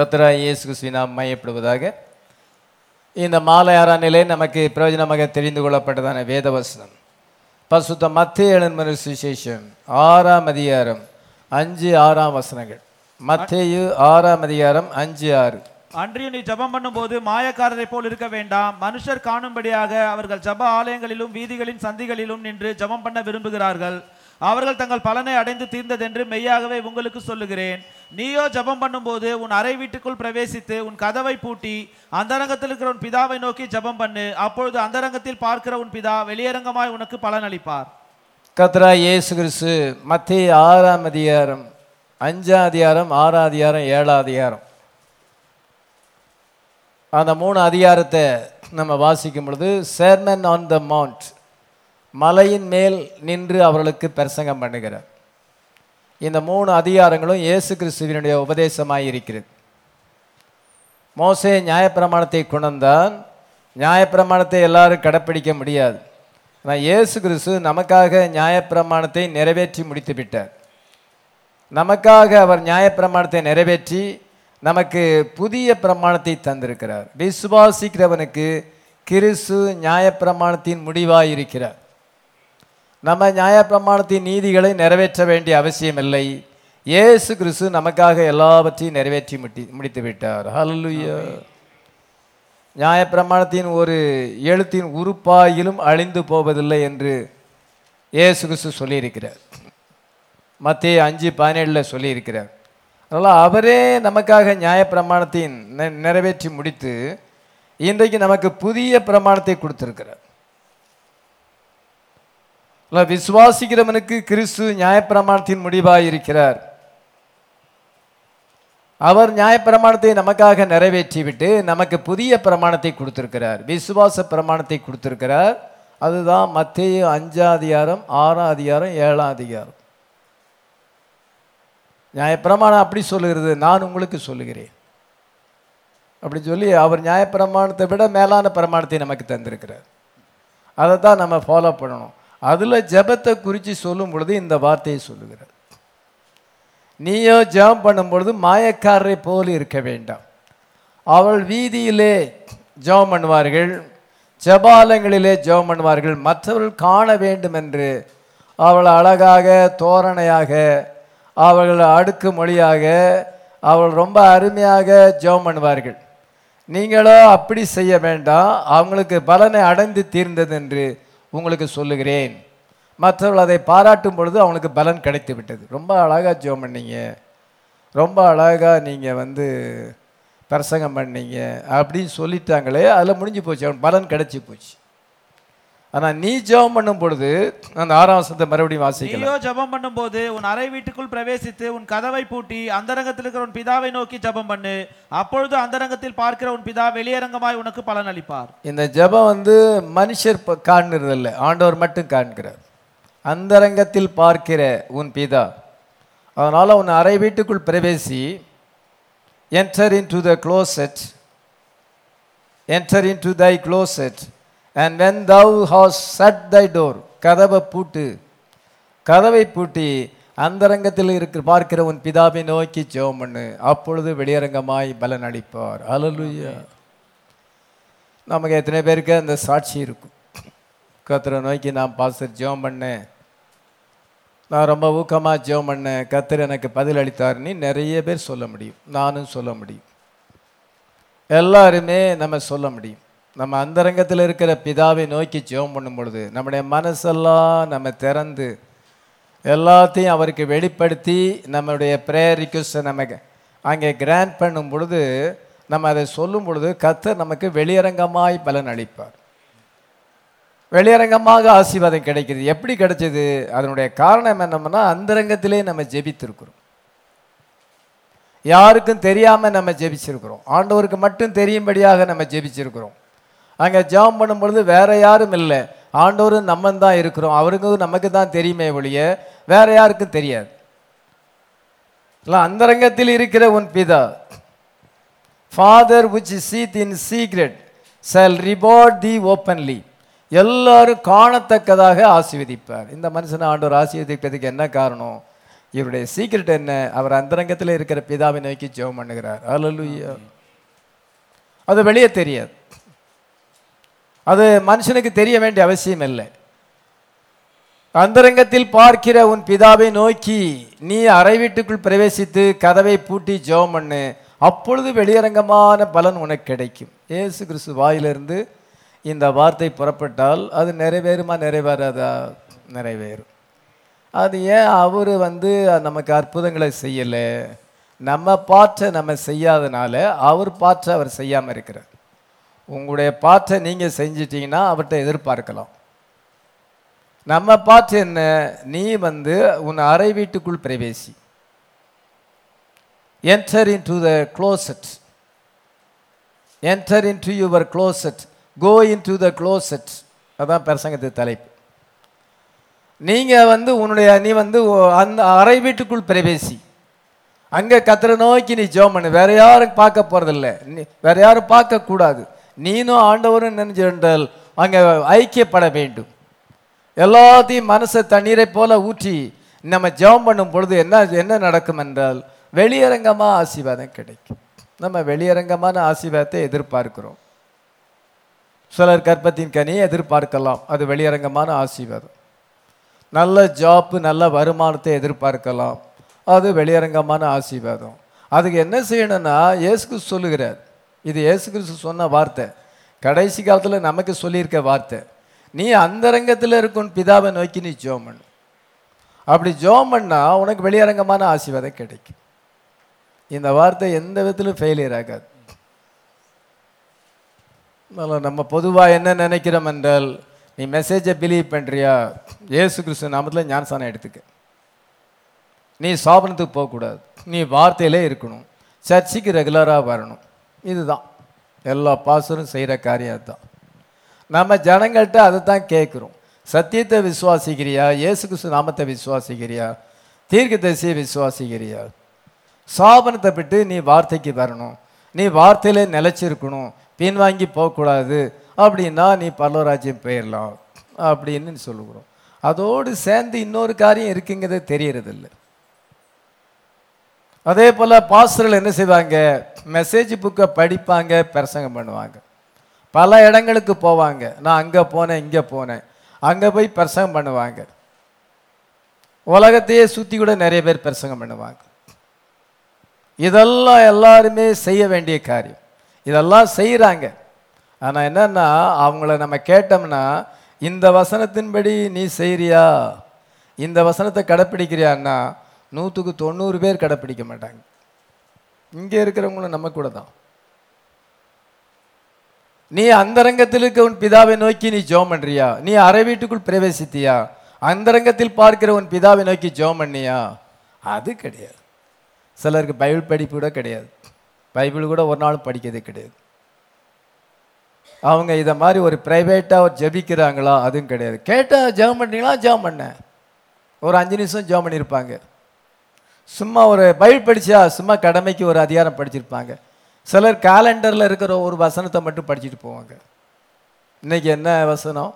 கத்தராய் இயேசு கிறிஸ்துவின் மையப்படுவதாக இந்த மாலை ஆறாம் நிலை நமக்கு பிரயோஜனமாக தெரிந்து கொள்ளப்பட்டதான வேதவசனம். பசுத்த மத்திய எழுமறு சுசேஷம் ஆறாம் அதிகாரம் அஞ்சு ஆறாம் வசனங்கள். மத்தேயு ஆறாம் அதிகாரம் அஞ்சு ஆறு. அன்றியும் நீ ஜெபம் பண்ணும்போது மாயக்காரரை போல் இருக்க வேண்டாம். மனுஷர் காணும்படியாக அவர்கள் ஜப ஆலயங்களிலும் வீதிகளின் சந்திகளிலும் நின்று ஜெபம் பண்ண விரும்புகிறார்கள். அவர்கள் தங்கள் பலனை அடைந்து தீர்ந்ததென்று மெய்யாகவே உங்களுக்கு சொல்லுகிறேன். நீயோ ஜெபம் பண்ணும்போது உன் அறை வீட்டுக்குள் பிரவேசித்து உன் கதவை பூட்டி அந்தரங்கத்தில் இருக்கிற உன் பிதாவை நோக்கி ஜெபம் பண்ணு. அப்பொழுது அந்தரங்கத்தில் பார்க்கிற உன் பிதா வெளியரங்கமாய் உனக்கு பலன் அளிப்பார் கத்ரா இயேசு கிறிஸ்து மத்திய ஆறாம் அதிகாரம் அஞ்சாம் அதிகாரம் ஆறாம் அதிகாரம் ஏழாம் அதிகாரம். அந்த மூணு அதிகாரத்தை நம்ம வாசிக்கும் பொழுது சேர்மன் ஆன் த மவுண்ட் மலையின் மேல் நின்று அவர்களுக்கு பிரசங்கம் பண்ணுகிறார். இந்த மூணு அதிகாரங்களும் இயேசு கிறிஸ்துவினுடைய உபதேசமாக இருக்கிறது மோசே நியாயப்பிரமாணத்தை கொண்டான் நியாயப்பிரமாணத்தை எல்லாரும் கடைப்பிடிக்க முடியாது. ஆனால் இயேசு கிறிஸ்து நமக்காக நியாயப்பிரமாணத்தை நிறைவேற்றி முடித்து விட்டார். நமக்காக அவர் நியாயப்பிரமாணத்தை நிறைவேற்றி நமக்கு புதிய பிரமாணத்தை தந்திருக்கிறார். விசுவாசிக்கிறவனுக்கு கிறிஸ்து நியாயப்பிரமாணத்தின் முடிவாக இருக்கிறார் நம்ம நியாயப்பிரமாணத்தின் நீதிகளை நிறைவேற்ற வேண்டிய அவசியமில்லை. ஏசு கிறிஸ்து நமக்காக எல்லாவற்றையும் நிறைவேற்றி முட்டி முடித்து விட்டார் ஹalleluya நியாயப்பிரமாணத்தின் ஒரு எழுத்தின் உறுப்பாயிலும் அழிந்து போவதில்லை என்று ஏசு கிறிஸ்து சொல்லியிருக்கிறார். மத்திய அஞ்சு பதினேழில் சொல்லியிருக்கிறார். அதனால் அவரே நமக்காக நியாயப்பிரமாணத்தின் நெ- நிறைவேற்றி முடித்து இன்றைக்கு நமக்கு புதிய பிரமாணத்தை கொடுத்துருக்கிறார். இல்லை விசுவாசிக்கிறவனுக்கு கிறிஸ்து நியாயப்பிரமாணத்தின் முடிவாக இருக்கிறார் அவர் நியாயப்பிரமாணத்தை நமக்காக நிறைவேற்றிவிட்டு நமக்கு புதிய பிரமாணத்தை கொடுத்திருக்கிறார். விசுவாச பிரமாணத்தை கொடுத்திருக்கிறார். அதுதான் மத்திய அஞ்சாம் அதிகாரம் ஆறாம் அதிகாரம் ஏழாம் அதிகாரம். நியாயப்பிரமாணம் அப்படி சொல்லுகிறது நான் உங்களுக்கு சொல்லுகிறேன். அப்படி சொல்லி அவர் நியாயப்பிரமாணத்தை விட மேலான பிரமாணத்தை நமக்கு தந்திருக்கிறார். அதை தான் நம்ம ஃபாலோ பண்ணணும். அதில் ஜெபத்தை குறித்து சொல்லும் பொழுது இந்த வார்த்தையை சொல்லுகிறார். நீயோ ஜெபம் பண்ணும் பொழுது மாயக்காரரை போல் இருக்க வேண்டாம். அவள் வீதியிலே ஜெபம் பண்ணுவார்கள் ஜபாலங்களிலே ஜெபம் பண்ணுவார்கள் மற்றவர்கள் காண வேண்டும் என்று அவள் அழகாக தோரணையாக அவர்கள் அடுக்கு மொழியாக அவள் ரொம்ப அருமையாக ஜெபம் பண்ணுவார்கள். நீங்களோ அப்படி செய்ய வேண்டாம் அவங்களுக்கு பலனை அடைந்து தீர்ந்தது என்று உங்களுக்கு சொல்லுகிறேன். மற்றவர்கள் அதை பாராட்டும் பொழுது அவனுக்கு பலன் கிடைத்து விட்டது. ரொம்ப அழகாக ஜோம் பண்ணீங்க. ரொம்ப அழகாக நீங்கள் வந்து பிரசங்கம் பண்ணீங்க. அப்படின்னு சொல்லிட்டாங்களே அதில் முடிஞ்சு போச்சு. அவனுக்கு பலன் கிடைச்சி போச்சு. ஆனால் நீ ஜெபம் பண்ணும் பொழுது அந்த ஆறாம் வசனத்தை மறுபடியும் வாசிக்கலாம். நீயோ ஜெபம் பண்ணும்போது உன் அறை வீட்டுக்குள் பிரவேசித்து உன் கதவை பூட்டி அந்தரங்கத்தில் இருக்கிற உன் பிதாவை நோக்கி ஜெபம் பண்ணு. அப்பொழுது அந்தரங்கத்தில் பார்க்கிற உன் பிதா வெளியரங்கமாய் உனக்கு பலனளிப்பார் இந்த ஜெபம் வந்து மனுஷர் ப- காண்கிறதில்ல. ஆண்டவர் மட்டும் காண்கிறார். அந்தரங்கத்தில் பார்க்கிற உன் பிதா. அதனால் உன் அறை வீட்டுக்குள் பிரவேசி enter into the closet enter into thy closet and when thou hast shut thy door கதவை பூட்டு கதவை பூட்டி அந்தரங்கத்தில் இருக்கிற பார்க்கிற உன் பிதாவை நோக்கி ஜெபம் பண்ணு அப்பொழுது வெளியரங்கமாய் பலன் அளிப்பார். அலலுயா நமக்கு எத்தனை பேருக்கு அந்த சாட்சி இருக்கும். கத்தரை நோக்கி நான் பாஸ்டர் ஜெபம் பண்ணேன் நான் ரொம்ப ஊக்கமாக ஜெபம் பண்ணேன் கத்தர் எனக்கு பதில் அளித்தாருன்னு நிறைய பேர் சொல்ல முடியும். நானும் சொல்ல முடியும். எல்லாருமே நம்ம சொல்ல முடியும். நம்ம அந்தரங்கத்தில் இருக்கிற பிதாவை நோக்கி ஜெபம் பண்ணும் பொழுது நம்முடைய மனசெல்லாம் நம்ம திறந்து எல்லாத்தையும் அவருக்கு வெளிப்படுத்தி நம்மளுடைய ப்ரேயர் ரிக்வஸ்ட்டை நம்ம அங்கே கிராண்ட் பண்ணும் பொழுது நம்ம அதை சொல்லும் பொழுது கத்தர் நமக்கு வெளியரங்கமாய் பலன் அளிப்பார். வெளியரங்கமாக ஆசீர்வாதம் கிடைக்கிது. எப்படி கிடைச்சது? அதனுடைய காரணம் என்னம்னா அந்தரங்கத்திலே நம்ம ஜெபித்திருக்கிறோம். யாருக்கும் தெரியாமல் நம்ம ஜெபிச்சிருக்கிறோம். ஆண்டவருக்கு மட்டும் தெரியும்படியாக நம்ம ஜெபிச்சிருக்கிறோம். அங்கே ஜெபம் பண்ணும் பொழுது வேற யாரும் இல்லை. ஆண்டோரும் நம்ம தான் இருக்கிறோம். அவருக்கும் நமக்கு தான் தெரியுமே ஒழிய வேற யாருக்கும் தெரியாது. இல்லை அந்தரங்கத்தில் இருக்கிற உன் பிதா father which seeth in secret shall reward thee openly எல்லாரும் காணத்தக்கதாக ஆசீர்வதிப்பார். இந்த மனுஷனை ஆண்டவர் ஆசீர்வதிப்பதுக்கு என்ன காரணம்? இவருடைய சீக்ரெட் என்ன? அவர் அந்தரங்கத்தில் இருக்கிற பிதாவை நோக்கி ஜெபம் பண்ணுகிறார். அல்லேலூயா அது வெளியே தெரியாது. அது மனுஷனுக்கு தெரிய வேண்டிய அவசியம் இல்லை. அந்தரங்கத்தில் பார்க்கிற உன் பிதாவை நோக்கி நீ அறை வீட்டுக்குள் பிரவேசித்து கதவை பூட்டி ஜோம் பண்ணு. அப்பொழுது வெளியரங்கமான பலன் உனக்கு கிடைக்கும். இயேசு கிறிஸ்து வாயிலிருந்து இந்த வார்த்தை புறப்பட்டால் அது நிறைவேறுமா நிறைவேறாதா? நிறைவேறும். அது ஏன் அவர் வந்து நமக்கு அற்புதங்களை செய்யலை? நம்ம பாற்ற நம்ம செய்யாதனால அவர் பாற்ற அவர் செய்யாமல் இருக்கிறார். உங்களுடைய பாட்டை நீங்கள் செஞ்சிட்டிங்கன்னா அவர்கிட்ட எதிர்பார்க்கலாம். நம்ம பாட்டு என்ன? நீ வந்து உன் அறை வீட்டுக்குள் பிரவேசி. Enter into the closet enter into your closet go into the closet அதான் பிரசங்கத்து தலைப்பு. நீங்கள் வந்து உன்னுடைய நீ வந்து அந்த அறை வீட்டுக்குள் பிரவேசி. அங்கே கத்திர நோக்கி நீ ஜோமன் பண்ணு. வேற யாரும் பார்க்க போகிறதில்ல நீ வேற யாரும் பார்க்கக்கூடாது. நீனும் ஆண்டவரும் நினைஞ்சிருந்தால் அங்கே ஐக்கியப்பட வேண்டும். எல்லாத்தையும் மனசை தண்ணீரை போல ஊற்றி நம்ம ஜெபம் பண்ணும் பொழுது என்ன என்ன நடக்கும் என்றால் வெளியரங்கமாக ஆசீர்வாதம் கிடைக்கும். நம்ம வெளியரங்கமான ஆசீர்வாதத்தை எதிர்பார்க்கிறோம். சிலர் கற்பத்தின் கனியை எதிர்பார்க்கலாம் அது வெளியரங்கமான ஆசீர்வாதம். நல்ல ஜாப்பு நல்ல வருமானத்தை எதிர்பார்க்கலாம் அது வெளியரங்கமான ஆசீர்வாதம். அதுக்கு என்ன செய்யணும்னா இயேசு சொல்லுகிறார் இது இயேசு கிறிஸ்து சொன்ன வார்த்தை. கடைசி காலத்தில் நமக்கு சொல்லியிருக்க வார்த்தை. நீ அந்தரங்கத்தில் இருக்கும் பிதாவை நோக்கி நீ ஜோம் பண்ணு. அப்படி ஜோம் பண்ணால் உனக்கு வெளியரங்கமான ஆசீர்வாதம் கிடைக்கும். இந்த வார்த்தை எந்த விதத்திலும் ஃபெயிலியர் ஆகாது. நம்ம பொதுவாக என்ன நினைக்கிறோம் என்றால் நீ மெசேஜை பிலீவ் பண்ணுறியா ஏசு கிறிஸ்து நாமத்தில் ஞானசானம் எடுத்துக்க. நீ சாபனத்துக்கு போகக்கூடாது. நீ வார்த்தையிலே இருக்கணும். சர்ச்சுக்கு ரெகுலராக வரணும். இதுதான். எல்லா பாசரும் செய்கிற காரியம் அதுதான். நம்ம ஜனங்கள்கிட்ட அதை தான் கேட்குறோம் சத்தியத்தை விசுவாசிக்கிறியா? இயேசு கிறிஸ்து நாமத்தை விசுவாசிக்கிறியா? தீர்க்க தரிசியை விசுவாசிக்கிறியா? சாபனத்தை விட்டு நீ வார்த்தைக்கு வரணும். நீ வார்த்தையிலே நிலைச்சிருக்கணும். பின்வாங்கி போகக்கூடாது. அப்படின்னா நீ பல்லவராஜ்யம் போயிடலாம் அப்படின்னு சொல்லுகிறோம். அதோடு சேர்ந்து இன்னொரு காரியம் இருக்குங்கிறது தெரியறதில்லை. அதே போல் பாஸ்டர்கள் என்ன செய்வாங்க? மெசேஜ் புக்கை படிப்பாங்க பிரசங்கம் பண்ணுவாங்க. பல இடங்களுக்கு போவாங்க. நான் அங்கே போனேன் இங்கே போனேன். அங்கே போய் பிரசங்கம் பண்ணுவாங்க. உலகத்தையே சுற்றி கூட நிறைய பேர் பிரசங்கம் பண்ணுவாங்க. இதெல்லாம் எல்லாருமே செய்ய வேண்டிய காரியம். இதெல்லாம் செய்கிறாங்க ஆனால் என்னன்னா அவங்கள நம்ம கேட்டோம்னா இந்த வசனத்தின்படி நீ செய்கிறியா இந்த வசனத்தை கடைப்பிடிக்கிறியான்னா நூற்றுக்கு தொண்ணூறு பேர் கடைப்பிடிக்க மாட்டாங்க. இங்கே இருக்கிறவங்களும் நம்ம கூட தான். நீ அந்தரங்கத்தில் இருக்க உன் பிதாவை நோக்கி நீ ஜோம் பண்றியா? நீ அரை வீட்டுக்குள் பிரவேசித்தியா? அந்தரங்கத்தில் பார்க்கிற உன் பிதாவை நோக்கி ஜோம் பண்ணியா? அது கிடையாது. சிலருக்கு பைபிள் படிப்பு கூட கிடையாது. பைபிள் கூட ஒரு நாளும் படிக்கிறது கிடையாது. அவங்க இதை மாதிரி ஒரு ப்ரைவேட்டாக ஒரு ஜெபிக்கிறாங்களா? அதுவும் கிடையாது. கேட்டால் ஜெபம் பண்ணீங்களா ஜெபம் பண்ணேன் ஒரு அஞ்சு நிமிஷம் ஜெபம் பண்ணியிருப்பாங்க. சும்மா ஒரு பைபிள் படித்தா சும்மா கடமைக்கு ஒரு அதிகாரம் படிச்சிருப்பாங்க. சிலர் காலண்டரில் இருக்கிற ஒரு வசனத்தை மட்டும் படிச்சுட்டு போவாங்க. இன்னைக்கு என்ன வசனம்?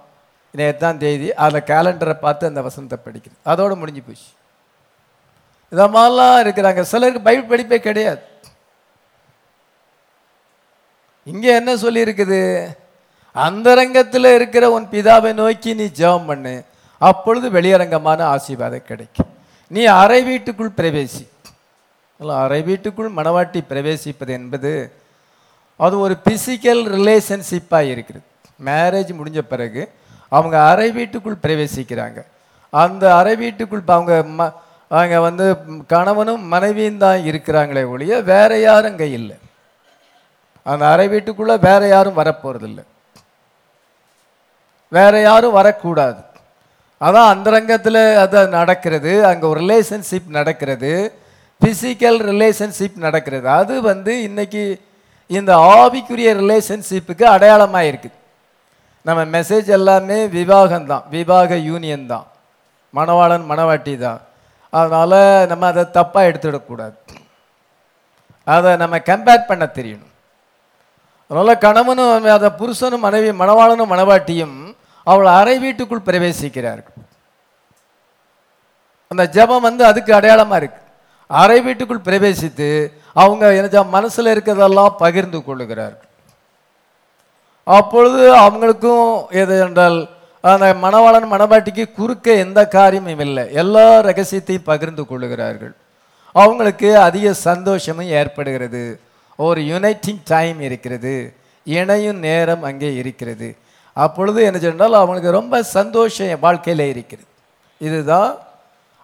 இன்னைக்கு தேதி அதில் கேலண்டரை பார்த்து அந்த வசனத்தை படிக்கிறது. அதோட முடிஞ்சு போச்சு. இதை மாதிரிலாம் இருக்கிறாங்க. சிலருக்கு பைபிள் படிப்பே கிடையாது. இங்கே என்ன சொல்லியிருக்குது? அந்தரங்கத்தில் இருக்கிற உன் பிதாவை நோக்கி நீ ஜெபம் பண்ணு. அப்பொழுது வெளியரங்கமான ஆசீர்வாதம் கிடைக்கும். நீ அறை வீட்டுக்குள் பிரவேசி. அறை வீட்டுக்குள் மணவாட்டி பிரவேசிப்பது என்பது அது ஒரு பிசிக்கல் ரிலேஷன்ஷிப்பாக இருக்கிறது. மேரேஜ் முடிஞ்ச பிறகு அவங்க அறை வீட்டுக்குள் பிரவேசிக்கிறாங்க. அந்த அறை வீட்டுக்குள் இப்போ அவங்க ம அவங்க வந்து கணவனும் மனைவியும் தான் இருக்கிறாங்களே ஒழிய வேற யாரும் அங்கே இல்லை. அந்த அறை வீட்டுக்குள்ளே வேற யாரும் வரப்போறதில்ல. வேற யாரும் வரக்கூடாது. அதான் அந்தரங்கத்தில் அது நடக்கிறது அங்கே ஒரு ரிலேஷன்ஷிப் நடக்கிறது ஃபிசிக்கல் ரிலேஷன்ஷிப் நடக்கிறது. அது வந்து இன்னைக்கு இந்த ஆவிக்குரிய ரிலேஷன்ஷிப்புக்கு அடையாளமாக இருக்குது நம்ம மெசேஜ் எல்லாமே விவாகம் தான் விவாக யூனியன் தான். மணவாளன் மணவாட்டி தான் அதனால் நம்ம அதை தப்பாக எடுத்துடக்கூடாது. அதை நம்ம கம்பேர் பண்ண தெரியணும். அதனால் கணவனும் அதை புருஷனும் மனைவி மணவாளனும் மணவாட்டியும் அவள் அறை வீட்டுக்குள் பிரவேசிக்கிறார்கள். அந்த ஜெபம் வந்து அதுக்கு அடையாளமாக இருக்கு. அறை வீட்டுக்குள் பிரவேசித்து அவங்க என்ன மனசில் இருக்கிறதெல்லாம் பகிர்ந்து கொள்ளுகிறார்கள் அப்பொழுது அவங்களுக்கும் எது என்றால் அந்த மணவாளன் மணவாட்டிக்கு குறுக்க எந்த காரியமும் இல்லை. எல்லா ரகசியத்தையும் பகிர்ந்து கொள்ளுகிறார்கள். அவங்களுக்கு அதிக சந்தோஷமும் ஏற்படுகிறது. ஒரு யுனைட்டிங் டைம் இருக்கிறது. இணையும் நேரம் அங்கே இருக்கிறது. அப்பொழுது என்ன சொன்னால் அவங்களுக்கு ரொம்ப சந்தோஷம் வாழ்க்கையில் இருக்கிறது. இதுதான்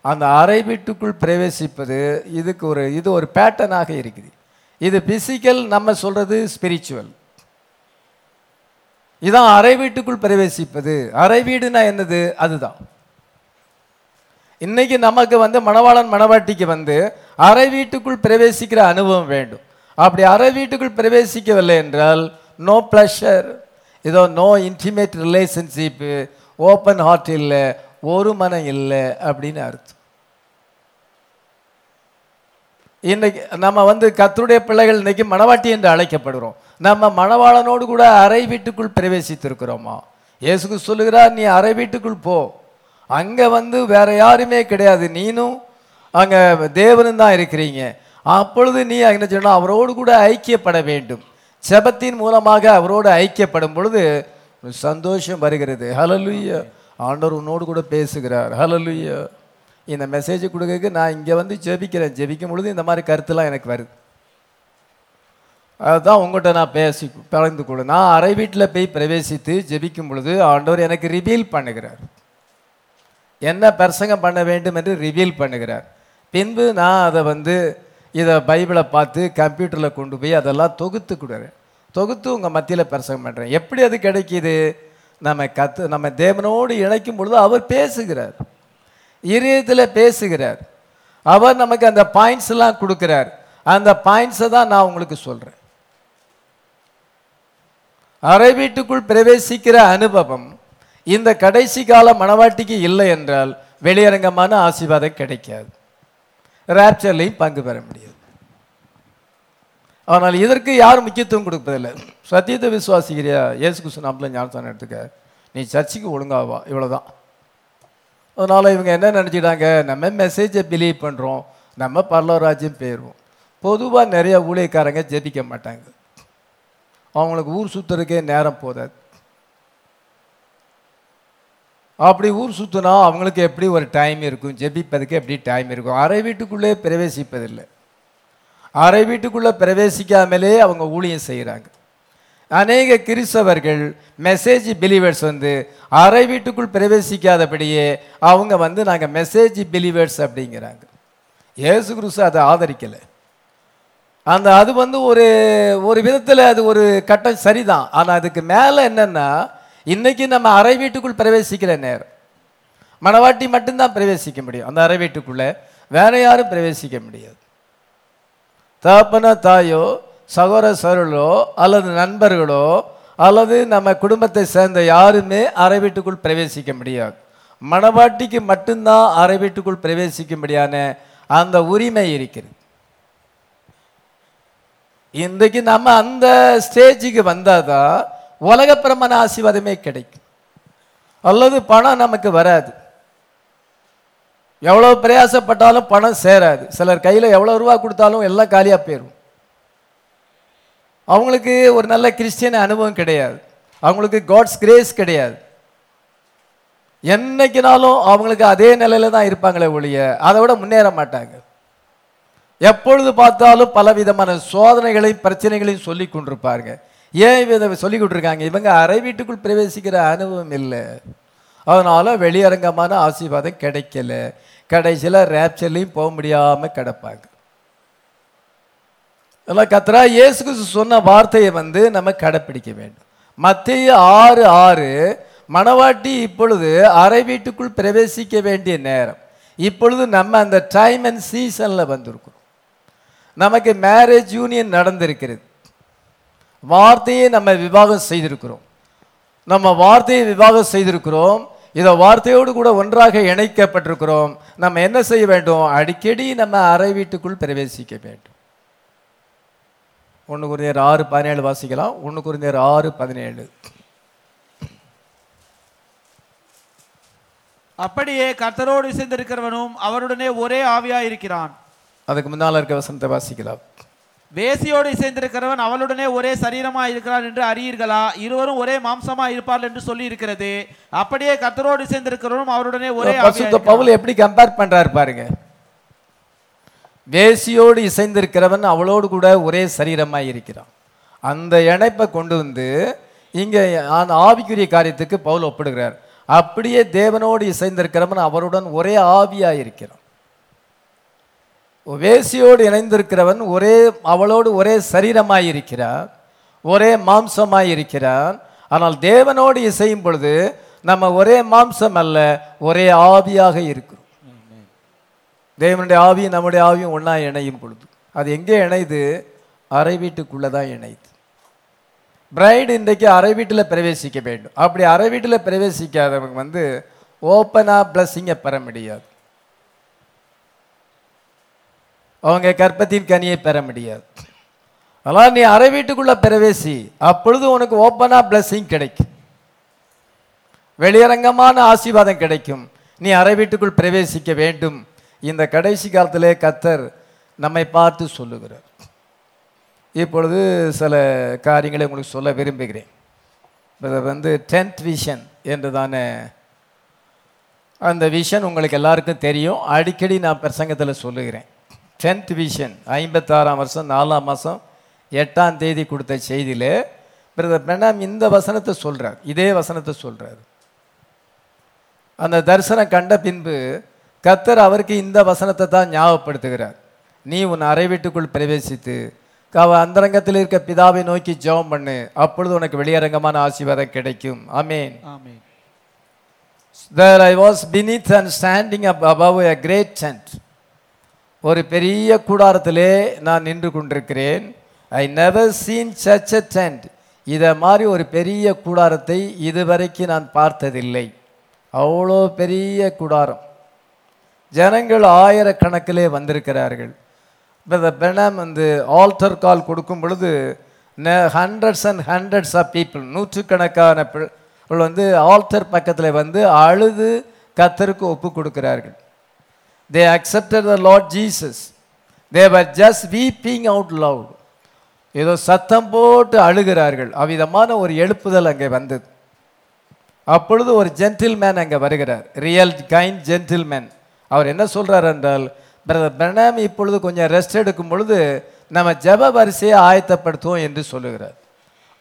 அந்த அறை வீட்டுக்குள் பிரவேசிப்பது இதுக்கு ஒரு இது ஒரு பேட்டர்னாக இருக்குது. இது பிசிக்கல் நம்ம சொல்கிறது ஸ்பிரிச்சுவல் இதான் அறை வீட்டுக்குள் பிரவேசிப்பது. அறை வீடுனா என்னது? அதுதான். இன்னைக்கு நமக்கு வந்து மணவாளன் மணவாட்டிக்கு வந்து அறை வீட்டுக்குள் பிரவேசிக்கிற அனுபவம் வேண்டும். அப்படி அறை வீட்டுக்குள் பிரவேசிக்கவில்லை என்றால் நோ ப்ளஷர் இதோ no intimate relationship open heart இல்லை ஒரு மனம் இல்லை அப்படின்னு அர்த்தம். இன்னைக்கு நம்ம வந்து கத்தருடைய பிள்ளைகள் இன்னைக்கு மணவாட்டி என்று அழைக்கப்படுகிறோம். நம்ம மணவாளனோடு கூட அறை வீட்டுக்குள் பிரவேசித்திருக்கிறோமா? இயேசுக்கு சொல்லுகிறார் நீ அறை வீட்டுக்குள் போ. அங்கே வந்து வேற யாருமே கிடையாது. நீனும் அங்கே தேவனும் தான் இருக்கிறீங்க. அப்பொழுது நீ என்ன சொன்னால் அவரோடு கூட ஐக்கியப்பட வேண்டும். செபத்தின் மூலமாக அவரோடு ஐக்கியப்படும் பொழுது சந்தோஷம் வருகிறது. ஹலலுய்யா ஆண்டவர் உன்னோடு கூட பேசுகிறார். ஹலலுய்யா இந்த மெசேஜ் கொடுக்க நான் இங்கே வந்து ஜெபிக்கிறேன். ஜெபிக்கும் பொழுது இந்த மாதிரி கருத்துலாம் எனக்கு வருது. அதுதான் உங்கள்கிட்ட நான் பேசி பகிர்ந்து கொள்ள நான் அறை வீட்டில் போய் பிரவேசித்து ஜெபிக்கும் பொழுது ஆண்டவர் எனக்கு ரிவீல் பண்ணுகிறார். என்ன பிரசங்கம் பண்ண வேண்டும் என்று ரிவீல் பண்ணுகிறார். பின்பு நான் அதை வந்து இதை பைபிளை பார்த்து கம்ப்யூட்டரில் கொண்டு போய் அதெல்லாம் தொகுத்து கொடுறேன். தொகுத்து உங்கள் மத்தியில் பிரசங்கம் பண்ணுறேன் எப்படி அது கிடைக்கிது? நம்ம கத்து நம்ம தேவனோடு இணைக்கும் பொழுது அவர் பேசுகிறார். இதயத்தில் பேசுகிறார். அவர் நமக்கு அந்த பாயிண்ட்ஸ் எல்லாம் கொடுக்குறார். அந்த பாயிண்ட்ஸை தான் நான் உங்களுக்கு சொல்கிறேன் அறை வீட்டுக்குள் பிரவேசிக்கிற அனுபவம் இந்த கடைசி கால மணவாட்டிக்கு இல்லை என்றால் வெளியரங்கமான ஆசீர்வாதம் கிடைக்காது. ரேப்சர்லையும் பங்கு பெற முடியாது. ஆனால் இதற்கு யாரும் முக்கியத்துவம் கொடுப்பதில்லை. சத்தியத்தை விசுவாசிக்கிறியா? இயேசு கிருஷ்ண நாமத்தில் ஞானத்தான எடுத்துக்க. நீ சர்ச்சுக்கு ஒழுங்காவா இவ்வளோதான் அதனால் இவங்க என்ன நினச்சிட்டாங்க நம்ம மெசேஜை பிலீவ் பண்ணுறோம் நம்ம பல்லவராஜ்யம் போயிடுவோம் பொதுவாக நிறைய ஊழியக்காரங்க ஜெபிக்க மாட்டாங்க. அவங்களுக்கு ஊர் சுற்றுறதுக்கே நேரம் போதாது. அப்படி ஊர் சுற்றினா அவங்களுக்கு எப்படி ஒரு டைம் இருக்கும்? ஜெபிப்பதுக்கு எப்படி டைம் இருக்கும்? அரை வீட்டுக்குள்ளே பிரவேசிப்பதில்லை. அரை வீட்டுக்குள்ளே பிரவேசிக்காமலே அவங்க ஊழியம் செய்கிறாங்க அநேக கிறிஸ்தவர்கள் மெசேஜ் பிலீவர்ஸ் வந்து அறை வீட்டுக்குள் பிரவேசிக்காதபடியே அவங்க வந்து நாங்கள் மெசேஜ் பிலீவர்ஸ் அப்படிங்கிறாங்க. ஏசு கிறிஸ்து அதை ஆதரிக்கலை. அந்த அது வந்து ஒரு ஒரு விதத்தில் அது ஒரு கட்டம் சரிதான். ஆனால் அதுக்கு மேலே என்னென்னா இன்றைக்கி நம்ம அறை வீட்டுக்குள் பிரவேசிக்கிற நேரம். மணவாட்டி மட்டும்தான் பிரவேசிக்க முடியும். அந்த அறை வீட்டுக்குள்ளே வேற யாரும் பிரவேசிக்க முடியாது. தகப்பனோ தாயோ சகோதர அல்லது நண்பர்களோ அல்லது நம்ம குடும்பத்தை சேர்ந்த யாருமே அறை வீட்டுக்குள் பிரவேசிக்க முடியாது. மணவாட்டிக்கு மட்டும்தான் அறை வீட்டுக்குள் பிரவேசிக்கும்படியான அந்த உரிமை இருக்கிறது. இன்றைக்கு நம்ம அந்த ஸ்டேஜுக்கு வந்தாதான் பிரமண ஆசீர்வாதமே கிடைக்கும். அல்லது பணம் நமக்கு வராது. எவ்வளோ பிரயாசப்பட்டாலும் பணம் சேராது. சிலர் கையில் எவ்வளோ ரூபா கொடுத்தாலும் எல்லாம் காலியாக போயிடும் அவங்களுக்கு ஒரு நல்ல கிறிஸ்டியன் அனுபவம் கிடையாது. அவங்களுக்கு காட்ஸ் கிரேஸ் கிடையாது. என்னைக்குனாலும் அவங்களுக்கு அதே நிலையில தான் இருப்பாங்களே ஒழிய அதை விட முன்னேற மாட்டாங்க. எப்பொழுது பார்த்தாலும் பல விதமான சோதனைகளையும் பிரச்சனைகளையும் சொல்லி கொண்டிருப்பாருங்க. ஏன் இதை சொல்லி கொண்டிருக்காங்க? இவங்க அறை வீட்டுக்குள் பிரவேசிக்கிற அனுபவம் இல்லை. அதனால வெளியரங்கமான ஆசீர்வாதம் கிடைக்கல. கடைசியில் ரேப்சர்லையும் போக முடியாமல் கிடப்பாங்க. எல்லாம் கத்தரா இயேசு கிறிஸ்து சொன்ன வார்த்தையை வந்து நம்ம கடைப்பிடிக்க வேண்டும். மத்திய ஆறு ஆறு மணவாட்டி இப்பொழுது அறை வீட்டுக்குள் பிரவேசிக்க வேண்டிய நேரம். இப்பொழுது நம்ம அந்த டைம் அண்ட் சீசனில் வந்திருக்கிறோம். நமக்கு மேரேஜ் யூனியன் நடந்திருக்கிறது. வார்த்தையை நம்ம விவாகம் செய்திருக்கிறோம். நம்ம வார்த்தையை விவாகம் செய்திருக்கிறோம். இதை வார்த்தையோடு கூட ஒன்றாக இணைக்கப்பட்டிருக்கிறோம். நம்ம என்ன செய்ய வேண்டும்? அடிக்கடி நம்ம அறை வீட்டுக்குள் பிரவேசிக்க வேண்டும். ஒன்று குருந்தியர் ஆறு பதினேழு வாசிக்கலாம். ஒன்று குருந்தியர் ஆறு பதினேழு. அப்படியே கர்த்தரோடு இசைந்திருக்கிறவனும் அவருடனே ஒரே ஆவியாய் இருக்கிறான். அதுக்கு முன்னால் இருக்க வசனத்தை வாசிக்கலாம். வேசியோடு இசைந்திருக்கிறவன் அவளுடனே ஒரே சரீரமாய் இருக்கிறான் என்று அறியீர்களா? இருவரும் ஒரே மாம்சமாய் இருப்பார்கள் என்று சொல்லி இருக்கிறது அப்படியே கர்த்தரோடு இசைந்திருக்கிறவனும் அவருடனே ஒரே பசுத்த. பவுல் எப்படி கம்பேர் பண்றாரு பாருங்க. வேசியோடு இசைந்திருக்கிறவன் அவளோடு கூட ஒரே சரீரமாக இருக்கிறான். அந்த இணைப்பை கொண்டு வந்து இங்கே அந்த ஆவிக்குரிய காரியத்துக்கு பவுல் ஒப்பிடுகிறார். அப்படியே தேவனோடு இசைந்திருக்கிறவன் அவருடன் ஒரே ஆவியாக இருக்கிறான். வேசியோடு இணைந்திருக்கிறவன் ஒரே அவளோடு ஒரே சரீரமாக இருக்கிறான் ஒரே மாம்சமாக இருக்கிறான் ஆனால் தேவனோடு இசையும் பொழுது நம்ம ஒரே மாம்சம் அல்ல ஒரே ஆவியாக இருக்கிறோம் தேவனுடைய ஆவியும் நம்முடைய ஆவியும் ஒன்றா இணையும் பொழுது. அது எங்கே இணையுது அறை வீட்டுக்குள்ளே தான் இணையுது பிரைடு இன்றைக்கு அறை வீட்டில் பிரவேசிக்க வேண்டும். அப்படி அறை வீட்டில் பிரவேசிக்காதவங்க வந்து ஓப்பனாக பிளஸ்ஸிங்கை பெற முடியாது. அவங்க கற்பத்தின் கனியை பெற முடியாது. அதனால் நீ அறை வீட்டுக்குள்ளே பிரவேசி அப்பொழுது உனக்கு ஓப்பனாக பிளஸ்ஸிங் கிடைக்கும். வெளியரங்கமான ஆசீர்வாதம் கிடைக்கும். நீ அறை வீட்டுக்குள் பிரவேசிக்க வேண்டும். இந்த கடைசி காலத்திலே கத்தர் நம்மை பார்த்து சொல்லுகிறார். இப்பொழுது சில காரியங்களை உங்களுக்கு சொல்ல விரும்புகிறேன். இது வந்து டென்த் விஷன் என்று தானே அந்த விஷன் உங்களுக்கு எல்லாருக்கும் தெரியும். அடிக்கடி நான் பிரசங்கத்தில் சொல்லுகிறேன். டென்த் விஷன் ஐம்பத்தாறாம் வருஷம் நாலாம் மாதம் எட்டாம் தேதி கொடுத்த செய்தியில் பிரதர் பிரணாம் இந்த வசனத்தை சொல்கிறார் இதே வசனத்தை சொல்கிறார் அந்த தரிசனம் கண்ட பின்பு கத்தர் அவருக்கு இந்த வசனத்தை தான் ஞாபகப்படுத்துகிறார். நீ உன் அறை வீட்டுக்குள் பிரவேசித்து அவ அந்தரங்கத்தில் இருக்க பிதாவை நோக்கி ஜெபம் பண்ணு. அப்பொழுது உனக்கு வெளியரங்கமான ஆசீர்வாதம் கிடைக்கும். ஆமென். There I was beneath and standing up above a great tent. ஒரு பெரிய கூடாரத்திலே நான் நின்று கொண்டிருக்கிறேன். I never seen such a tent. இதை மாதிரி ஒரு பெரிய கூடாரத்தை இதுவரைக்கும் நான் பார்த்ததில்லை. அவ்வளோ பெரிய கூடாரம். ஜனங்கள் ஆயிரக்கணக்கிலே வந்திருக்கிறார்கள். பிரதர் பிரணாம் வந்து ஆல்டர் கால் கொடுக்கும் பொழுது hundreds and hundreds of people நூற்றுக்கணக்கான பிள்- பிள் வந்து ஆல்டர் பக்கத்தில் வந்து அழுது கத்தருக்கு ஒப்பு கொடுக்கிறார்கள். They accepted the Lord Jesus they were just weeping out loud ஏதோ சத்தம் போட்டு அழுகிறார்கள். அவ்விதமான ஒரு எழுப்புதல் அங்கே வந்தது. அப்பொழுது ஒரு ஜென்டில்மேன் அங்கே வருகிறார். ரியல் கைண்ட் ஜென்டில்மேன் அவர் என்ன சொல்கிறார் என்றால் பிரதர் பிரணாம் இப்பொழுது கொஞ்சம் ரெஸ்ட் எடுக்கும் பொழுது நம்ம ஜெப வரிசையை ஆயத்தப்படுத்துவோம் என்று சொல்லுகிறார்.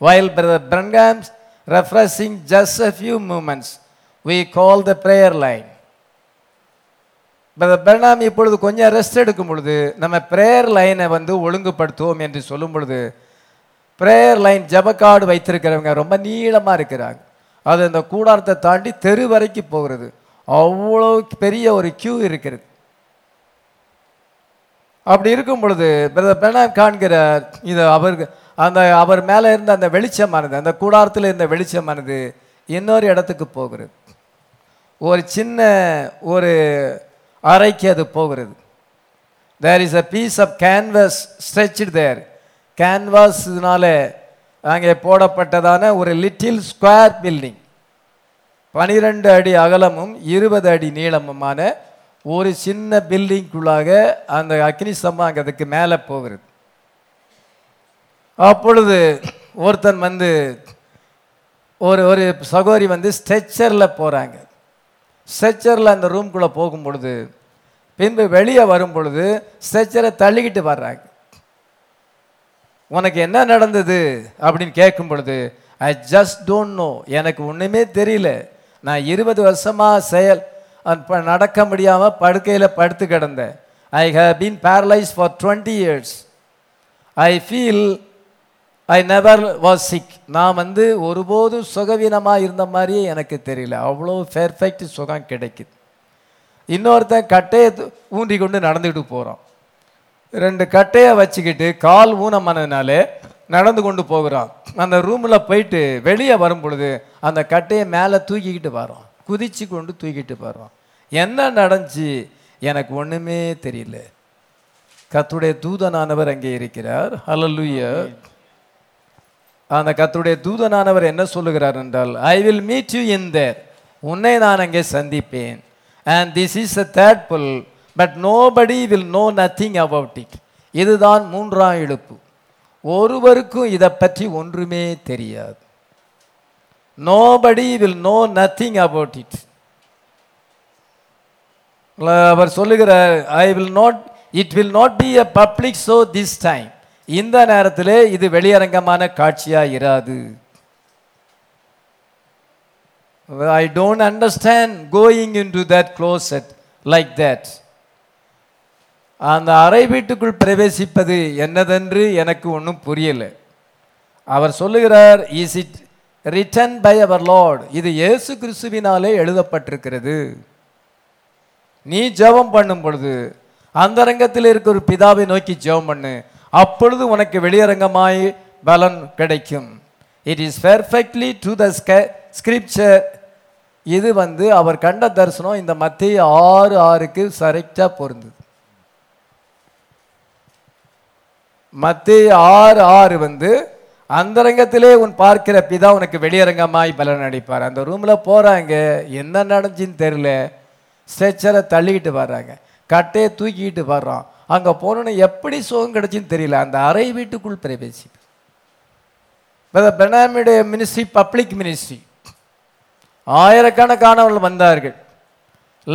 வயல் brother Branham refreshing just a few moments we call the prayer line brother Branham இப்பொழுது கொஞ்சம் ரெஸ்ட் எடுக்கும் பொழுது நம்ம ப்ரேயர் லைனை வந்து ஒழுங்குபடுத்துவோம் என்று சொல்லும் பொழுது ப்ரேயர் லைன் ஜெபக்கார்டு வைத்திருக்கிறவங்க ரொம்ப நீளமாக இருக்கிறாங்க. அது அந்த கூடாரத்தை தாண்டி தெரு வரைக்கும் போகிறது. அவ்வளோ பெரிய ஒரு கியூ இருக்கிறது. அப்படி இருக்கும் பொழுது பிரதர் பிரணாம் காண்கிற இது அவருக்கு அந்த அவர் மேலே இருந்த அந்த வெளிச்சமானது அந்த கூடாரத்தில் இருந்த வெளிச்சமானது இன்னொரு இடத்துக்கு போகிறது. ஒரு சின்ன ஒரு அறைக்கு அது போகிறது. There is a piece of canvas stretch there கேன்வாஸ்னால அங்கே போடப்பட்டதான ஒரு லிட்டில் ஸ்கொயர் பில்டிங் பனிரெண்டு அடி அகலமும் இருபது அடி நீளமுமான ஒரு சின்ன பில்டிங்குள்ளாக அந்த அக்னி ஸ்தம்பம் மேலே போகிறது. அப்பொழுது ஒருத்தன் வந்து ஒரு ஒரு சகோதரி வந்து ஸ்ட்ரெச்சரில் போகிறாங்க ஸ்ட்ரெச்சரில் அந்த ரூம்குள்ளே போகும் பொழுது பின்பு வெளியே வரும் பொழுது ஸ்ட்ரெச்சரை தள்ளிக்கிட்டு வர்றாங்க. உனக்கு என்ன நடந்தது? அப்படின்னு கேட்கும் பொழுது ஐ ஜஸ்ட் டோன்ட் நோ எனக்கு ஒன்றுமே தெரியல. நான் இருபது வருஷமாக செயல் நடக்க முடியாமல் படுக்கையில் படுத்து கிடந்தேன். I have been paralyse for twenty years I feel I never was sick நான் வந்து ஒருபோதும் சுகவீனமாக இருந்த மாதிரியே எனக்கு தெரியல. அவ்வளோ பெர்ஃபெக்ட் சுகம் கிடைக்குது. இன்னொருத்தன் கட்டையை ஊன்றி கொண்டு நடந்துக்கிட்டு போகிறான் ரெண்டு கட்டையை வச்சுக்கிட்டு கால் ஊனமானதுனாலே நடந்து கொண்டு போகிறான். அந்த ரூமில் போயிட்டு வெளியே வரும் பொழுது அந்த கட்டையை மேலே தூக்கிக்கிட்டு வரோம். குதிச்சு கொண்டு தூக்கிட்டு வரோம். என்ன நடந்துச்சு? எனக்கு ஒன்றுமே தெரியல. கத்துடைய தூதனானவர் அங்கே இருக்கிறார். ஹலலுய அந்த கத்துடைய தூதனானவர் என்ன சொல்லுகிறார் என்றால் I will meet you in there உன்னை நான் அங்கே சந்திப்பேன். And this is a third pull but nobody will know nothing about it இதுதான் மூன்றாம் இழுப்பு. ஒருவருக்கும் இதை பற்றி ஒன்றுமே தெரியாது. Nobody will know nothing about it அவர் சொல்லுகிறார் I will not it will not be a public show this time இந்த நேரத்திலே இது வெளியரங்கமான காட்சியாக இராது. I don't understand going into that closet like that அந்த அறை வீட்டுக்குள் பிரவேசிப்பது என்னதென்று எனக்கு ஒன்றும் புரியலை. அவர் சொல்லுகிறார் is it written by our Lord இது இயேசு கிறிஸ்துவினாலே எழுதப்பட்டிருக்கிறது. நீ ஜெபம் பண்ணும் பொழுது அந்தரங்கத்தில் இருக்கிற ஒரு பிதாவை நோக்கி ஜெபம் பண்ணு. அப்பொழுது உனக்கு வெளியரங்கமாய் பலன் கிடைக்கும். It is perfectly to the scripture இது வந்து அவர் கண்ட தரிசனம் இந்த மத்திய ஆறு ஆறுக்கு கரெக்டாக பொருந்தது. மத்திய ஆறு ஆறு வந்து அந்தரங்கத்திலே உன் பார்க்கிற பிதா உனக்கு வெளியரங்கமாய் பலன் அடிப்பார் அந்த ரூமில் போகிறாங்க என்ன நடந்துச்சுன்னு தெரியல. ஸ்ட்ரெச்சரை தள்ளிக்கிட்டு வர்றாங்க. கட்டையை தூக்கிக்கிட்டு வர்றான். அங்கே போனோன்னு எப்படி சுகம் கிடச்சின்னு தெரியல. அந்த அறை வீட்டுக்குள் பிரவேசி பெனாமியுடைய மினிஸ்ட்ரி பப்ளிக் மினிஸ்ட்ரி ஆயிரக்கணக்கானவர்கள் வந்தார்கள்.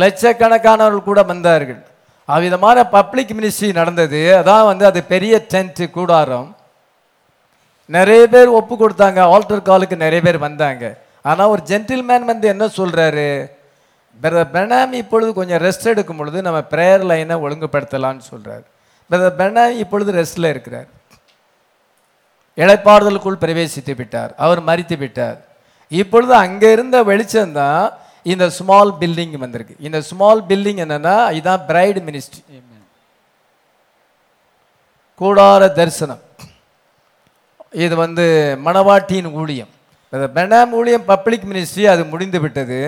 லட்சக்கணக்கானவர்கள் கூட வந்தார்கள். அவ்விதமான பப்ளிக் மினிஸ்ட்ரி நடந்தது. அதான் வந்து அது பெரிய டென்ட் கூடாரம். நிறைய பேர் ஒப்பு கொடுத்தாங்க. ஆல்டர் காலுக்கு நிறைய பேர் வந்தாங்க. ஆனால் ஒரு ஜென்டில்மேன் வந்து என்ன சொல்றாரு? பிரதர் பெனாம் இப்பொழுது கொஞ்சம் ரெஸ்ட் எடுக்கும் பொழுது நம்ம ப்ரேயர் லைனை ஒழுங்குபடுத்தலாம்னு சொல்றாரு. பிரதர் பெனாம் இப்பொழுது ரெஸ்ட்ல இருக்கிறார். இளைப்பாறுதலுக்குள் பிரவேசித்து விட்டார். அவர் மறித்து விட்டார். இப்பொழுது அங்கே இருந்த வெளிச்சம்தான் இந்த ஸ்மால் பில்டிங் வந்திருக்கு. இந்த ஸ்மால் பில்டிங் என்னன்னா இதான் பிரைடு மினிஸ்ட்ரி கூடார தரிசனம். இது வந்து மணவாட்டியின் ஊழியம். இந்த பெனாம் ஊழியம் பப்ளிக் மினிஸ்ட்ரி அது முடிந்து விட்டது.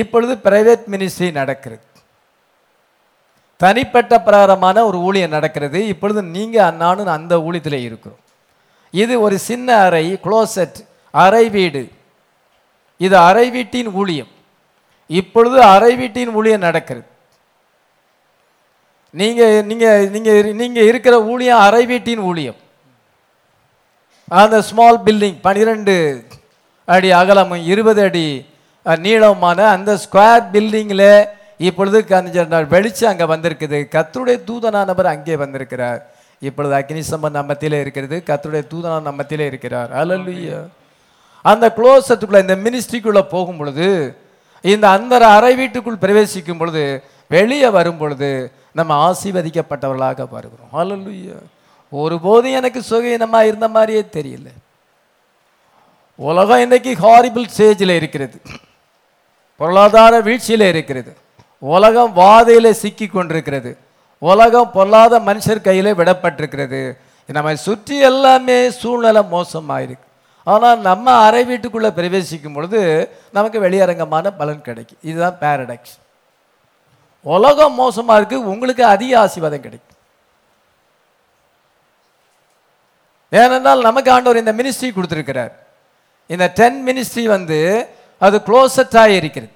இப்பொழுது பிரைவேட் மினிஸ்ட்ரி நடக்கிறது. தனிப்பட்ட பிரகாரமான ஒரு ஊழியம் நடக்கிறது. இப்பொழுது நீங்கள் நானும் அந்த ஊழியத்தில் இருக்கிறோம். இது ஒரு சின்ன அறை குளோசெட் அறை வீடு. இது அறை வீட்டின் ஊழியம். இப்பொழுது அறை வீட்டின் ஊழியம் நடக்கிறது. நீங்கள் நீங்கள் நீங்கள் நீங்கள் இருக்கிற ஊழியம் அறை வீட்டின் ஊழியம். அந்த ஸ்மால் பில்டிங் பன்னிரெண்டு அடி அகலமும் இருபது அடி நீளமான அந்த ஸ்கொயர் பில்டிங்கில் இப்பொழுது கொஞ்ச வெளிச்சம் அங்கே வந்திருக்குது. கத்தருடைய தூதனானவர் அங்கே வந்திருக்கிறார். இப்பொழுது அக்னி சம்பந்த நம்மத்திலே இருக்கிறது. கத்தருடைய தூதனான நம்மத்திலே இருக்கிறார். அல்லல்லுயா அந்த குளோசத்துக்குள்ள இந்த மினிஸ்ட்ரிக்குள்ளே போகும் பொழுது இந்த அந்த அறை வீட்டுக்குள் பிரவேசிக்கும் பொழுது வெளியே வரும் பொழுது நம்ம ஆசீர்வதிக்கப்பட்டவர்களாக வருகிறோம். அல்லல்லுயா ஒருபோதும் எனக்கு சுகீனமாக இருந்த மாதிரியே தெரியல. உலகம் இன்றைக்கி ஹாரிபிள் ஸ்டேஜில் இருக்கிறது. பொருளாதார வீழ்ச்சியில் இருக்கிறது. உலகம் வாதையில் சிக்கி கொண்டிருக்கிறது. உலகம் பொல்லாத மனுஷர் கையில் விடப்பட்டிருக்கிறது. நம்மை சுற்றி எல்லாமே சூழ்நிலை மோசமாயிருக்கு. ஆனால் நம்ம அறை வீட்டுக்குள்ளே பிரவேசிக்கும் பொழுது நமக்கு வெளியரங்கமான பலன் கிடைக்கும். இதுதான் பேரடாக்ஸ் உலகம் மோசமாக இருக்குது உங்களுக்கு அதிக ஆசீர்வாதம் கிடைக்கும். ஏனென்றால் நமக்கு ஆண்டவர் இந்த மினிஸ்ட்ரி கொடுத்துருக்கிறார். இந்த டென் மினிஸ்ட்ரி வந்து அது க்ளோசட்டாக இருக்கிறது.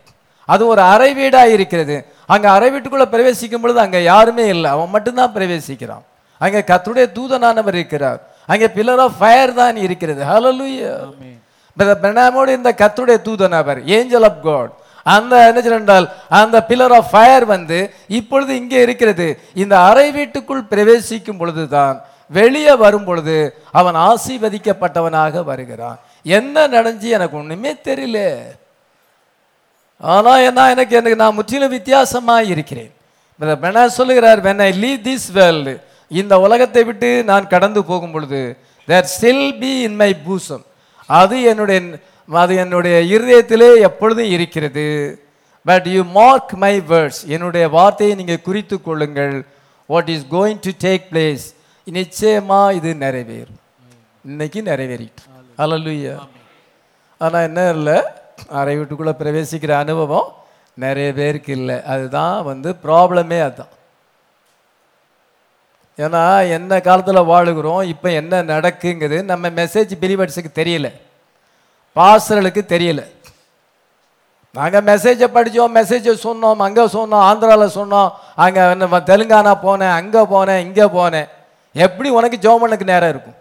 அது ஒரு அறை வீடாக இருக்கிறது. அங்கே அறை வீட்டுக்குள்ளே பிரவேசிக்கும் பொழுது அங்கே யாருமே இல்லை. அவன் மட்டும்தான் பிரவேசிக்கிறான். அங்கே கர்த்தருடைய தூதனானவர் இருக்கிறார். அங்கே பில்லர் ஆஃப் ஃபயர் தான் இருக்கிறது. பிரதர் பிரணாமோடு இந்த கர்த்தருடைய தூதனவர் ஏஞ்சல் ஆஃப் காட் அந்த என்ன சொன்னால் அந்த பில்லர் ஆஃப் ஃபயர் வந்து இப்பொழுது இங்கே இருக்கிறது. இந்த அறை வீட்டுக்குள் பிரவேசிக்கும் பொழுதுதான் வெளியே வரும் பொழுது அவன் ஆசீர்வதிக்கப்பட்டவனாக வருகிறான். என்ன நடந்துச்சு எனக்கு ஒன்றுமே தெரியல. ஆனால் என்ன எனக்கு எனக்கு நான் முற்றிலும் வித்தியாசமாக இருக்கிறேன். பிரதர் சொல்லுகிறார் when I leave this world இந்த உலகத்தை விட்டு நான் கடந்து போகும் பொழுது there still be in my bosom அது என்னுடைய அது என்னுடைய இருதயத்திலே எப்பொழுதும் இருக்கிறது. But you mark my words என்னுடைய வார்த்தையை நீங்கள் குறித்து கொள்ளுங்கள். What is going to take place நிச்சயமா இது நிறைவேறும். இன்னைக்கு நிறைவேறிட்டு. அல்லலுயா ஆனா என்ன இல்லை அறை வீட்டுக்குள்ளே பிரவேசிக்கிற அனுபவம் நிறைய பேருக்கு இல்லை. அதுதான் வந்து ப்ராப்ளமே அதுதான். ஏன்னா என்ன காலத்தில் வாழுகிறோம் இப்போ என்ன நடக்குங்கிறது நம்ம மெசேஜ் பிலிவர்ஸுக்கு தெரியல. பாஸ்டர்களுக்கு தெரியல. நாங்கள் மெசேஜை படித்தோம் மெசேஜை சொன்னோம் அங்கே சொன்னோம் ஆந்திராவில் சொன்னோம் அங்கே தெலுங்கானா போனேன் அங்கே போனேன் இங்கே போனேன். எப்படி உனக்கு ஜெபம் பண்ணக்கு நேரம் இருக்கும்?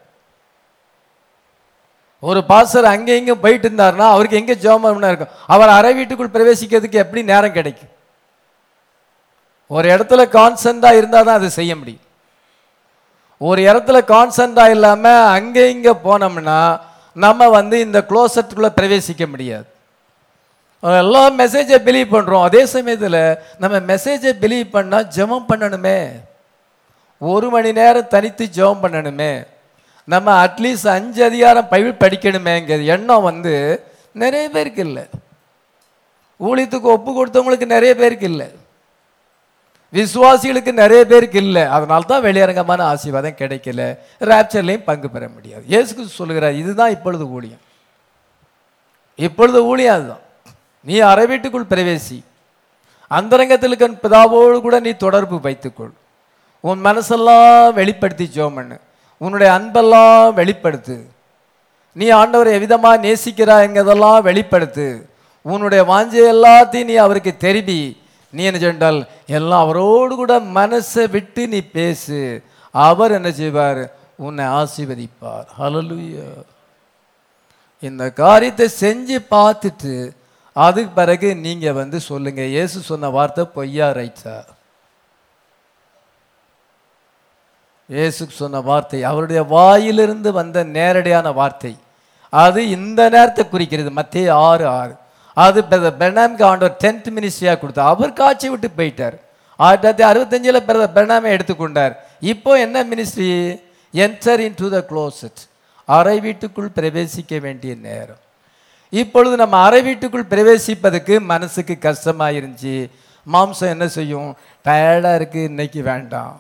ஒரு பாஸ்டர் அங்கே இங்கே போயிட்டு இருந்தாருன்னா அவருக்கு எங்கே ஜெபம் இருக்கும்? அவர் அறை வீட்டுக்குள் பிரவேசிக்கிறதுக்கு எப்படி நேரம் கிடைக்கும்? ஒரு இடத்துல கான்சென்ட்டாக இருந்தால் தான் அதை செய்ய முடியும். ஒரு இடத்துல கான்சென்ட்டாக இல்லாமல் அங்கே இங்கே போனோம்னா நம்ம வந்து இந்த க்ளோசட்டுக்குள்ளே பிரவேசிக்க முடியாது. எல்லாம் மெசேஜை பிலீவ் பண்ணுறோம் அதே சமயத்தில் நம்ம மெசேஜை பிலீவ் பண்ணால் ஜெபம் பண்ணணுமே. ஒரு மணி நேரம் தனித்து ஜெபம் பண்ணணுமே. நம்ம அட்லீஸ்ட் அஞ்சு அதிகாரம் பைபிள் படிக்கணுமேங்கிற எண்ணம் வந்து நிறைய பேருக்கு இல்லை. ஊழியத்துக்கு ஒப்பு கொடுத்தவங்களுக்கு நிறைய பேருக்கு இல்லை. விசுவாசிகளுக்கு நிறைய பேருக்கு இல்லை. அதனால தான் வெளியரங்கமான ஆசீர்வாதம் கிடைக்கல. ராப்சர்லையும் பங்கு பெற முடியாது. இயேசுக்கு சொல்லுகிறார் இதுதான் இப்பொழுது ஊழியம். இப்பொழுது ஊழியம் அதுதான். நீ அறவீட்டுக்குள் பிரவேசி. அந்தரங்கத்தில் இருக்க பிதாவோடு கூட நீ தொடர்பு வைத்துக்கொள். உன் மனசெல்லாம் வெளிப்படுத்தி ஜெபம் பண்ணு உன்னுடைய அன்பெல்லாம் வெளிப்படுத்து. நீ ஆண்டவரை எவ்விதமாக நேசிக்கிறாய்ங்கிறதெல்லாம் வெளிப்படுத்து. உன்னுடைய வாஞ்சை எல்லாத்தையும் நீ அவருக்கு தெரிவி. நீ என்ன சென்றால் எல்லாம் அவரோடு கூட மனசை விட்டு நீ பேசு. அவர் என்ன செய்வார்? உன்னை ஆசீர்வதிப்பார். ஹலலுயா இந்த காரியத்தை செஞ்சு பார்த்துட்டு அதுக்கு பிறகு நீங்கள் வந்து சொல்லுங்கள் இயேசு சொன்ன வார்த்தை பொய்யா ரைட்டா இயேசு சொன்ன வார்த்தை அவருடைய வாயிலிருந்து வந்த நேரடியான வார்த்தை. அது இந்த நேரத்தை குறிக்கிறது மத்திய ஆறு ஆறு. அது பிரதர் பெர்னாம்க்கு ஆண்டவர் டென்த் மினிஸ்ட்ரியாக கொடுத்தார். அவர் காட்சி விட்டு போயிட்டார். ஆயிரத்தி தொள்ளாயிரத்தி அறுபத்தஞ்சில் பிரத பெர்னாமை எடுத்துக்கொண்டார். இப்போ என்ன ministry enter into the closet அறை வீட்டுக்குள் பிரவேசிக்க வேண்டிய நேரம். இப்பொழுது நம்ம அறை வீட்டுக்குள் பிரவேசிப்பதுக்கு மனசுக்கு கஷ்டமாக இருந்துச்சு மாம்சம் என்ன செய்யும்? டயர்டாக இருக்குது இன்னைக்கு வேண்டாம்.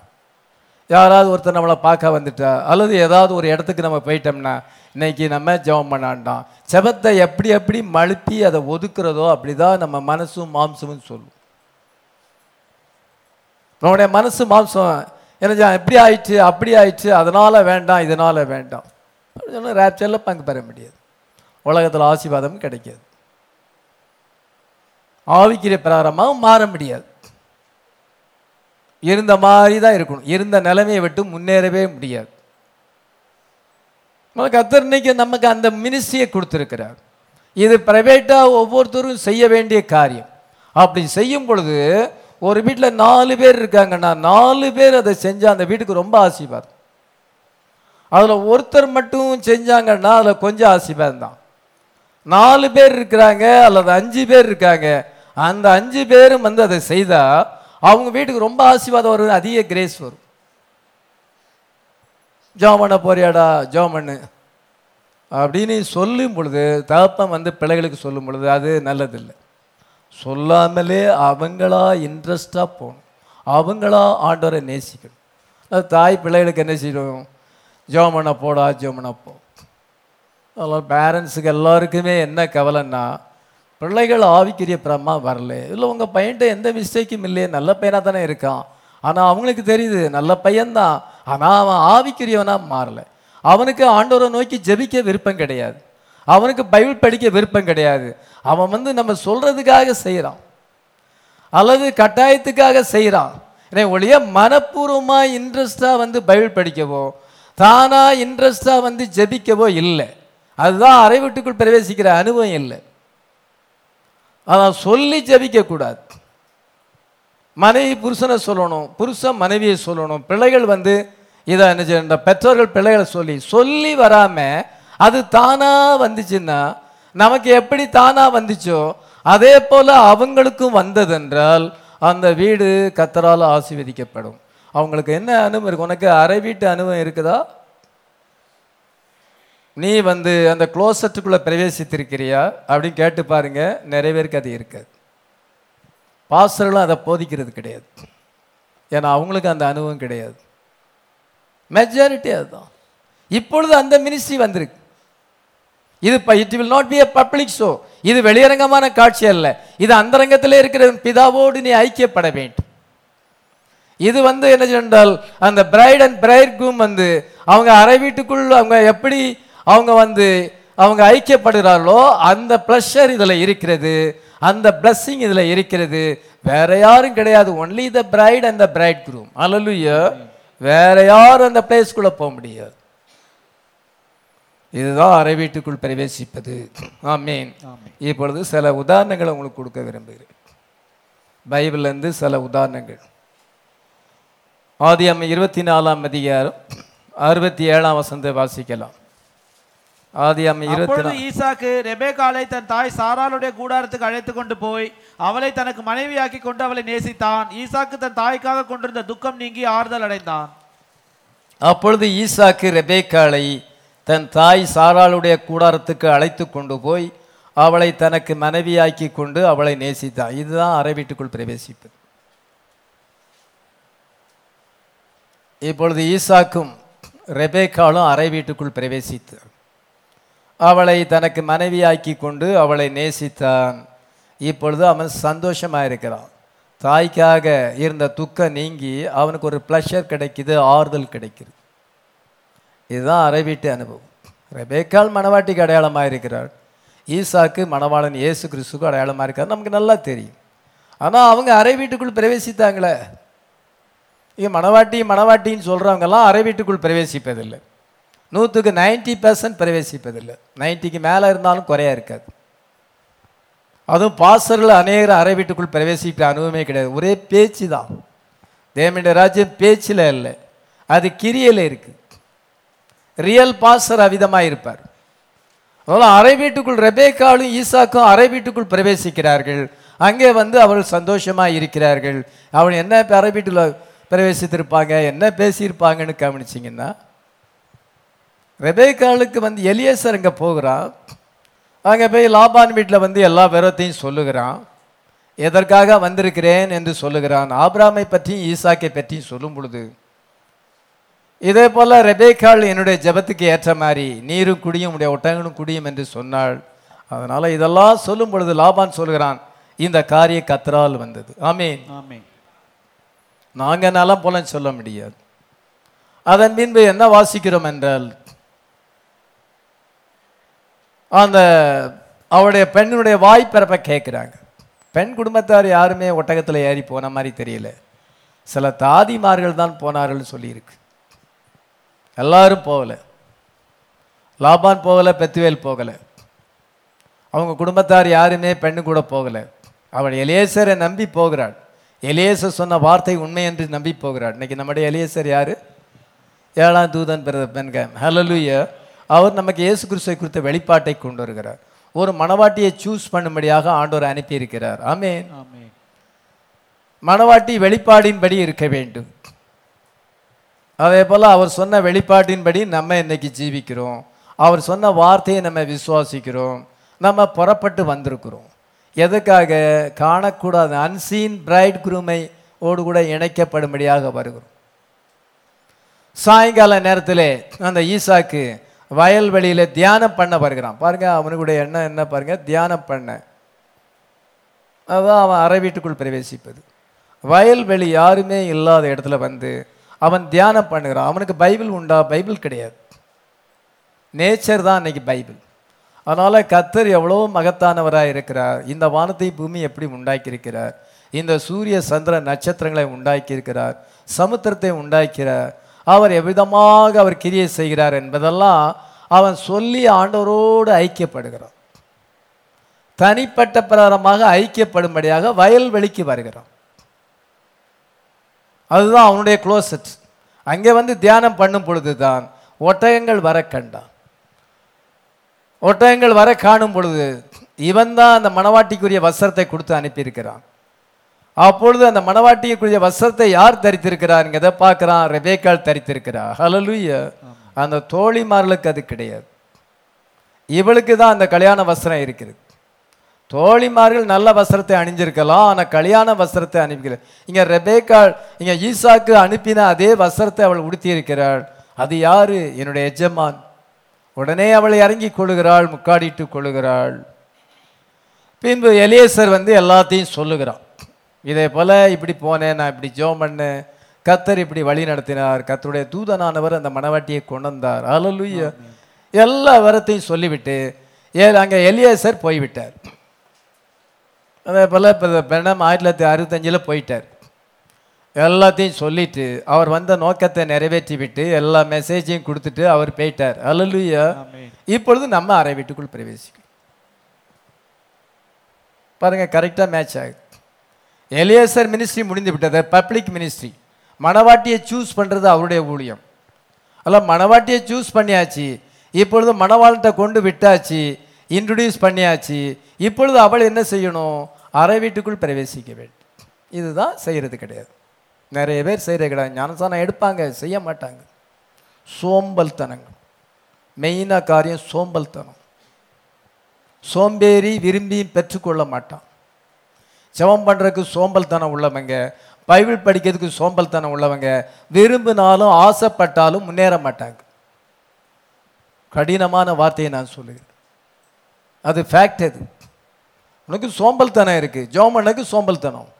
யாராவது ஒருத்தர் நம்மளை பார்க்க வந்துட்டா அல்லது ஏதாவது ஒரு இடத்துக்கு நம்ம போயிட்டோம்னா இன்னைக்கு நம்ம ஜெபம் பண்ணாண்டாம். ஜெபத்தை எப்படி எப்படி மழுப்பி அதை ஒதுக்குறதோ அப்படிதான் நம்ம மனசும் மாம்சமும் சொல்லும். நம்முடைய மனசு மாம்சம் என்ன எப்படி ஆயிடுச்சு அப்படி ஆயிடுச்சு அதனால் வேண்டாம் இதனால் வேண்டாம். சொன்னால் ரேப்சரில் பங்கு பெற முடியாது. உலகத்தில் ஆசீர்வாதம் கிடைக்காது. ஆவிக்கிற பிரகாரமாக மாற முடியாது. இருந்த மாதிரி தான் இருக்கணும். இருந்த நிலைமையை விட்டு முன்னேறவே முடியாது. கத்தர் இன்னைக்கு நமக்கு அந்த மினிஸ்ட்ரியை கொடுத்துருக்கிறார். இது ப்ரைவேட்டாக ஒவ்வொருத்தரும் செய்ய வேண்டிய காரியம். அப்படி செய்யும் பொழுது ஒரு வீட்டில் நாலு பேர் இருக்காங்கன்னா நாலு பேர் அதை செஞ்சால் அந்த வீட்டுக்கு ரொம்ப ஆசீர்வாதம். அதில் ஒருத்தர் மட்டும் செஞ்சாங்கன்னா அதில் கொஞ்சம் ஆசீர்வாதம் தான். நாலு பேர் இருக்கிறாங்க அல்லது அஞ்சு பேர் இருக்காங்க. அந்த அஞ்சு பேரும் வந்து அதை செய்தால் அவங்க வீட்டுக்கு ரொம்ப ஆசீர்வாதம் வரும் அதிக கிரேஸ் வரும். ஜோம் பண்ண போறியாடா ஜோம் பண்ணு. அப்படின்னு சொல்லும் பொழுது தகப்பன் வந்து பிள்ளைகளுக்கு சொல்லும் பொழுது அது நல்லதில்லை. சொல்லாமலே அவங்களா இன்ட்ரெஸ்டாக போகணும். அவங்களா ஆண்டவரை நேசிக்கணும். அது தாய் பிள்ளைகளுக்கு என்ன செய்யணும்? ஜோம் பண்ண போடா ஜோம் பண்ண போ. பேரண்ட்ஸுக்கு எல்லாருக்குமே என்ன கவலைன்னா பிள்ளைகள் ஆவிக்குரிய பிரமா வரல. இல்லை உங்கள் பையன்ட்ட எந்த மிஸ்டேக்கும் இல்லையே. நல்ல பையனாக தானே இருக்கான். ஆனால் அவங்களுக்கு தெரியுது நல்ல பையன்தான். ஆனால் அவன் ஆவிக்குரியவனாக மாறல. அவனுக்கு ஆண்டவரை நோக்கி ஜெபிக்க விருப்பம் கிடையாது. அவனுக்கு பைபிள் படிக்க விருப்பம் கிடையாது. அவன் வந்து நம்ம சொல்கிறதுக்காக செய்கிறான் அல்லது கட்டாயத்துக்காக செய்கிறான் ஏன்னா ஒழிய மனப்பூர்வமாக இன்ட்ரெஸ்டாக வந்து பைபிள் படிக்கவோ தானாக இன்ட்ரெஸ்டாக வந்து ஜெபிக்கவோ இல்லை. அதுதான் அறை வீட்டுக்குள் பிரவேசிக்கிற அனுபவம் இல்லை. ஆனால் சொல்லி ஜபிக்கக்கூடாது மனைவி புருஷனை சொல்லணும் புருஷன் மனைவியை சொல்லணும். பிள்ளைகள் வந்து இதை என்ன செய்யணும் பெற்றோர்கள் பிள்ளைகளை சொல்லி சொல்லி வராமல் அது தானாக வந்துச்சுன்னா நமக்கு எப்படி தானாக வந்துச்சோ அதே போல் அவங்களுக்கும் வந்ததென்றால் அந்த வீடு கத்தரால் ஆசீர்வதிக்கப்படும். அவங்களுக்கு என்ன அனுபவம் இருக்கு? உனக்கு அரை வீட்டு அனுபவம் இருக்குதா? நீ வந்து அந்த க்ளோசட்டுக்குள்ளே பிரவேசித்திருக்கிறியா அப்படின்னு கேட்டு பாருங்க நிறைய பேருக்கு அது இருக்காது. பாஸ்டர்களும் அதை போதிக்கிறது கிடையாது. ஏன்னா அவங்களுக்கு அந்த அனுபவம் கிடையாது. மெஜாரிட்டி அதுதான். இப்பொழுது அந்த மினிஸ்ட்ரி வந்திருக்கு. இது it will not be a public show இது வெளியரங்கமான காட்சி அல்ல. இது அந்தரங்கத்தில் இருக்கிற பிதாவோடு நீ ஐக்கியப்பட வேண்டும். இது வந்து என்ன சொன்னால் அந்த பிரைட் அண்ட் பிரைட் கூம் வந்து அவங்க அறை வீட்டுக்குள் அவங்க எப்படி அவங்க வந்து அவங்க ஐக்கியப்படுகிறார்களோ அந்த ப்ளஷர் இதில் இருக்கிறது அந்த blessing இதுல இருக்கிறது. வேற யாரும் கிடையாது. Only the bride and the bridegroom அல்லலுயா வேற யாரும் அந்த பிளேஸ்க்குள்ள போக முடியாது. இதுதான் அறை வீட்டுக்குள் பிரவேசிப்பது. ஆமீன். இப்பொழுது சில உதாரணங்களை உங்களுக்கு கொடுக்க விரும்புகிறேன். பைபிள்ல இருந்து சில உதாரணங்கள். ஆதியாம இருபத்தி நாலாம் அதிகாரம் அறுபத்தி ஏழாம் வசந்த வாசிக்கலாம். ஆதியாம இருபத்தி அப்பொழுது ஈசாக்கு ரெபேக்காளை தன் தாய் சாராளுடைய கூடாரத்துக்கு அழைத்து கொண்டு போய் அவளை தனக்கு மனைவியாக்கி கொண்டு அவளை நேசித்தான். ஈசாக்கு தன் தாய்க்காக கொண்டிருந்த துக்கம் நீங்கி ஆறுதல் அடைந்தான். அப்பொழுது ஈசாக்கு ரெபேக்காளை தன் தாய் சாராளுடைய கூடாரத்துக்கு அழைத்து கொண்டு போய் அவளை தனக்கு மனைவியாக்கி கொண்டு அவளை நேசித்தான். இதுதான் அறை வீட்டுக்குள் பிரவேசிப்பது இப்பொழுது ஈசாக்கும் ரெபேக்காலும் அறை வீட்டுக்குள் பிரவேசித்து அவளை தனக்கு மனைவியாக்கி கொண்டு அவளை நேசித்தான். இப்பொழுது அவன் சந்தோஷமாக இருக்கிறான் தாய்க்காக இருந்த துக்கம் நீங்கி அவனுக்கு ஒரு ப்ளஷர் கிடைக்குது ஆறுதல் கிடைக்குது. இதுதான் அறை வீட்டு அனுபவம். ரெபேக்கால் மணவாட்டிக்கு அடையாளமாக இருக்கிறாள் ஈசாக்கு மணவாளன் இயேசு கிறிஸ்துக்கு அடையாளமாக இருக்கார் நமக்கு நல்லா தெரியும். ஆனால் அவங்க அறை வீட்டுக்குள் பிரவேசித்தாங்களே. இங்கே மணவாட்டி மணவாட்டின்னு சொல்கிறவங்கெல்லாம் அறை வீட்டுக்குள் பிரவேசிப்பதில்லை. நூற்றுக்கு நைன்ட்டி பர்சன்ட் பிரவேசிப்பதில்லை. நைன்ட்டிக்கு மேலே இருந்தாலும் குறையா இருக்காது. அதுவும் பாசர்கள் அநேகர் அறை வீட்டுக்குள் பிரவேசிக்கிற அனுபவமே கிடையாது. ஒரே பேச்சு தான் தேவனுடைய ராஜ்யம் பேச்சில் இல்லை அது கிரியையில் இருக்குது ரியல் பாசர் அவிதமாக இருப்பார். அதனால் அறை வீட்டுக்குள் ரெபேக்காலும் ஈசாக்கும் அறை வீட்டுக்குள் பிரவேசிக்கிறார்கள். அங்கே வந்து அவர்கள் சந்தோஷமாக இருக்கிறார்கள். அவள் என்ன அறை வீட்டுக்குள்ள பிரவேசித்திருப்பாங்க என்ன பேசியிருப்பாங்கன்னு கவனிச்சிங்கன்னா ரெபேக்காலுக்கு வந்து எலியேசர் அங்கே போகிறான். அங்கே போய் லாபான் வீட்டில் வந்து எல்லா விவரத்தையும் சொல்லுகிறான். எதற்காக வந்திருக்கிறேன் என்று சொல்லுகிறான். ஆபிராமை பற்றியும் ஈசாக்கை பற்றியும் சொல்லும் பொழுது இதே போல ரெபேக்காள் என்னுடைய ஜெபத்துக்கு ஏற்ற மாதிரி நீரும் குடியும் உடைய ஒட்டகனும் குடியும் என்று சொன்னாள். அதனால இதெல்லாம் சொல்லும் பொழுது லாபான் சொல்கிறான் இந்த காரிய கத்தரால் வந்தது. ஆமீன். ஆமென். நாங்க நலம் போல சொல்ல முடியாது. அதன் பின்பு என்ன வாசிக்கிறோம் என்றால் அந்த அவருடைய பெண்ணுடைய வாய்ப்பிறப்பை கேட்குறாங்க. பெண் குடும்பத்தார் யாருமே ஒட்டகத்தில் ஏறி போன மாதிரி தெரியல. சில தாதிமார்கள் தான் போனார்கள் சொல்லியிருக்கு. எல்லாரும் போகலை. லாபான் போகலை பெத்துவேல் போகலை. அவங்க குடும்பத்தார் யாருமே பெண்ணு கூட போகலை. அவள் எலேசரை நம்பி போகிறாள் எலேசர் சொன்ன வார்த்தை உண்மை என்று நம்பி போகிறாள் இன்னைக்கு நம்முடைய எலேசர் யார்? ஏழாம் தூதன் பிறந்த பெண்க ஹலலுயா அவர் நமக்கு இயேசு கிறிஸ்துவை குறித்த வெளிப்பாட்டை கொண்டு வருகிறார். ஒரு மணவாட்டியை சூஸ் பண்ணும்படியாக ஆண்டவர் அனுப்பியிருக்கிறார். ஆமென். மணவாட்டி வெளிப்பாடின்படி இருக்க வேண்டும். அதே போல அவர் சொன்ன வெளிப்பாட்டின்படி நம்ம இன்னைக்கு ஜீவிக்கிறோம். அவர் சொன்ன வார்த்தையை நம்ம விசுவாசிக்கிறோம். நம்ம புறப்பட்டு வந்திருக்கிறோம். எதுக்காக? காணக்கூடாத அன்சீன் பிரைட் குரூமை ஓடு கூட இணைக்கப்படும்படியாக வருகிறோம். சாயங்கால நேரத்தில் அந்த ஈசாக்கு வயல்வெளியில் தியானம் பண்ண வருகிறான் பாருங்க அவனுடைய எண்ணம் என்ன பாருங்க தியானம் பண்ண. அதான் அவன் அறை வீட்டுக்குள் பிரவேசிப்பது. வயல்வெளி யாருமே இல்லாத இடத்துல வந்து அவன் தியானம் பண்ணுகிறான். அவனுக்கு பைபிள் உண்டா? பைபிள் கிடையாது. நேச்சர் தான் அன்னைக்கு பைபிள். அதனால் கத்தர் எவ்வளோ மகத்தானவராக இருக்கிறார். இந்த வானத்தை பூமி எப்படி உண்டாக்கியிருக்கிறார்? இந்த சூரிய சந்திர நட்சத்திரங்களை உண்டாக்கியிருக்கிறார். சமுத்திரத்தை உண்டாக்கிறார். அவர் எவ்விதமாக அவர் கிரியை செய்கிறார் என்பதெல்லாம் அவன் சொல்லி ஆண்டவரோடு ஐக்கியப்படுகிறான். தனிப்பட்ட பிரகாரமாக ஐக்கியப்படும்படியாக வயல்வெளிக்கு வருகிறான். அதுதான் அவனுடைய க்ளோசட் அங்கே வந்து தியானம் பண்ணும் பொழுதுதான் ஒட்டகங்கள் வர கண்டான். ஒட்டகங்கள் வர காணும் பொழுது இவன் தான் அந்த மணவாட்டிக்குரிய வஸ்திரத்தை கொடுத்து அனுப்பியிருக்கிறான். அப்பொழுது அந்த மணவாட்டிக்குரிய வஸ்திரத்தை யார் தரித்திருக்கிறார் எதை பார்க்குறான் ரெபேக்கால் தரித்திருக்கிறார். ஹலலுய அந்த தோழிமார்களுக்கு அது கிடையாது. இவளுக்கு தான் அந்த கல்யாண வஸ்திரம் இருக்குது. தோழிமார்கள் நல்ல வஸ்திரத்தை அணிஞ்சிருக்கலாம் ஆனால் கல்யாண வஸ்திரத்தை அனுப்பிக்கிற இங்கே ரெபேக்கால் இங்கே ஈசாக்கு அனுப்பின அதே வஸ்திரத்தை அவள் உடுத்தியிருக்கிறாள். அது யாரு? என்னுடைய எஜமான். உடனே அவளை இறங்கி கொள்ளுகிறாள் முக்காடிட்டு கொள்ளுகிறாள். பின்பு எலியேசர் வந்து எல்லாத்தையும் சொல்லுகிறான். இதே போல இப்படி போனேன் நான் இப்படி ஜெபம் பண்ணேன். கத்தர் இப்படி வழி நடத்தினார். கத்தருடைய தூதனானவர் அந்த மணவாட்டியை கொண்டு வந்தார் அலலுய எல்லா விவரத்தையும் சொல்லிவிட்டு ஏ அங்கே எலியேசர் போய்விட்டார். அதே போல் இப்போ பெண்ணம் ஆயிரத்தி தொள்ளாயிரத்தி அறுபத்தஞ்சில் போயிட்டார். எல்லாத்தையும் சொல்லிட்டு அவர் வந்த நோக்கத்தை நிறைவேற்றி விட்டு எல்லா மெசேஜையும் கொடுத்துட்டு அவர் போயிட்டார். அல்லலுயா ஆமென். இப்பொழுது நம்ம அறை வீட்டுக்குள் பிரவேசிக்கும் பாருங்க கரெக்டாக மேட்ச் ஆகுது. எலியேசர் மினிஸ்ட்ரி முடிந்து விட்டது பப்ளிக் மினிஸ்ட்ரி மணவாட்டியை சூஸ் பண்ணுறது அவருடைய ஊழியம். அல்ல மணவாட்டியை சூஸ் பண்ணியாச்சு இப்பொழுது மணவாளன்ட்ட கொண்டு விட்டாச்சு இன்ட்ரடியூஸ் பண்ணியாச்சு இப்பொழுது அவள் என்ன செய்யணும்? அரை வீட்டுக்குள் பிரவேசிக்க வேண்டும். இதுதான் செய்கிறது கிடையாது. நிறைய பேர் செய்கிறது கிடையாது. ஞானசானம் எடுப்பாங்க செய்ய மாட்டாங்க. சோம்பல்தனங்கள். மெயினாக காரியம் சோம்பல்தனம். சோம்பேறி விரும்பி பெற்றுக்கொள்ள மாட்டான். ஜெபம் பண்ணுறதுக்கு சோம்பல் தனம் உள்ளவங்க பைபிள் படிக்கிறதுக்கு சோம்பல் தனம் உள்ளவங்க விரும்பினாலும் ஆசைப்பட்டாலும் முன்னேற மாட்டாங்க. கடினமான வார்த்தையை நான் சொல்லுகிறேன். அது ஃபேக்ட் அது. உனக்கு சோம்பல் தனம் இருக்குது ஜெபம் சோம்பல் தனம்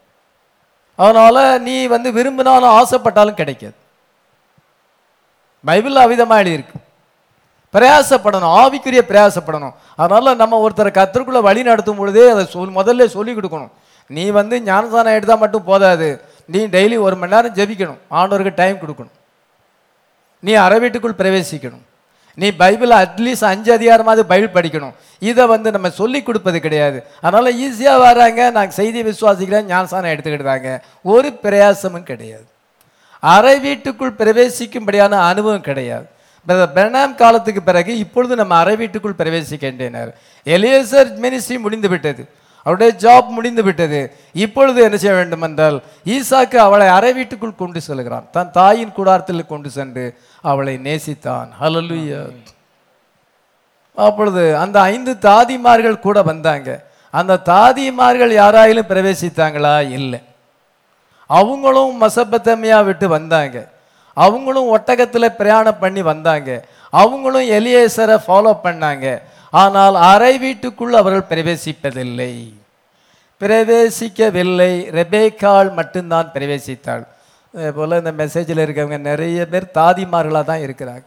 அதனால் நீ வந்து விரும்பினாலும் ஆசைப்பட்டாலும் கிடைக்காது. பைபிள் அவிதமாக எழுதியிருக்கு பிரயாசப்படணும். ஆவிக்குரிய பிரயாசப்படணும். அதனால் நம்ம ஒருத்தரை கத்தருக்குள்ளே வழி நடத்தும் பொழுதே அதை சொல் முதல்ல சொல்லி கொடுக்கணும். நீ வந்து ஞானசானம் எடுத்தால் மட்டும் போதாது. நீ டெய்லி ஒரு மணி நேரம் ஜெபிக்கணும். ஆண்டவருக்கு டைம் கொடுக்கணும். நீ அறை வீட்டுக்குள் பிரவேசிக்கணும். நீ பைபிளை அட்லீஸ்ட் அஞ்சு அதிகாரமாவது பைபிள் படிக்கணும். இதை வந்து நம்ம சொல்லி கொடுப்பது கிடையாது. அதனால் ஈஸியாக வராங்க. நாங்கள் செய்தியை விசுவாசிக்கிறேன். ஞானசானம் எடுத்துக்கிட்டாங்க ஒரு பிரயாசமும் கிடையாது. அறை வீட்டுக்குள் பிரவேசிக்கும்படியான அனுபவம் கிடையாது. பிரணாம் காலத்துக்கு பிறகு இப்பொழுது நம்ம அறை வீட்டுக்குள் பிரவேசிக்கின்றனர். எலியசர் மினிஸ்ட்ரி முடிந்து விட்டது. அவருடைய ஜாப் முடிந்து விட்டது இப்பொழுது என்ன செய்ய வேண்டும் என்றால் ஈசாக்கு அவளை அறை வீட்டுக்குள் கொண்டு செல்கிறான். தன் தாயின் கூடாரத்தில் கொண்டு சென்று அவளை நேசித்தான். ஹலலுயா அப்பொழுது அந்த ஐந்து தாதிமார்கள் கூட வந்தாங்க. அந்த தாதிமார்கள் யாராயிலும் பிரவேசித்தாங்களா? இல்லை. அவங்களும் மசபத்தமியா விட்டு வந்தாங்க. அவங்களும் ஒட்டகத்தில் பிரயாணம் பண்ணி வந்தாங்க. அவங்களும் எலியேசரை ஃபாலோ பண்ணாங்க. ஆனால் அறை வீட்டுக்குள் அவர்கள் பிரவேசிப்பதில்லை. பிரவேசிக்கவில்லை. ரெபேக்காள் மட்டும்தான் பிரவேசித்தாள். அதே போல் இந்த மெசேஜில் இருக்கவங்க நிறைய பேர் தாதிமார்களாக தான் இருக்கிறாங்க.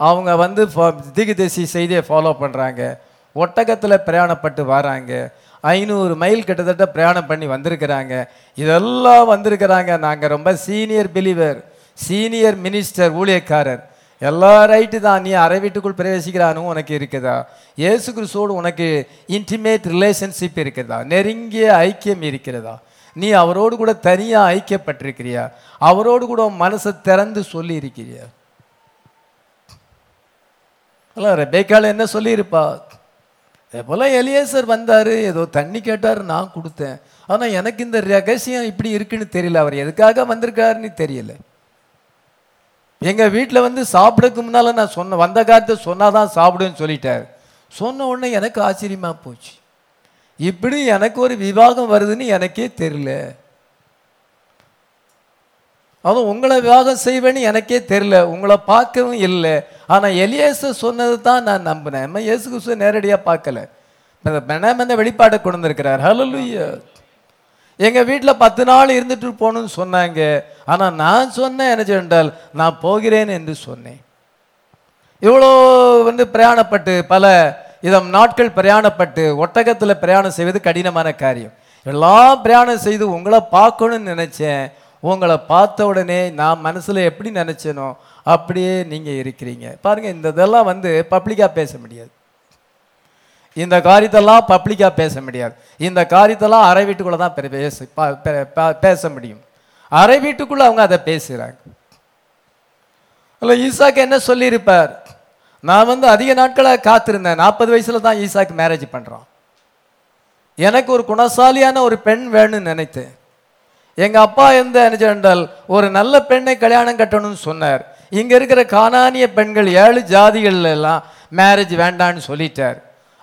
அவங்க வந்து திகுதேசி செய்தியை ஃபாலோ பண்ணுறாங்க ஒட்டகத்தில் பிரயாணப்பட்டு வராங்க. ஐநூறு மைல் கிட்டத்தட்ட பிரயாணம் பண்ணி வந்திருக்கிறாங்க. இதெல்லாம் வந்திருக்கிறாங்க. நாங்கள் ரொம்ப சீனியர் பிலீவர் சீனியர் மினிஸ்டர் ஊழியக்காரர். எல்லா ரைட்டு தான். நீ அறை வீட்டுக்குள் பிரவேசிக்கிறானும் உனக்கு இருக்குதா? இயேசு கிறிஸ்துவோடு உனக்கு இன்டிமேட் ரிலேஷன்ஷிப் இருக்கிறதா நெருங்கிய ஐக்கியம் இருக்கிறதா? நீ அவரோடு கூட தனியாக ஐக்கியப்பட்டிருக்கிறியா? அவரோடு கூட மனசை திறந்து சொல்லி இருக்கிறியா அல்ல ரெபேக்கால் என்ன சொல்லியிருப்பா? அதே போல் எலியேசர் வந்தார் ஏதோ தண்ணி கேட்டார் நான் கொடுத்தேன். ஆனால் எனக்கு இந்த ரகசியம் இப்படி இருக்குன்னு தெரியல. அவர் எதுக்காக வந்திருக்காருன்னு தெரியல. எங்கள் வீட்டில் வந்து சாப்பிடக்கு முன்னால் நான் சொன்ன வந்த காலத்தை சொன்னாதான் சாப்பிடுன்னு சொல்லிட்டார். சொன்ன உடனே எனக்கு ஆச்சரியமாக போச்சு. இப்படி எனக்கு ஒரு விவாகம் வருதுன்னு எனக்கே தெரியல. அதுவும் உங்களை விவாகம் செய்வேன்னு எனக்கே தெரில உங்களை பார்க்கவும் இல்லை. ஆனால் எலியேச சொன்னது தான் நான் நம்பினேன். நம்ம இயேசு கிறிஸ்துவ நேரடியாக பார்க்கல. இந்த அந்த வெளிப்பாட்டை கொண்டு வந்திருக்கிறார். ஹalleluya எங்கள் வீட்டில் பத்து நாள் இருந்துட்டு போகணும்னு சொன்னாங்க. ஆனால் நான் சொன்னேன் என்ன என்றால் நான் போகிறேன் என்று சொன்னேன். இவ்வளோ வந்து பிரயாணப்பட்டு பல இதம் நாட்கள் பிரயாணப்பட்டு ஒட்டகத்தில் பிரயாணம் செய்வது கடினமான காரியம். எல்லாம் பிரயாணம் செய்து உங்களை பார்க்கணும்னு நினச்சேன். உங்களை பார்த்த உடனே நான் மனசில் எப்படி நினச்சேனோ அப்படியே நீங்கள் இருக்கிறீங்க. பாருங்கள் இந்த இதெல்லாம் வந்து பப்ளிக்காக பேச முடியாது. இந்த காரியத்தெல்லாம் பப்ளிக்காக பேச முடியாது. இந்த காரியத்தெல்லாம் அறை வீட்டுக்குள்ளே தான் பேச பேச முடியும். அறை வீட்டுக்குள்ளே அவங்க அதை பேசுகிறாங்க இல்லை ஈசாக்கு என்ன சொல்லியிருப்பார்? நான் வந்து அதிக நாட்களாக காத்திருந்தேன். நாற்பது வயசில் தான் ஈசாக்கு மேரேஜ் பண்ணுறான் எனக்கு ஒரு குணசாலியான ஒரு பெண் வேணும்னு நினைத்தேன். எங்கள் அப்பா எந்த என்றால் ஒரு நல்ல பெண்ணை கல்யாணம் கட்டணும்னு சொன்னார். இங்கே இருக்கிற காணானிய பெண்கள் ஏழு ஜாதிகள் எல்லாம் மேரேஜ் வேண்டான்னு சொல்லிட்டார்.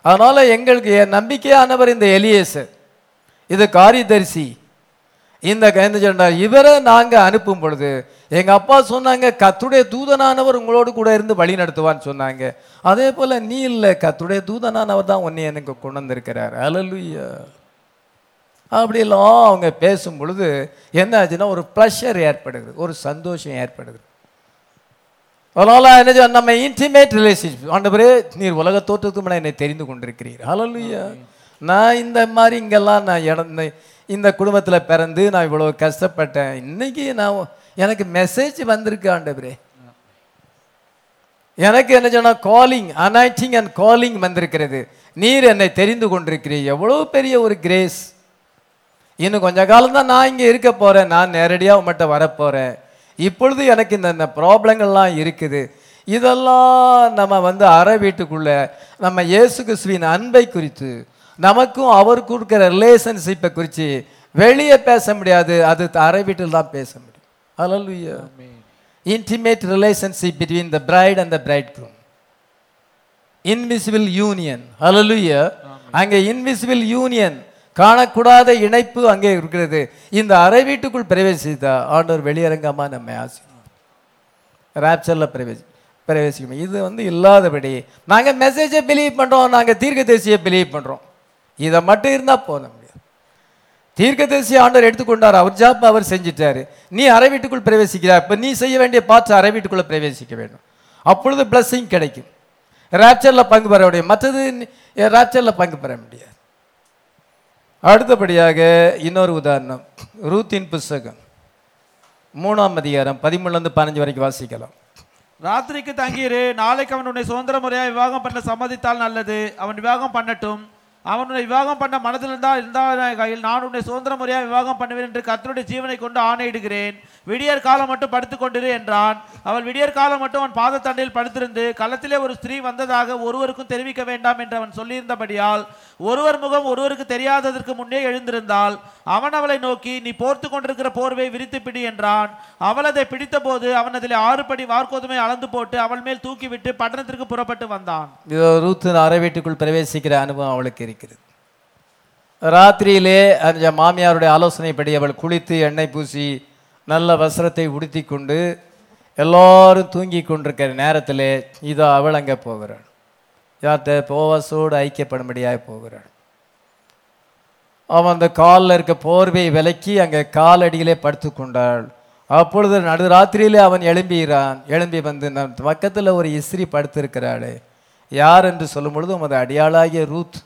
அதனால் எங்களுக்கு என் நம்பிக்கையானவர் இந்த எலியேசு. இது காரியதரிசி. இந்த கைந்து சொன்னார் இவரை நாங்கள் அனுப்பும் பொழுது எங்கள் அப்பா சொன்னாங்க கத்துடைய தூதனானவர் உங்களோடு கூட இருந்து வழி நடத்துவான்னு சொன்னாங்க. அதே போல் நீ இல்லை கத்துடைய தூதனானவர் தான் உன்னை எனக்கு கொண்டு வந்திருக்கிறார். அலலுயா அப்படியெல்லாம் அவங்க பேசும் பொழுது என்ன ஆச்சுன்னா ஒரு ப்ளஷர் ஏற்படுது ஒரு சந்தோஷம் ஏற்படுது. அதனால் என்ன நம்ம இன்டிமேட் ரிலேஷன்ஷிப் ஆண்டவரே நீர் உலக தோற்றத்துக்கு முன்னாடி என்னை தெரிந்து கொண்டிருக்கிறீர். ஹalleluya நான் இந்த மாதிரி இங்கெல்லாம் நான் இடந்து இந்த குடும்பத்தில் பிறந்து நான் இவ்வளோ கஷ்டப்பட்டேன். இன்னைக்கு நான் எனக்கு மெசேஜ் வந்திருக்கு ஆண்டவரே. எனக்கு என்ன சொன்னால் காலிங் அனாய்டிங் அண்ட் காலிங் வந்திருக்கிறது. நீர் என்னை தெரிந்து கொண்டிருக்கிறீர். எவ்வளோ பெரிய ஒரு கிரேஸ் இன்னும் கொஞ்ச காலம் தான் நான் இங்கே இருக்க போகிறேன் நான் நேரடியாக உங்கள்கிட்ட வரப்போகிறேன் இப்பொழுது எனக்கு இந்த இந்த ப்ராப்ளங்கள்லாம் இருக்குது. இதெல்லாம் நம்ம வந்து அறை வீட்டுக்குள்ள நம்ம இயேசு கிறிஸ்துவின் அன்பை குறித்து நமக்கும் அவருக்கு இருக்கிற ரிலேஷன்ஷிப்பை குறித்து வெளியே பேச முடியாது. அது அறை வீட்டில் தான் பேச முடியும். ஹalleluya intimate relationship between the bride and the bridegroom. Invisible union ஹalleluya அங்கே இன்விசிபிள் யூனியன் காணக்கூடாத இணைப்பு அங்கே இருக்கிறது. இந்த அறை வீட்டுக்குள் பிரவேசித்தா ஆண்டவர் வெளியரங்கமாக நம்மை ஆசி ரேப்சரில் பிரவேசி பிரவேசிக்கணும். இது வந்து இல்லாதபடி நாங்கள் மெசேஜை பிலீவ் நாங்கள் தீர்க்க தேசிய பிலீவ் பண்ணுறோம் இதை மட்டும் இருந்தால் போத முடியாது தேசிய ஆண்டவர் எடுத்துக்கொண்டார் அவர் ஜாப் அவர் செஞ்சிட்டாரு. நீ அறை வீட்டுக்குள் பிரவேசிக்கிறார் இப்போ நீ செய்ய வேண்டிய பார்த்து அறை வீட்டுக்குள்ளே பிரவேசிக்க வேண்டும். அப்பொழுது பிளஸ்ஸிங் கிடைக்கும். ரேப்சரில் பங்கு பெற முடியும். மற்றது ராப்சரில் பங்கு பெற முடியாது. அடுத்தபடியாக இன்னொரு உதாரணம் ரூத்தின் புஸ்தகம் மூணாம் அதிகாரம் பதிமூணுலேருந்து பதினஞ்சு வரைக்கும் வாசிக்கலாம். ராத்திரிக்கு தங்கியிரு நாளைக்கு அவன் உன்னை சுதந்திர முறையாக விவாகம் பண்ண சம்மதித்தால் நல்லது. அவன் விவாகம் பண்ணட்டும். அவன் உன்னை விவாகம் பண்ண மனதில் இருந்தால் இருந்தால் நான் உன்னை சுதந்திர முறையாக விவாகம் பண்ணுவேன் என்று கத்தருடைய ஜீவனை கொண்டு ஆணையிடுகிறேன். விடியற் காலம் மட்டும் படுத்துக்கொண்டிரு என்றான். அவள் விடியற் காலம் மட்டும் அவன் பாதத்தண்டையில் படுத்திருந்து களத்திலே ஒரு ஸ்திரீ வந்ததாக ஒருவருக்கும் தெரிவிக்க வேண்டாம் என்று அவன் சொல்லியிருந்தபடியால் ஒருவர் முகம் ஒருவருக்கு தெரியாததற்கு முன்னே எழுந்திருந்தாள். அவன் அவளை நோக்கி நீ போர்த்து கொண்டிருக்கிற போர்வை விரித்து பிடி என்றான். அவள் அதை பிடித்தபோது அவன் அதில் ஆறு படி வார்க்கோதுமை அளந்து போட்டு அவள் மேல் தூக்கிவிட்டு பட்டணத்திற்கு புறப்பட்டு வந்தான். இதோ ரூத்து அறை வீட்டுக்குள் பிரவேசிக்கிற அனுபவம் அவளுக்கு இருக்கிறது. ராத்திரியிலே அந்த மாமியாருடைய ஆலோசனைப்படி அவள் குளித்து எண்ணெய் பூசி நல்ல வஸ்திரத்தை உடுத்தி கொண்டு எல்லோரும் தூங்கி கொண்டிருக்கிற நேரத்தில் இதோ அவள் அங்கே போகிறாள். யார்கிட்ட போவாசோடு ஐக்கியப்படும்படியாக போகிறாள். அவன் அந்த காலில் இருக்க போர்வையை விலக்கி அங்கே காலடியிலே படுத்து கொண்டாள். அப்பொழுது நடுராத்திரியிலே அவன் எழும்பிகிறான். எழும்பி வந்து நம் பக்கத்தில் ஒரு இஸ்திரி படுத்திருக்கிறாளே. யார் என்று சொல்லும் பொழுது உமது அடியாளாகிய ரூத்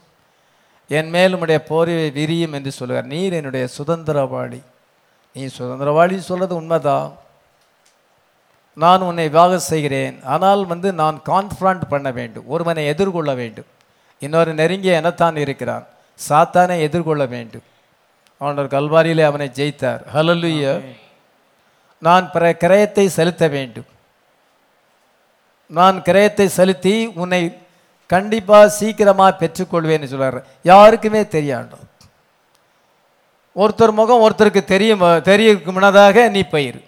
என் மேல் உடைய போர்வை விரியும் என்று சொல்லுவார் நீர் என்னுடைய சுதந்திரவாளி. நீ சுதந்திரவாளி சொல்கிறது உண்மைதான். நான் உன்னை விவாகம் செய்கிறேன். ஆனால் வந்து நான் கான்ஃபரண்ட் பண்ண வேண்டும். ஒருவனை எதிர்கொள்ள வேண்டும். இன்னொரு நெருங்கிய எனத்தான் இருக்கிறான். சாத்தானை எதிர்கொள்ள வேண்டும். அவனோட கல்வாரியிலே அவனை ஜெயித்தார். ஹலலுய நான் பிற கிரயத்தை செலுத்த வேண்டும். நான் கிரயத்தை செலுத்தி உன்னை கண்டிப்பாக சீக்கிரமாக பெற்றுக்கொள்வேன்னு சொல்கிறார் யாருக்குமே தெரியாண்டோம் ஒருத்தர் முகம் ஒருத்தருக்கு தெரியும் தெரியக்கு முன்னதாக நீ பயிர்.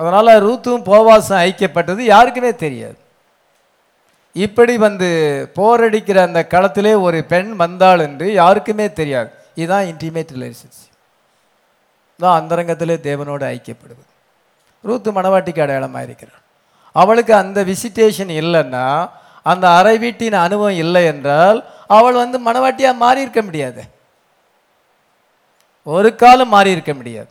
அதனால் ரூத்தும் போவாசம் ஐக்கியப்பட்டது யாருக்குமே தெரியாது. இப்படி வந்து போரடிக்கிற அந்த களத்திலே ஒரு பெண் வந்தாள் என்று யாருக்குமே தெரியாது. இதுதான் இன்டிமேட் ரிலேஷன்ஷிப் தான் அந்தரங்கத்திலே தேவனோடு ஐக்கியப்படுவது. ரூத்து மணவாட்டிக்கு அடையாளமாக இருக்கிறாள் அவளுக்கு அந்த விசிட்டேஷன் இல்லைன்னா அந்த அறை வீட்டின் அனுபவம் இல்லை என்றால் அவள் வந்து மணவாட்டியாக மாறி இருக்க முடியாது. ஒரு காலம் மாறி இருக்க முடியாது.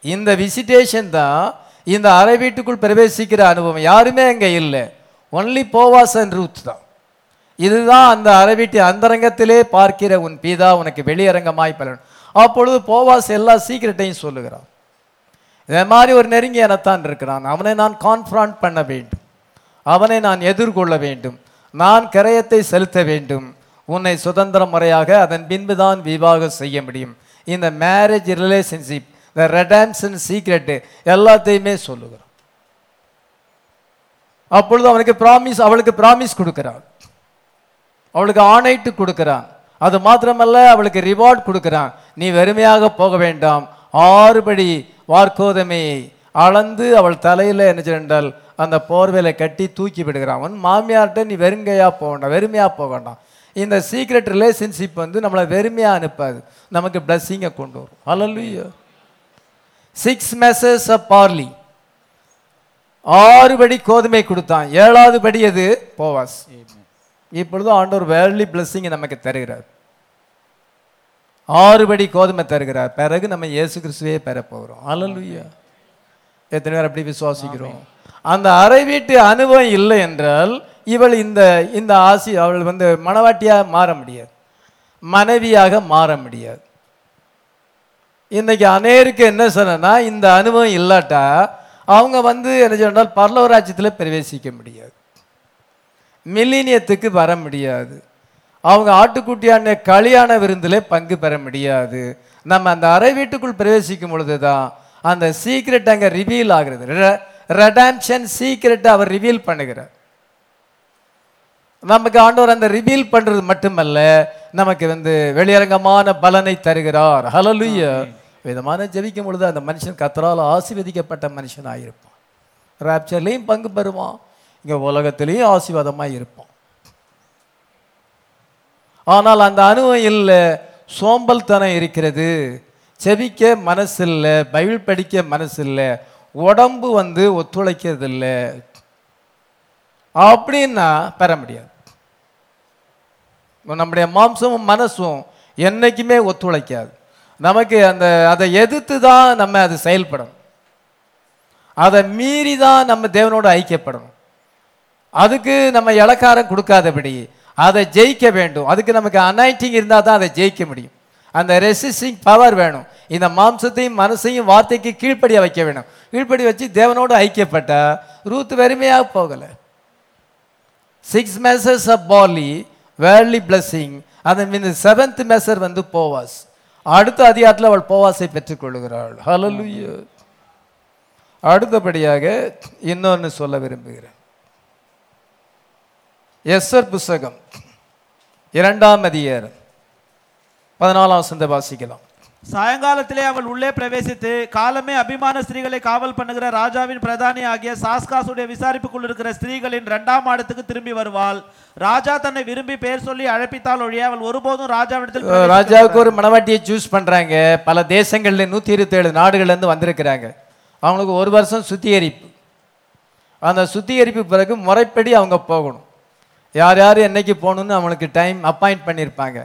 இந்த விசிட்டேஷன் தான் இந்த அறை வீட்டுக்குள் பிரவேசிக்கிற அனுபவம். யாருமே அங்கே இல்லை. ஒன்லி போவாஸ் அண்ட் ரூத் தான். இதுதான் அந்த அறை வீட்டு அந்தரங்கத்திலே பார்க்கிற உன் பீதா உனக்கு வெளியரங்கமாய் பலன். அப்பொழுது போவாஸ் எல்லா சீக்கிரட்டையும் சொல்லுகிறான். இதே மாதிரி ஒரு நெருங்கிய எனத்தான் இருக்கிறான். அவனை நான் கான்ஃபரண்ட் பண்ண வேண்டும். அவனை நான் எதிர்கொள்ள வேண்டும். நான் கரையத்தை செலுத்த வேண்டும். உன்னை சுதந்திர முறையாக அதன் பின்புதான் விவாகம் செய்ய முடியும். இந்த மேரேஜ் ரிலேஷன்ஷிப் இந்த ரெடாம்சன் சீக்ரெட்டு எல்லாத்தையுமே சொல்லுகிறான். அப்பொழுது அவனுக்கு ப்ராமிஸ் அவளுக்கு ப்ராமிஸ் கொடுக்குறான். அவளுக்கு ஆணைட்டு கொடுக்குறான். அது மாத்திரமல்ல அவளுக்கு ரிவார்ட் கொடுக்குறான். நீ வெறுமையாக போக வேண்டாம். ஆறுபடி வார்க்கோதமையை அளந்து அவள் தலையில் என்ன சென்றால் அந்த போர்வையில் கட்டி தூக்கி விடுகிறான். அவன் மாமியார்கிட்ட நீ வெறுங்கையாக போக வேண்டாம் வெறுமையாக போக வேண்டாம். இந்த சீக்ரெட் ரிலேஷன்ஷிப் வந்து நம்மளை வெறுமையா அனுப்பாது. நமக்கு பிளஸ்ஸிங்கை கொண்டு வரும். அல்லல்லையோ சிக்ஸ் மெசஸ் ஆஃப் பார்லி ஆறு படி கோதுமை கொடுத்தான். ஏழாவது படி அது போவாஸ். இப்பொழுது ஆண்டவர் வேர்லி பிளஸ்ஸிங் நமக்கு தருகிறார். ஆறு படி கோதுமை தருகிறார். பிறகு நம்ம இயேசு கிறிஸ்துவே பெற போகிறோம். அல்லலுயா எத்தனை பேர் அப்படி விசுவாசிக்கிறோம்? அந்த அறை வீட்டு அனுபவம் இல்லை என்றால் இவள் இந்த இந்த ஆசி அவள் வந்து மனவாட்டியாக மாற முடியாது. மனைவியாக மாற முடியாது. இன்றைக்கி அநேருக்கு என்ன சொன்னா இந்த அனுபவம் இல்லாட்டா அவங்க வந்து என்ன சொன்னால் பரலவராஜ்யத்தில் பிரவேசிக்க முடியாது. மில்லினியத்துக்கு வர முடியாது. அவங்க ஆட்டுக்குட்டியான கல்யாண விருந்தில் பங்கு பெற முடியாது. நம்ம அந்த அறை வீட்டுக்குள் பிரவேசிக்கும் பொழுது தான் அந்த சீக்ரெட் அங்கே ரிவீல் ஆகிறது. ரெடாம்ஷன் சீக்ரெட்டை அவர் ரிவீல் பண்ணுகிறார். நமக்கு ஆண்டவர் அந்த ரிவீல் பண்றது மட்டுமல்ல நமக்கு வந்து வெளியரங்கமான பலனை தருகிறார். ஹalleluya விதமான ஜெபிக்கும் பொழுது அந்த மனுஷன் கத்தரால் ஆசீர்வதிக்கப்பட்ட மனுஷனாக இருப்பான். ராப்சர்லையும் பங்கு பெறுவான். இங்க உலகத்திலையும் ஆசீர்வாதமாக இருப்பான். ஆனால் அந்த அனுபவம் இல்லை. சோம்பல்தனம் இருக்கிறது. செபிக்க மனசு இல்லை பைபிள் படிக்க மனசு இல்லை உடம்பு வந்து ஒத்துழைக்கிறது இல்லை அப்படின்னா பெற முடியாது. நம்முடைய மாம்சமும் மனசும் என்றைக்குமே ஒத்துழைக்காது. நமக்கு அந்த அதை எதிர்த்து தான் நம்ம அது செயல்படணும். அதை மீறி தான் நம்ம தேவனோடு ஐக்கியப்படணும். அதுக்கு நம்ம இலக்காரம் கொடுக்காதபடி அதை ஜெயிக்க வேண்டும். அதுக்கு நமக்கு அனாயிட்டிங் இருந்தால் தான் அதை ஜெயிக்க முடியும். அந்த ரெசிஸ்டிங் பவர் வேணும். இந்த மாம்சத்தையும் மனசையும் வார்த்தைக்கு கீழ்ப்படிய வைக்க வேணும். கீழ்ப்படி வச்சு தேவனோடு ஐக்கியப்பட்ட ரூத் வெறுமையாக போகலை. Six measures of barley வேர்லி blessing அதன் மீது செவன்த் மெசர் வந்து போவாஸ். அடுத்த அதிகாரத்தில் அவள் போவாசை பெற்றுக்கொள்கிறாள். ஹலலுயோ அடுத்தபடியாக இன்னொன்று சொல்ல விரும்புகிறேன். எஸ்ஆர் புஸ்தகம் இரண்டாம் அதிகாரம் பதினாலாம் சந்தை வாசிக்கலாம். சாயங்காலத்திலே அவள் உள்ளே பிரவேசித்து காலமே அபிமான ஸ்திரீகளை காவல் பண்ணுகிற ராஜாவின் பிரதானி ஆகிய சாஸ்காசுடைய விசாரிப்புக்குள் இருக்கிற ஸ்திரீகளின் இரண்டாம் மாடத்துக்கு திரும்பி வருவாள். ராஜா தன்னை விரும்பி பெயர் சொல்லி அழைப்பித்தால் ஒழிய அவள் ஒருபோதும் ராஜாவிடத்தில் ராஜாவுக்கு ஒரு மணவாட்டியை சூஸ் பண்றாங்க. பல தேசங்கள்ல நூற்றி இருபத்தேழு நாடுகள்ல இருந்து வந்திருக்கிறாங்க. அவங்களுக்கு ஒரு வருஷம் சுத்திகரிப்பு. அந்த சுத்திகரிப்பு பிறகு முறைப்படி அவங்க போகணும். யார் யார் என்னைக்கு போகணும்னு அவங்களுக்கு டைம் அப்பாயிண்ட் பண்ணியிருப்பாங்க.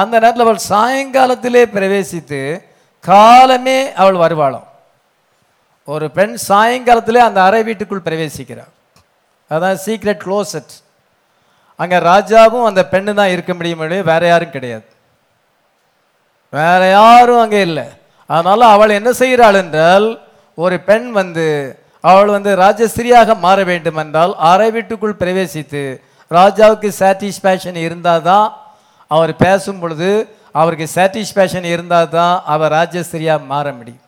அந்த நேரத்தில் அவள் சாயங்காலத்திலே பிரவேசித்து காலமே அவள் வருவாளாம். ஒரு பெண் சாயங்காலத்திலே அந்த அறை வீட்டுக்குள் பிரவேசிக்கிறாள் அதான் சீக்ரெட் க்ளோசட் அங்கே ராஜாவும் அந்த பெண்ணு தான் இருக்க முடியும் வேற யாரும் கிடையாது. வேற யாரும் அங்கே இல்லை. அதனால் அவள் என்ன செய்கிறாள் என்றால் ஒரு பெண் வந்து அவள் வந்து ராஜஸ்திரியாக மாற வேண்டும் என்றால் அறை வீட்டுக்குள் பிரவேசித்து ராஜாவுக்கு சாட்டிஸ்ஃபேக்ஷன் இருந்தால் தான் அவர் பேசும் பொழுது அவருக்கு சாட்டிஸ்ஃபேக்ஷன் இருந்தால் தான் அவர் ராஜஸ்திரியாக மாற முடியும்.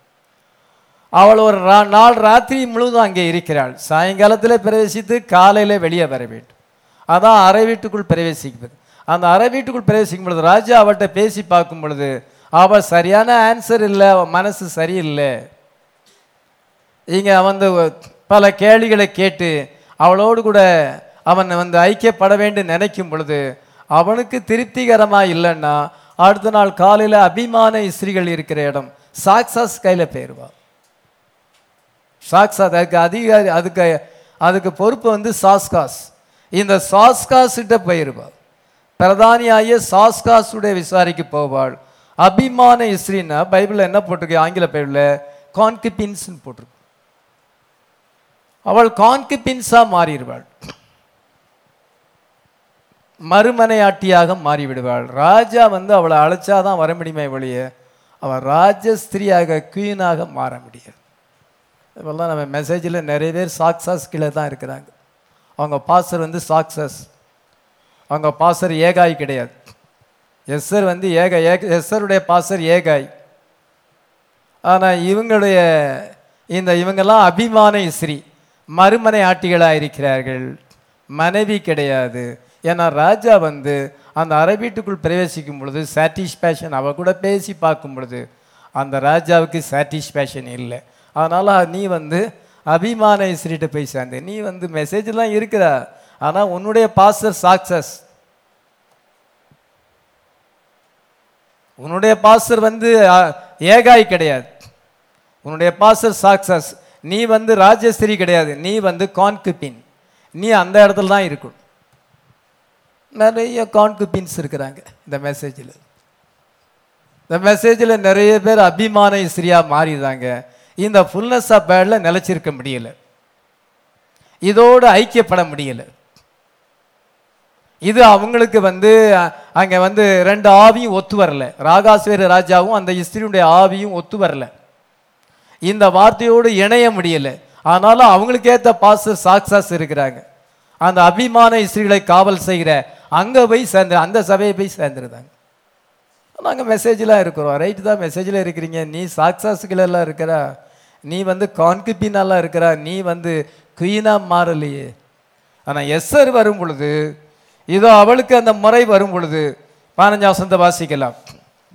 அவள் ஒரு நாள் ராத்திரி முழுவதும் அங்கே இருக்கிறாள். சாயங்காலத்தில் பிரவேசித்து காலையில் வெளியே வர வேண்டும். அதான் அறை வீட்டுக்குள் பிரவேசிக்கிறது. அந்த அறை வீட்டுக்குள் பிரவேசிக்கும் பொழுது ராஜா அவள்கிட்ட பேசி பார்க்கும் பொழுது அவள் சரியான ஆன்சர் இல்லை அவள் மனசு சரியில்லை. இங்கே வந்து பல கேள்விகளை கேட்டு அவளோடு கூட அவன் வந்து ஐக்கியப்பட வேண்டும் நினைக்கும் பொழுது அவனுக்கு திருப்திகரமாக இல்லைன்னா அடுத்த நாள் காலையில் அபிமான ஸ்திரீகள் இருக்கிற இடம். சாக்சாஸ் கையில் போயிடுவா சாக்சாத் அதுக்கு அதிகாரி அதுக்கு அதுக்கு பொறுப்பு வந்து சாஸ்காஸ். இந்த சாஸ்காஸ்கிட்ட கிட்ட பிரதானியாகிய சாஸ்காஸுடைய விசாரிக்க போவாள். அபிமான இஸ்ரீனா பைபிளில் என்ன போட்டிருக்கு? ஆங்கில பைபிளில் கான்கிபின்ஸ்ன்னு போட்டிருக்கு. அவள் கான்கிபின்ஸாக மாறிடுவாள். மறுமனையாட்டியாக மாறிவிடுவாள். ராஜா வந்து அவளை அழைச்சாதான் வர முடியுமே ஒழிய அவள் ராஜஸ்திரியாக குயினாக மாற முடியாது. இப்போல்லாம் நம்ம மெசேஜில் நிறைய பேர் சாக்ஸாஸ் கீழே தான் இருக்கிறாங்க. அவங்க பாசர் வந்து சாக்ஸஸ் அவங்க பாசர் ஏகாய் கிடையாது. எஸ்ஸர் வந்து ஏக ஏக எஸ்ஸருடைய பாசர் ஏகாய். ஆனால் இவங்களுடைய இந்த இவங்கெல்லாம் அபிமான இஸ்ரீ மறுமனை ஆட்டிகளாக இருக்கிறார்கள். மனைவி கிடையாது. ஏன்னா ராஜா வந்து அந்த அறை பிரவேசிக்கும் பொழுது சாட்டிஸ்ஃபேக்ஷன் அவ கூட பேசி பார்க்கும் பொழுது அந்த ராஜாவுக்கு சாட்டிஸ்ஃபேக்ஷன் இல்லை. அதனால் நீ வந்து அபிமான இஸ்ரீட்ட போய் சேர்ந்த. நீ வந்து மெசேஜ்லாம் இருக்கிற. ஆனால் உன்னுடைய பாஸ்டர் சாக்சஸ் உன்னுடைய பாஸ்டர் வந்து ஏகாய் கிடையாது. உன்னுடைய பாஸ்டர் சாக்சஸ் நீ வந்து ராஜஸ்திரி கிடையாது. நீ வந்து கான்குபின் நீ அந்த இடத்துல தான் இருக்கணும். நிறைய கான்குபின்ஸ் இருக்கிறாங்க இந்த மெசேஜில் இந்த மெசேஜில் நிறைய பேர் அபிமான இஸ்ரியாக மாறிடுறாங்க. இந்த ஃபுல்னஸ் ஆஃப் பேடில் நிலைச்சிருக்க முடியல. இதோடு ஐக்கியப்பட முடியல. இது அவங்களுக்கு வந்து அங்கே வந்து ரெண்டு ஆவியும் ஒத்து வரல. ராகாஸ்வேரு ராஜாவும் அந்த இஸ்திரியுடைய ஆவியும் ஒத்து வரல. இந்த வார்த்தையோடு இணைய முடியல. ஆனாலும் அவங்களுக்கு ஏத்த சாக்சஸ் இருக்கிறாங்க. அந்த அபிமான இஸ்திரிகளை காவல் செய்கிற அங்கே போய் சேர்ந்து அந்த சபையை போய் சேர்ந்துருந்தாங்க. நாங்கள் மெசேஜ்லாம் இருக்கிறோம். ரைட்டு தான் மெசேஜில் இருக்கிறீங்க. நீ சாக்சாஸுகளெல்லாம் இருக்கிறா நீ வந்து கான்கிபினாலாம் இருக்கிறா நீ வந்து குயினாக மாறலையே. ஆனால் எஸ்ஸர் வரும் பொழுது இதோ அவளுக்கு அந்த முறை வரும் பொழுது பதினஞ்சாம் வசந்த வாசிக்கலாம்.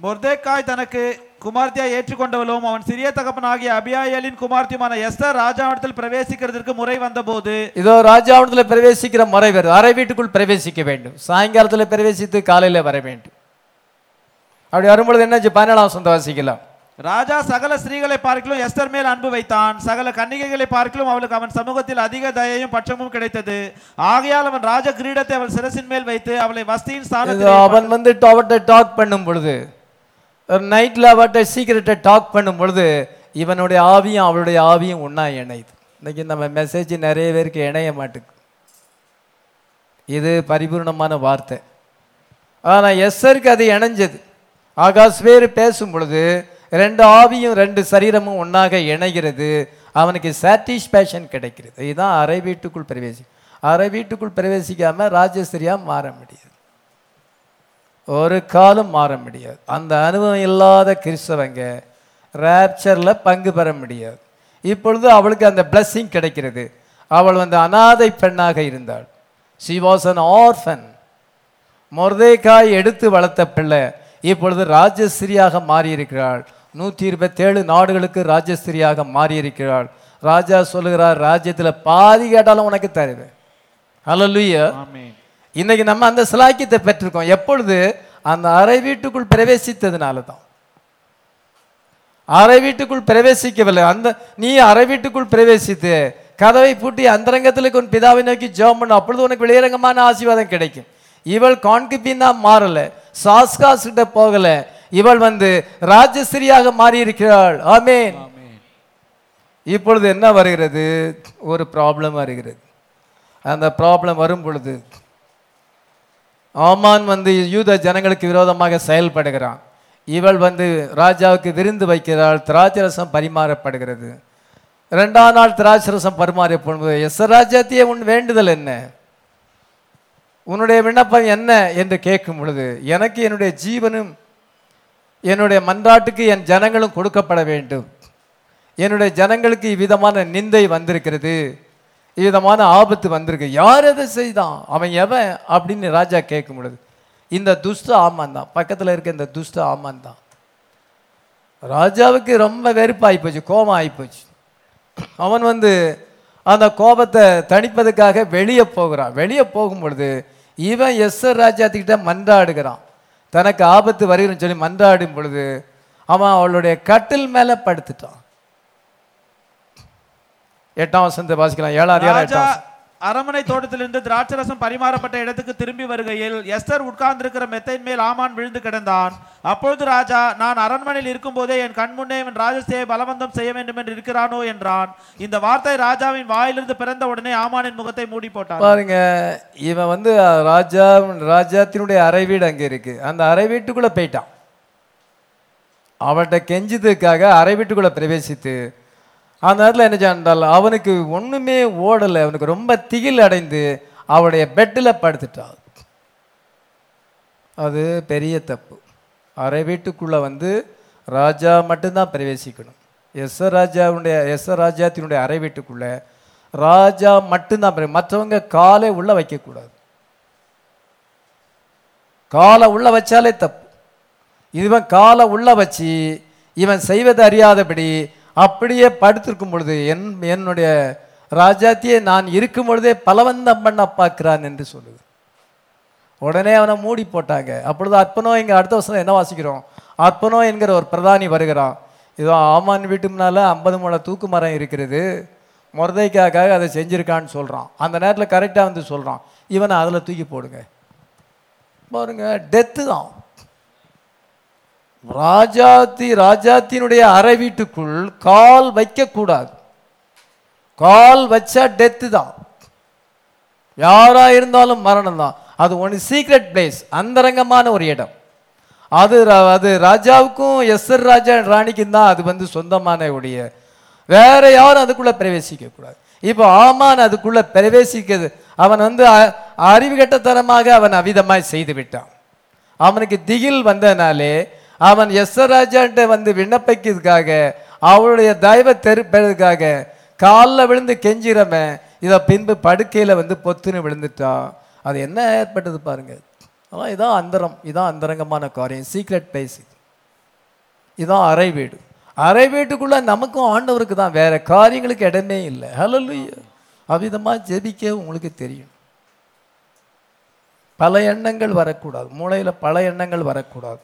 மொர்தேக்காய் தனக்கு குமார்த்தியா ஏற்றுக்கொண்டவளும். அவன் சிறிய தகப்பனாகிய அபியாயலின் குமார்த்தியுமான எஸ்தர் ராஜாவிடத்தில் பிரவேசிக்கிறதற்கு முறை வந்தபோது இதோ ராஜாவனத்தில் பிரவேசிக்கிற முறை வருது அறை வீட்டுக்குள் பிரவேசிக்க வேண்டும். சாயங்காலத்தில் பிரவேசித்து காலையில் வர வேண்டும். அப்படி வரும்பொழுது என்னாச்சு? பதினேழாம் வசனத்தை வாசிக்கலாம் ராஜா சகல ஸ்திரீகளை பார்க்கலும் எஸ்தர் மேல் அன்பு வைத்தான். சகல கன்னிகைகளை பார்க்கலும் அவளுக்கு அவன் சமூகத்தில் அதிக தயையும் பட்சமும் கிடைத்தது. ஆகையால் அவன் ராஜ கிரீடத்தை அவள் சிரசின் மேல் வைத்து அவளை வஸ்தியின் ஸ்தானத்தில் அவன் வந்து அவட்ட டாக் பண்ணும் பொழுது நைட்டில் அவட்ட சீக்கிரட்டை டாக் பண்ணும் பொழுது இவனுடைய ஆவியும் அவளுடைய ஆவியும் ஒன்றா இணையுது. இன்னைக்கு நம்ம மெசேஜ் நிறைய பேருக்கு இணைய மாட்டுக்கு இது பரிபூர்ணமான வார்த்தை. ஆனால் எஸ்ஸருக்கு அது இணைஞ்சது. ஆகாஷ் பேர் பேசும் பொழுது ரெண்டு ஆவியும் ரெண்டு சரீரமும் ஒன்றாக இணைகிறது. அவனுக்கு சாட்டிஸ்ஃபேக்ஷன் கிடைக்கிறது. இதுதான் அறை வீட்டுக்குள் பிரவேசி. அறை வீட்டுக்குள் பிரவேசிக்காமல் ராஜஸ்திரியாக மாற முடியாது. ஒரு காலம் மாற முடியாது. அந்த அனுபவம் இல்லாத கிறிஸ்தவங்க ரேப்சரில் பங்கு பெற முடியாது. இப்பொழுது அவளுக்கு அந்த பிளஸ்ஸிங் கிடைக்கிறது. அவள் வந்து அனாதை பெண்ணாக இருந்தாள். She was an orphan Mordecai எடுத்து வளர்த்த பிள்ளை இப்பொழுது ராஜஸ்திரியாக மாறியிருக்கிறாள். நூற்றி இருபத்தேழு நாடுகளுக்கு ராஜஸ்திரியாக மாறியிருக்கிறாள். ராஜா சொல்லுகிறார் ராஜ்யத்தில் பாதி கேட்டாலும் உனக்கு தருவேன். ஹalleluya ஆமென் இன்னைக்கு நம்ம அந்த சிலாக்கியத்தை பெற்றிருக்கோம். எப்பொழுது? அந்த அறை வீட்டுக்குள் பிரவேசித்ததுனால தான் அறை வீட்டுக்குள் பிரவேசிக்கவில்லை. அந்த நீ அறை வீட்டுக்குள் பிரவேசித்து கதவை பூட்டி அந்தரங்கத்தில் உன் பிதாவை நோக்கி ஜெபம் பண்ணு அப்பொழுது உனக்கு வெளியரங்கமான ஆசீர்வாதம் கிடைக்கும். இவள் கான்கிபின்னா மாறல. சாஸ்காஸ் கிட்ட போகல. இவள் வந்து ராஜஸ்திரியாக மாறி இருக்கிறாள் ஆமென். இப்பொழுது என்ன வருகிறது? ஒரு ப்ராப்ளம் வருகிறது. அந்த ப்ராப்ளம் வரும் பொழுது ஆமான் வந்து யூத ஜனங்களுக்கு விரோதமாக செயல்படுகிறான். இவள் வந்து ராஜாவுக்கு விருந்து வைக்கிறாள் திராட்சரசம் பரிமாறப்படுகிறது. ரெண்டாம் நாள் திராட்சரசம் பரிமாறப்படும்போது எஸ் ராஜாத்திய உன் வேண்டுதல் என்ன? உன்னுடைய விண்ணப்பம் என்ன? என்று கேட்கும் பொழுது எனக்கு என்னுடைய ஜீவனும் என்னுடைய மன்றாட்டுக்கு என் ஜனங்களும் கொடுக்கப்பட வேண்டும். என்னுடைய ஜனங்களுக்கு இவ்விதமான நிந்தை வந்திருக்கிறது. விதமான ஆபத்து வந்திருக்கு. யார் எதை செய்தான்? அவன் எவன்? அப்படின்னு ராஜா கேட்கும் பொழுது இந்த துஷ்ட ஆமான் தான். பக்கத்தில் இருக்க இந்த துஷ்ட ஆமான் தான். ராஜாவுக்கு ரொம்ப வெறுப்பாகி போச்சு கோபம் ஆகிப்போச்சு அவன் வந்து அந்த கோபத்தை தணிப்பதற்காக வெளியே போகிறான். வெளியே போகும் பொழுது இவன் எஸ்ஆர் ராஜாத்துக்கிட்ட மன்றாடுகிறான். தனக்கு ஆபத்து வருகிறன்னு சொல்லி மன்றாடும் பொழுது அவன் அவளுடைய கட்டில் மேலே படுத்துட்டான். எட்டாம் வசனத்தை வாசிக்கலாம். ஏழாம் அதிகாரம் எட்டாம். அரமனை தோட்டத்திலிருந்து திராட்சரசம் பரிமாறப்பட்ட இடத்துக்கு திரும்பி வருகையில் எஸ்தர் உட்கார்ந்திருக்கிற மெத்தையின் மேல் ஆமான் விழுந்து கிடந்தான். அப்பொழுது ராஜா நான் அரண்மனையில் இருக்கும்போதே என் கண் முன்னே இவன் ராஜஸ்தேயை பலவந்தம் செய்ய வேண்டும் என்று இருக்கிறானோ? என்றான். இந்த வார்த்தை ராஜாவின் வாயிலிருந்து பிறந்த உடனே ஆமானின் முகத்தை மூடி போட்டான் பாருங்க இவன் வந்து ராஜா ராஜாத்தினுடைய அறை வீடு அங்கே இருக்கு. அந்த அறை வீட்டுக்குள்ள போயிட்டான். அவள்கிட்ட கெஞ்சதுக்காக அறை வீட்டுக்குள்ள பிரவேசித்து அந்த நேரத்தில் என்ன சென்றால் அவனுக்கு ஒன்றுமே ஓடலை அவனுக்கு ரொம்ப திகில் அடைந்து அவளுடைய பெட்டில் படுத்துட்டான். அது பெரிய தப்பு. அறை வீட்டுக்குள்ளே வந்து ராஜா மட்டும்தான் பிரவேசிக்கணும். எஸ் ராஜாவுடைய எஸ் ராஜாத்தினுடைய அறை வீட்டுக்குள்ளே ராஜா மட்டும்தான் மற்றவங்க காலை உள்ளே வைக்கக்கூடாது. காலை உள்ளே வச்சாலே தப்பு. இவன் காலை உள்ள வச்சு இவன் செய்வது அறியாதபடி அப்படியே படுத்திருக்கும் பொழுது என் என்னுடைய ராஜாத்தியை நான் இருக்கும் பொழுதே பலவந்தம் பண்ண பார்க்கிறான் என்று சொல்லுது. உடனே அவனை மூடி போட்டாங்க. அப்பொழுது அற்பனோ இங்கே அடுத்த வருஷம் என்ன வாசிக்கிறோம்? அற்பனோ என்கிற ஒரு பிரதானி வருகிறான். இதோ ஆமான் வீட்டு முன்னால் ஐம்பது மூல தூக்கு மரம் இருக்கிறது. முரதைக்காக அதை செஞ்சுருக்கான்னு சொல்கிறான் அந்த நேரத்தில் கரெக்டாக வந்து சொல்கிறான் இவனை அதில் தூக்கி போடுங்க. பாருங்க டெத்து தான். ராஜாத்தி ராஜாத்தினுடைய அறை வீட்டுக்குள் கால் வைக்கக்கூடாது. கால் வச்சா டெத்து தான். யாரா இருந்தாலும் மரணம் தான். அது ஒன்று சீக்ரெட் பிளேஸ் அந்தரங்கமான ஒரு இடம். அது அது ராஜாவுக்கும் எஸ்ஆர் ராஜா ராணிக்கும் தான் அது வந்து சொந்தமான உடைய. வேற யாரும் அதுக்குள்ள பிரவேசிக்க கூடாது இப்போ ஆமான் அதுக்குள்ள பிரவேசிக்கிறது. அவன் வந்து அ- அறிவுகெட்டத்தனமாக அவன் அவிதமாய் செய்து விட்டான். அவனுக்கு திகில் வந்ததுனாலே அவன் எஸ்வராஜான்ட்ட வந்து விண்ணப்பிக்கிறதுக்காக அவளுடைய தயவை தெருப்பதற்காக காலில் விழுந்து கெஞ்சிரவன் இதை பின்பு படுக்கையில் வந்து பொத்துன்னு விழுந்துட்டான் அது என்ன ஏற்பட்டது பாருங்க. அதான் இதான் அந்தரம் இதான் அந்தரங்கமான காரியம். சீக்ரெட் பிளேஸ் இதான் அறை வீடு. அறை வீட்டுக்குள்ளே நமக்கும் ஆண்டவருக்கு தான் வேறு காரியங்களுக்கு இடமே இல்லை. ஹலோ அவ்விதமாக ஜெபிக்க உங்களுக்கு தெரியும். பல எண்ணங்கள் வரக்கூடாது. மூளையில் பல எண்ணங்கள் வரக்கூடாது.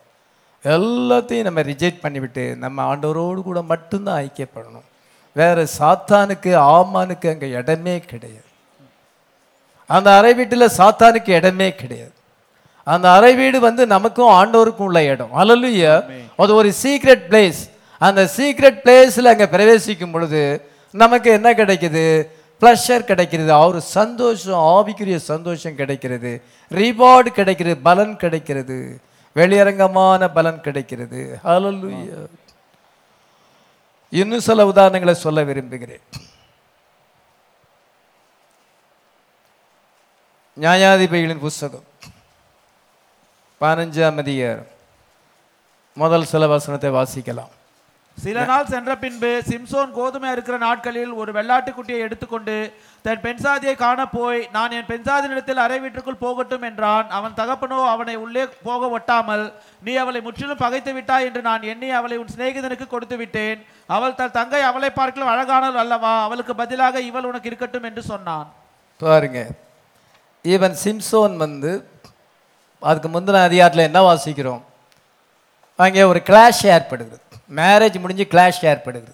எல்லாத்தையும் நம்ம ரிஜெக்ட் பண்ணிவிட்டு நம்ம ஆண்டவரோடு கூட மட்டும்தான் ஐக்கியப்படணும். வேற சாத்தானுக்கு ஆமானுக்கு அங்கே இடமே கிடையாது. அந்த அறை வீட்டில் சாத்தானுக்கு இடமே கிடையாது. அந்த அறை வீடு வந்து நமக்கும் ஆண்டவருக்கும் உள்ள இடம். அல்லலுயா அது ஒரு சீக்ரெட் பிளேஸ் அந்த சீக்ரெட் பிளேஸில் அங்கே பிரவேசிக்கும் பொழுது நமக்கு என்ன கிடைக்குது? ப்ளஷர் கிடைக்கிறது ஒரு சந்தோஷம் ஆவிக்குரிய சந்தோஷம் கிடைக்கிறது. ரிவார்டு கிடைக்கிறது பலன் கிடைக்கிறது. வெளியரங்கமான பலன் கிடைக்கிறது. ஹalleluya இன்னும் சில உதாரணங்களை சொல்ல விரும்புகிறேன். நியாயாதிபதிகளின் புஸ்தகம் பதினஞ்சாம் அதிகாரம் முதல் சில வசனத்தை வாசிக்கலாம். சில நாள் சென்ற பின்பு சிம்சோன் கோதுமை இருக்கிற நாட்களில் ஒரு வெள்ளாட்டுக்குட்டியை எடுத்துக்கொண்டு தன் பெண்சாதியை காண போய் நான் என் பெண்சாதியிடத்தில் அறை வீட்டுக்குள் போகட்டும் என்றான். அவன் தகப்பனோ அவனை உள்ளே போக ஒட்டாமல் நீ அவளை முற்றிலும் பகைத்து விட்டாய் என்று நான் எண்ணி அவளை உன் சிநேகிதனுக்கு கொடுத்து விட்டேன். அவள் தன் தங்கை அவளை பார்க்கலாம் அழகானல் அல்லவா? அவளுக்கு பதிலாக இவள் உனக்கு இருக்கட்டும் என்று சொன்னான். பாருங்க. ஈவன் சிம்சோன் வந்து அதுக்கு முந்தின அதிகாரத்தில் என்ன வாசிக்கிறோம்? அங்கே ஒரு கிளாஷ் ஏற்படுகிறது. மேரேஜ் முடிஞ்சு கிளாஷ் ஏற்படுது.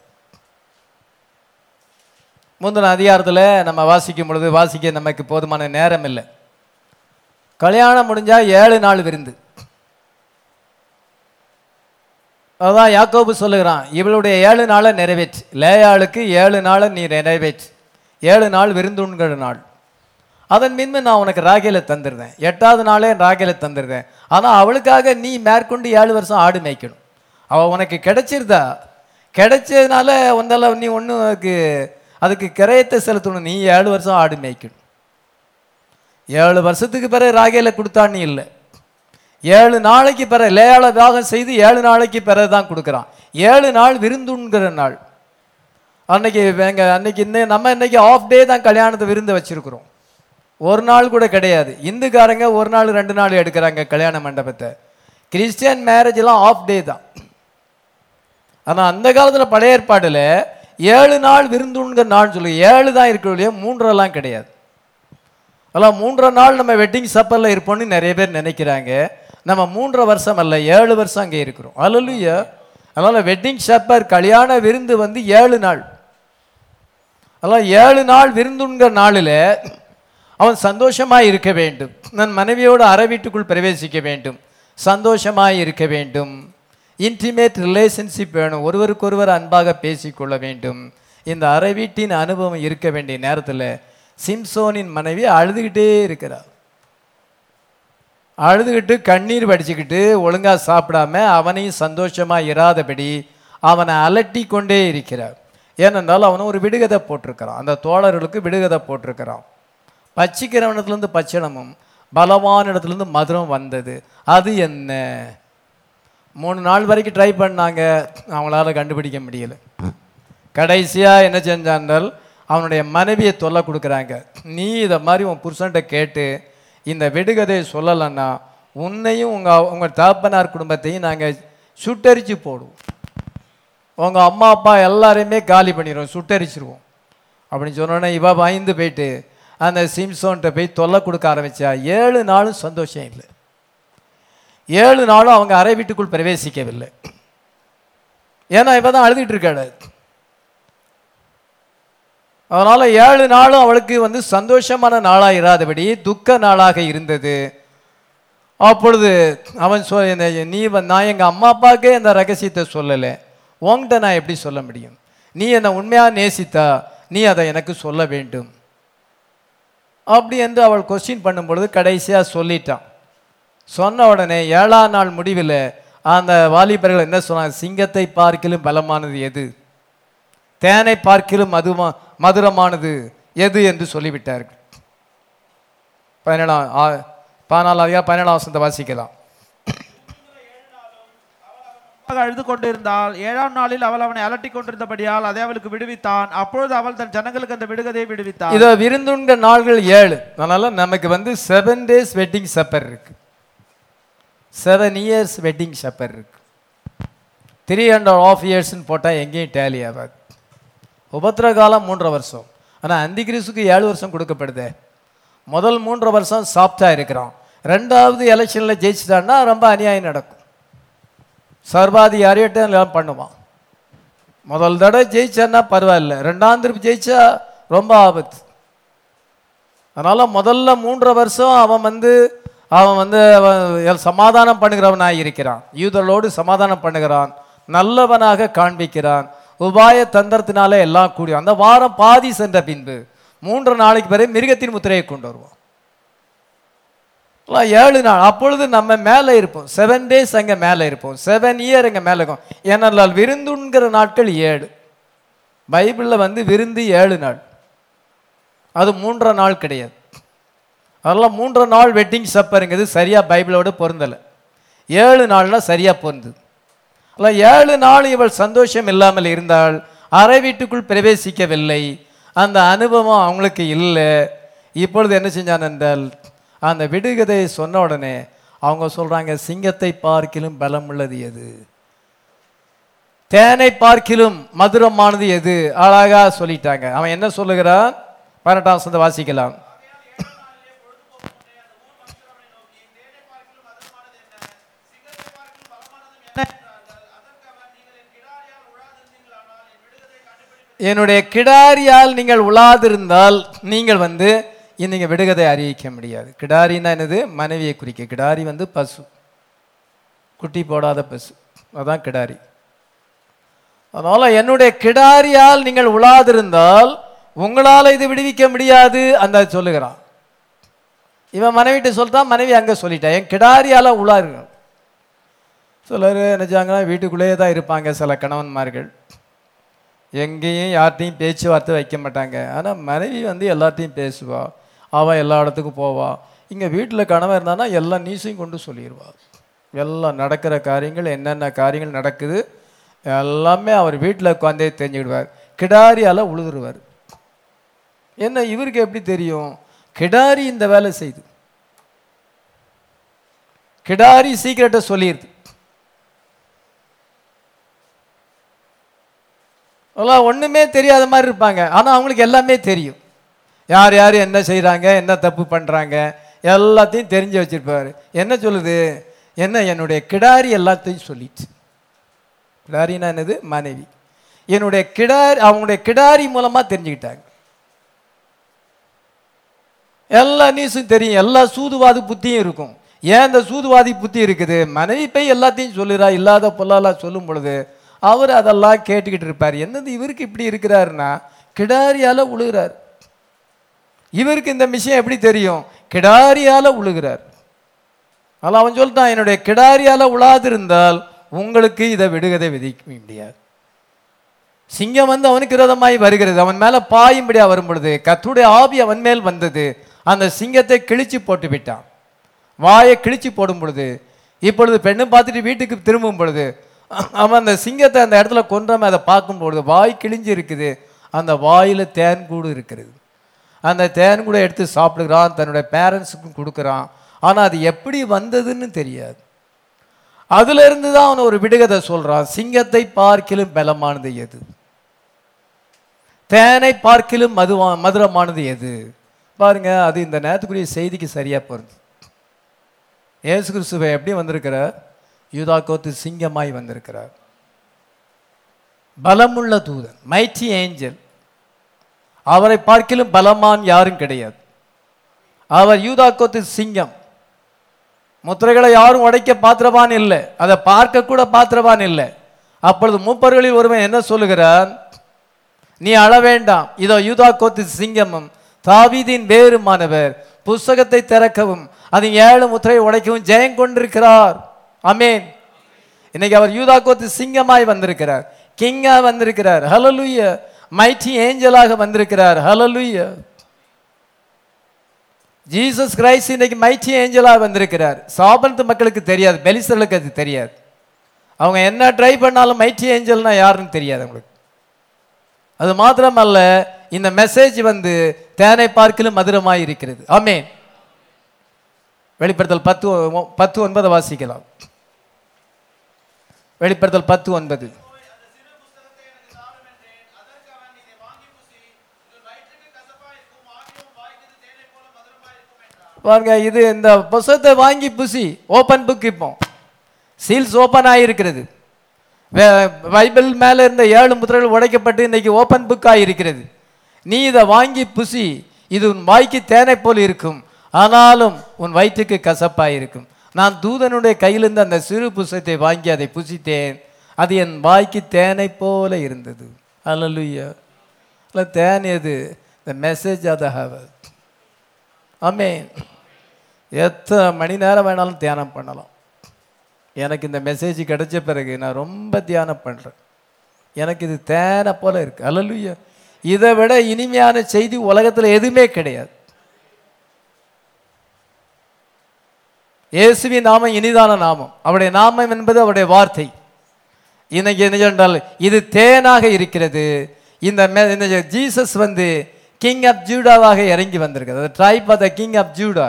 முந்தின அதிகாரத்தில் நம்ம வாசிக்கும் பொழுது வாசிக்க நமக்கு போதுமான நேரம் இல்லை. கல்யாணம் முடிஞ்சால் ஏழு நாள் விருந்து. அதான் யாக்கோபு சொல்லுகிறான் இவளுடைய ஏழு நாளை நிறைவேற்று. லேயாளுக்கு ஏழு நாளை நீ நிறைவேற்று. ஏழு நாள் விருந்துண்கிற நாள். அதன் பின்பு நான் உனக்கு ராகேல தந்துடுறேன் எட்டாவது நாளே ராகேல தந்துடுறேன் ஆனால் அவளுக்காக நீ மேற்கொண்டு ஏழு வருஷம் ஆடு மேய்க்கணும். அவள் உனக்கு கிடைச்சிருதா? கிடைச்சதுனால வந்தால நீ ஒன்றும் அதுக்கு அதுக்கு கிரயத்தை செலுத்தணும். நீ ஏழு வருஷம் ஆடு மேய்க்கணும். ஏழு வருஷத்துக்கு பிறகு ராகேல நீ இல்லை. ஏழு நாளைக்கு பிறகு லேயால வியாகம் செய்து ஏழு நாளைக்கு பிறகு தான் கொடுக்குறான். ஏழு நாள் விருந்துங்கிற நாள். அன்னைக்கு எங்கள் அன்னைக்கு இன்னும் நம்ம இன்னைக்கு ஆஃப் டே தான் கல்யாணத்தை விருந்து வச்சிருக்கிறோம். ஒரு நாள் கூட கிடையாது. இந்துக்காரங்க ஒரு நாள் ரெண்டு நாள் எடுக்கிறாங்க கல்யாண மண்டபத்தை. கிறிஸ்டியன் மேரேஜ்லாம் ஆஃப் டே தான். ஆனால் அந்த காலத்தில் பழைய ஏற்பாட்டில் ஏழு நாள் விருந்துங்கிற நாள் சொல்லி ஏழு தான் இருக்கிற மூன்றெல்லாம் கிடையாது. அதெல்லாம் மூன்றரை நாள் நம்ம வெட்டிங் சப்பரில் இருப்போம்னு நிறைய பேர் நினைக்கிறாங்க. நம்ம மூன்றரை வருஷம் அல்ல ஏழு வருஷம் அங்கே இருக்கிறோம். அல்லலுயா. அதனால் வெட்டிங் சப்பர் கல்யாண விருந்து வந்து ஏழு நாள். அதெல்லாம் ஏழு நாள் விருந்துங்கிற நாளில் அவன் சந்தோஷமாக இருக்க வேண்டும். நான் மனைவியோடு அற வீட்டுக்குள் பிரவேசிக்க வேண்டும். சந்தோஷமாக இருக்க வேண்டும். இன்டிமேட் ரிலேஷன்ஷிப் வேணும். ஒருவருக்கொருவர் அன்பாக பேசிக்கொள்ள வேண்டும். இந்த அறை வீட்டின் அனுபவம் இருக்க வேண்டிய நேரத்தில் சிம்சோனின் மனைவி அழுதுகிட்டே இருக்கிறார் அழுதுகிட்டு கண்ணீர் வடிச்சுக்கிட்டு ஒழுங்காக சாப்பிடாம அவனையும் சந்தோஷமாக இராதபடி அவனை அலட்டி கொண்டே இருக்கிறார் ஏனென்றால் அவனை ஒரு விடுகதை போட்டிருக்கிறான். அந்த தோழர்களுக்கு விடுகதை போட்டிருக்கிறான். பச்சிக்கிறவனத்துலேருந்து பச்சனமும் பலவான இடத்துலேருந்து மதுரம் வந்தது. அது என்ன? மூணு நாள் வரைக்கும் ட்ரை பண்ணாங்க. அவங்களால கண்டுபிடிக்க முடியல. கடைசியாக என்ன செஞ்சான்னால் அவனுடைய மனைவியை தொல்லை கொடுக்குறாங்க. நீ இதை மாதிரி உன் புருஷன்கிட்ட கேட்டு இந்த விடுகதையை சொல்லலைன்னா உன்னையும் உங்கள் உங்கள் தகப்பனார் குடும்பத்தையும் நாங்கள் சுட்டரிச்சு போடுவோம். உங்கள் அம்மா அப்பா எல்லாரையுமே காலி பண்ணிடுவோம் சுட்டரிச்சிருவோம். அப்படின்னு சொன்னோன்னே இவ பயந்து போயிட்டு அந்த சிம்சோன்கிட்ட போய் தொல்லை கொடுக்க ஆரம்பிச்சா ஏழு நாளும் சந்தோஷம் இல்லை. ஏழு நாளும் அவங்க அறை வீட்டுக்குள் பிரவேசிக்கவில்லை. ஏன்னா இப்போ தான் அழுதுகிட்டு இருக்காடு அதனால் ஏழு நாளும் அவளுக்கு வந்து சந்தோஷமான நாளாக இராதபடி துக்க நாளாக இருந்தது. அப்பொழுது அவன் சொ நீ நான் எங்கள் அம்மா அப்பாவுக்கே இந்த ரகசியத்தை சொல்லலை. உங்கள்கிட்ட நான் எப்படி சொல்ல முடியும்? நீ என்னை உண்மையாக நேசித்தா நீ அதை எனக்கு சொல்ல வேண்டும். அப்படி என்று அவள் கொஸ்டின் பண்ணும்பொழுது கடைசியாக சொல்லிட்டான். சொன்ன உடனே ஏழாம் நாள் முடிவில் அந்த வாலிபர்கள் என்ன சொன்னாங்க? சிங்கத்தை பார்க்கிலும் பலமானது எது? தேனை பார்க்கிலும் மதுமா மதுரமானது எது என்று சொல்லிவிட்டார்கள். பதினேழாம் ஆ- பதினாலாம் அதிகாரம் பதினேழாம் வசனத்தை வாசிக்கலாம். அழுது கொண்டிருந்தாள். ஏழாம் நாளில் அவள் அவனை அலட்டிக் கொண்டிருந்தபடியால் அதை அவளுக்கு விடுவித்தான். அப்பொழுது அவள் தன் ஜனங்களுக்கு அந்த விடுகதையை விடுவித்தாள். இதோ விருந்துண்ட நாள்கள் ஏழு. அதனால நமக்கு வந்து செவன் டேஸ் வெட்டிங் சப்பர் இருக்கு. செவன் இயர்ஸ் வெட்டிங் ஷப்பர் இருக்கு. த்ரீ ஹண்ட்ரட் ஆஃப் இயர்ஸ்னு போட்டால் எங்கேயும் டேலி ஆகாது. உபத்திர காலம் மூன்றரை வருஷம். ஆனால் அந்தி கிறிஸ்துக்கு ஏழு வருஷம் கொடுக்கப்படுதே. முதல் மூன்றரை வருஷம் சாஃப்டாக இருக்கிறான். ரெண்டாவது எலெக்ஷனில் ஜெயிச்சிட்டான்னா ரொம்ப அநியாயம் நடக்கும். சர்வாதிகாரியிட்ட எல்லாம் பண்ணுவான். முதல் தடவை ஜெயிச்சான்னா பரவாயில்ல. ரெண்டாம் திருப்பி ஜெயிச்சா ரொம்ப ஆபத்து. அதனால் முதல்ல மூன்றரை வருஷம் அவன் வந்து அவன் வந்து எல் சமாதானம் பண்ணுகிறவனாக இருக்கிறான். யூதர்களோடு சமாதானம் பண்ணுகிறான். நல்லவனாக காண்பிக்கிறான். உபாய தந்திரத்தினாலே எல்லாம் கூடி அந்த வாரம் பாதி சென்ற பின்பு மூன்று நாளைக்கு பிறகு மிருகத்தின் முத்திரையை கொண்டு வருவான். ஏழு நாள் அப்பொழுது நம்ம மேலே இருப்போம். செவன் டேஸ் அங்கே மேலே இருப்போம். செவன் இயர் இங்கே மேலே இருக்கும். ஏன்னால் விருந்துங்கிற நாட்கள் ஏழு. பைபிளில் வந்து விருந்து ஏழு நாள். அது மூன்றரை நாள் கிடையாது. அதெல்லாம் மூன்றரை நாள் வெட்டிங் சப்பருங்கிறது சரியாக பைபிளோடு பொருந்தலை. ஏழு நாள்னால் சரியாக பொருந்தது. அல்ல ஏழு நாள் இவள் சந்தோஷம் இல்லாமல் இருந்தால் அறை வீட்டுக்குள் பிரவேசிக்கவில்லை. அந்த அனுபவம் அவங்களுக்கு இல்லை. இப்பொழுது என்ன செஞ்சான் என்றால் அந்த விடுகதையை சொன்ன உடனே அவங்க சொல்கிறாங்க சிங்கத்தை பார்க்கிலும் பலம் உள்ளது எது? தேனை பார்க்கிலும் மதுரமானது எது? அழகா சொல்லிட்டாங்க. அவன் என்ன சொல்லுகிறான்? பதினெட்டாம் சந்த வாசிக்கலாம். என்னுடைய கிடாரியால் நீங்கள் உலாதிருந்தால் நீங்கள் வந்து நீங்கள் விடுகதை அறிவிக்க முடியாது. கிடாரின்னா என்னது? மனைவியை குறிக்க. கிடாரி வந்து பசு. குட்டி போடாத பசு. அதான் கிடாரி. அதனால் என்னுடைய கிடாரியால் நீங்கள் உலாதிருந்தால் உங்களால் இது விடுவிக்க முடியாது அந்த சொல்லுகிறான். இவன் மனைவிட்ட சொல்லிட்டான் மனைவி அங்கே சொல்லிட்டான் என் கிடாரியால் உலாருங்க சிலர் நினச்சாங்கன்னா வீட்டுக்குள்ளேயே தான் இருப்பாங்க சில கணவன்மார்கள். எங்கேயும் யார்ட்டையும் பேச்சுவார்த்தை வைக்க மாட்டாங்க. ஆனால் மனைவி வந்து எல்லாத்தையும் பேசுவாள் அவள் எல்லா இடத்துக்கும் போவாள் இங்கே வீட்டில் கணவன் இருந்தானா எல்லா நியூஸையும் கொண்டு சொல்லிடுவாள் எல்லாம் நடக்கிற காரியங்கள் என்னென்ன காரியங்கள் நடக்குது எல்லாமே அவர் வீட்டில் உட்காந்தே தெரிஞ்சுக்கிடுவார். கிடாரியால் உழுதுருவார். என்ன இவருக்கு எப்படி தெரியும்? கிடாரி இந்த வேலை செய்யுது கிடாரி சீக்கிரட்டை சொல்லிடுது எல்லாம் ஒன்றுமே தெரியாத மாதிரி இருப்பாங்க. ஆனால் அவங்களுக்கு எல்லாமே தெரியும். யார் யார் என்ன செய்கிறாங்க என்ன தப்பு பண்ணுறாங்க எல்லாத்தையும் தெரிஞ்சு வச்சுருப்பார். என்ன சொல்லுது? என்ன? என்னுடைய கிடாரி எல்லாத்தையும் சொல்லிடுச்சு கிடாரினா என்னது? மனைவி. என்னுடைய கிடாரி அவங்களுடைய கிடாரி மூலமாக தெரிஞ்சுக்கிட்டாங்க. எல்லா நியூஸும் தெரியும். எல்லா சூதுவாதி புத்தியும் இருக்கும். ஏன் இந்த சூதுவாதி புத்தி இருக்குது? மனைவி போய் எல்லாத்தையும் சொல்லுறா இல்லாத பொல்லாலாம் சொல்லும் பொழுது அவர் அதெல்லாம் கேட்டுக்கிட்டு இருப்பார். என்னது இவருக்கு இப்படி இருக்கிறாருன்னா கிடாரியால உழுகிறார். இவருக்கு இந்த விஷயம் எப்படி தெரியும்? கிடாரியால் உழுகிறார். ஆனால் அவன் சொல்லிட்டான் என்னுடைய கிடாரியால் உழாதிருந்தால் உங்களுக்கு இதை விடுகதை விதிக்க முடியாது. சிங்கம் வந்து அவனுக்கு விரோதமாய் வருகிறது. அவன் மேலே பாயும்படியாக வரும் பொழுது கத்துடைய ஆவி அவன் மேல் வந்தது. அந்த சிங்கத்தை கிழிச்சு போட்டு விட்டான். வாயை கிழிச்சு போடும் பொழுது இப்பொழுது பெண்ணு பார்த்துட்டு வீட்டுக்கு திரும்பும் பொழுது அவன் அந்த சிங்கத்தை அந்த இடத்துல கொன்றவன் அதை பார்க்கும் பொழுது வாய் கிழிஞ்சு இருக்குது. அந்த வாயில் தேன்கூடு இருக்கிறது. அந்த தேன்கூடை எடுத்து சாப்பிடுகிறான் தன்னுடைய பேரண்ட்ஸுக்கும் கொடுக்குறான். ஆனால் அது எப்படி வந்ததுன்னு தெரியாது. அதுலேருந்து தான் அவன் ஒரு விடுகதை சொல்கிறான் சிங்கத்தை பார்க்கிலும் பலமானது எது? தேனை பார்க்கிலும் மதுவா மதுரமானது எது? பாருங்க அது இந்த நேரத்துக்குரிய செய்திக்கு சரியாக போகிறது ஏசு கிறிஸ்துவை எப்படி யூதா கோத்து சிங்கமாய் வந்திருக்கிறார். பலமுள்ள தூதன் மைட்டி ஏஞ்சல் அவரை பார்க்கிலும் பலமான் யாரும் கிடையாது. அவர் யூதா கோத்து சிங்கம். முத்திரைகளை யாரும் உடைக்க பாத்திரவான் இல்லை. அதை பார்க்க கூட பாத்திரவான் இல்லை. அப்பொழுது மூப்பர்களில் ஒருவன் என்ன சொல்லுகிறான்? நீ அழ வேண்டாம். இதோ யூதா கோத்து சிங்கமும் தாவீதின் வேறுமானவர் புஸ்தகத்தை திறக்கவும் அதன் ஏழு முத்திரையை உடைக்கவும் ஜெயம் கொண்டிருக்கிறார். அமேன் இன்னைக்கு அவர் யூதா கோத்து சிங்கமாய் வந்திருக்கிறார். கிங்கா வந்திருக்கிறார். ஹலலுய மைட்டி ஏஞ்சலாக வந்திருக்கிறார். ஹலலுய ஜீசஸ் கிரைஸ்ட் இன்னைக்கு மைட்டி ஏஞ்சலாக வந்திருக்கிறார். சாபனத்து மக்களுக்கு தெரியாது. பெலிசர்களுக்கு அது தெரியாது. அவங்க என்ன ட்ரை பண்ணாலும் மைட்டி ஏஞ்சல்னா யாருன்னு தெரியாது அவங்களுக்கு. அது மாத்திரமல்ல இந்த மெசேஜ் வந்து தேனை பார்க்கிலும் மதுரமாய் இருக்கிறது. ஆமென். வெளிப்படுத்தல் பத்து பத்து ஒன்பதை வாசிக்கலாம். வெளிப்படுத்தல் பத்து ஒன்பது. பாருங்க இது இந்த புஸ்தகத்தை வாங்கி புசி ஓப்பன் புக் இப்போ. சீல்ஸ் ஓப்பன் ஆகியிருக்கிறது வே- பைபிள் மேலே இருந்த ஏழு முத்திரைகள் உடைக்கப்பட்டு இன்னைக்கு ஓப்பன் புக் ஆகியிருக்கிறது நீ இதை வாங்கி புசி இது உன் வாய்க்கு தேனை போல் இருக்கும். ஆனாலும் உன் வயிற்றுக்கு கசப்பாக இருக்கும் நான் தூதனுடைய கையிலிருந்து அந்த சிறு புசத்தை வாங்கி அதை புசித்தேன். அது என் வாய்க்கு தேனை போல இருந்தது. அல்லலுயா. இல்லை தேன் எது? The message of the hour ஆமென் எத்தனை மணி நேரம் வேணாலும் தியானம் பண்ணலாம். எனக்கு இந்த மெசேஜ் கிடைச்ச பிறகு நான் ரொம்ப தியானம் பண்ணுறேன் எனக்கு இது தேனை போல இருக்குது அல்லலுயா. இதை விட இனிமையான செய்தி உலகத்தில் எதுவுமே கிடையாது. இயேசுவின் நாமம் இனிதான நாமம். அவருடைய நாமம் என்பது அவருடைய வார்த்தை. இன்னைக்கு என்ன என்றால் இது தேனாக இருக்கிறது. இந்த ஜீசஸ் வந்து கிங் ஆஃப் ஜூடாவாக இறங்கி வந்திருக்கிறது tribe of the king of Judah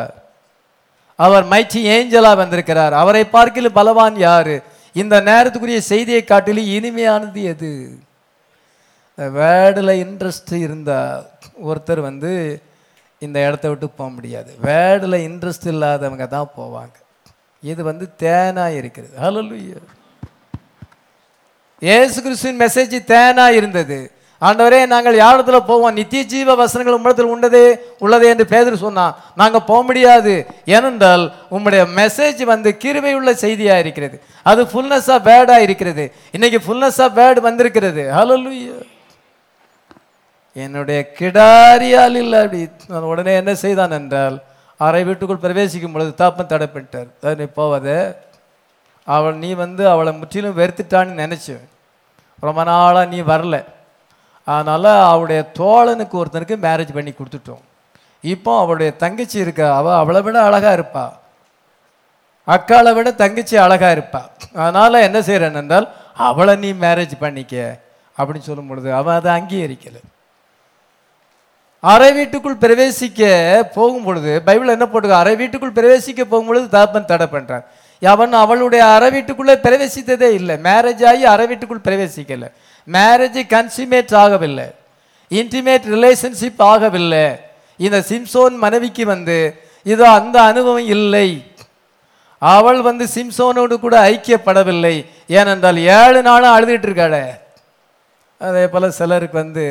அவர் மைச்சி ஏஞ்சலா வந்திருக்கிறார். அவரை பார்க்கிலும் பலவான் யாரு? இந்த நேரத்துக்குரிய செய்தியை காட்டிலும் இனிமையானது எது? வேர்டில் இன்ட்ரெஸ்ட் இருந்தால் ஒருத்தர் வந்து இந்த இடத்த விட்டு போக முடியாது. வேர்டில் இன்ட்ரெஸ்ட் இல்லாதவங்க தான் போவாங்க. இது வந்து தேனாக இருக்கிறது. ஹalleluya ஏசு கிறிஸ்துவின் மெசேஜ் தேனாக இருந்தது. ஆண்டவரே நாங்கள் யாரத்தில் போவோம்? நித்திய ஜீவ வசனங்கள் உம்மிடத்தில் உண்டதே உள்ளதே என்று பேதர் சொன்னான். நாங்கள் போக முடியாது. ஏனென்றால் உம்முடைய மெசேஜ் வந்து கிருமையுள்ள உள்ள செய்தியாக இருக்கிறது. அது ஃபுல்னஸ் ஆஃப் பேடாக இருக்கிறது. இன்னைக்கு ஃபுல்னஸ் ஆஃப் பேட் வந்திருக்கிறது. ஹalleluya என்னுடைய கிடாரியால் இல்லை அப்படி. நான் உடனே என்ன செய்தான் என்றால் அறை வீட்டுக்குள் பிரவேசிக்கும் பொழுது தாப்பம் தடைப்பட்டார். "அஹ் நீ போவாதே. அவள் நீ வந்து அவளை முற்றிலும் வெறுத்துட்டான்னு நினச்சி ரொம்ப நாளாக நீ வரல. அதனால் அவளுடைய தோழனுக்கு ஒருத்தனுக்கு மேரேஜ் பண்ணி கொடுத்துட்டோம். இப்போ அவளுடைய தங்கச்சி இருக்கா. அவள் அவளை விட அழகா இருப்பா. அக்காளை விட தங்கச்சி அழகாக இருப்பா. அதனால் என்ன செய்கிறேன் என்றால் அவளை நீ மேரேஜ் பண்ணிக்க அப்படின்னு சொல்லும் பொழுது அவன் அதை அங்கீகரிக்கலை. அறை வீட்டுக்குள் பிரவேசிக்க போகும் பொழுது பைபிள் என்ன போட்டுக்க அறை வீட்டுக்குள் பிரவேசிக்க போகும் பொழுது தகப்பன் தடை பண்றான் அவன் அவளுடைய அறை வீட்டுக்குள்ளே பிரவேசித்ததே இல்லை. மேரேஜ் ஆகி அறை வீட்டுக்குள் பிரவேசிக்கல. மேரேஜ் கன்சிமேட் ஆகவில்லை. இன்டிமேட் ரிலேஷன்ஷிப் ஆகவில்லை. இந்த சிம்சோன் மனைவிக்கு வந்து இதோ அந்த அனுபவம் இல்லை. அவள் வந்து சிம்சோனோடு கூட ஐக்கியப்படவில்லை. ஏனென்றால் ஏழு நாளும் அழுதுகிட்டு இருக்காளே. அதே போல் சிலருக்கு வந்து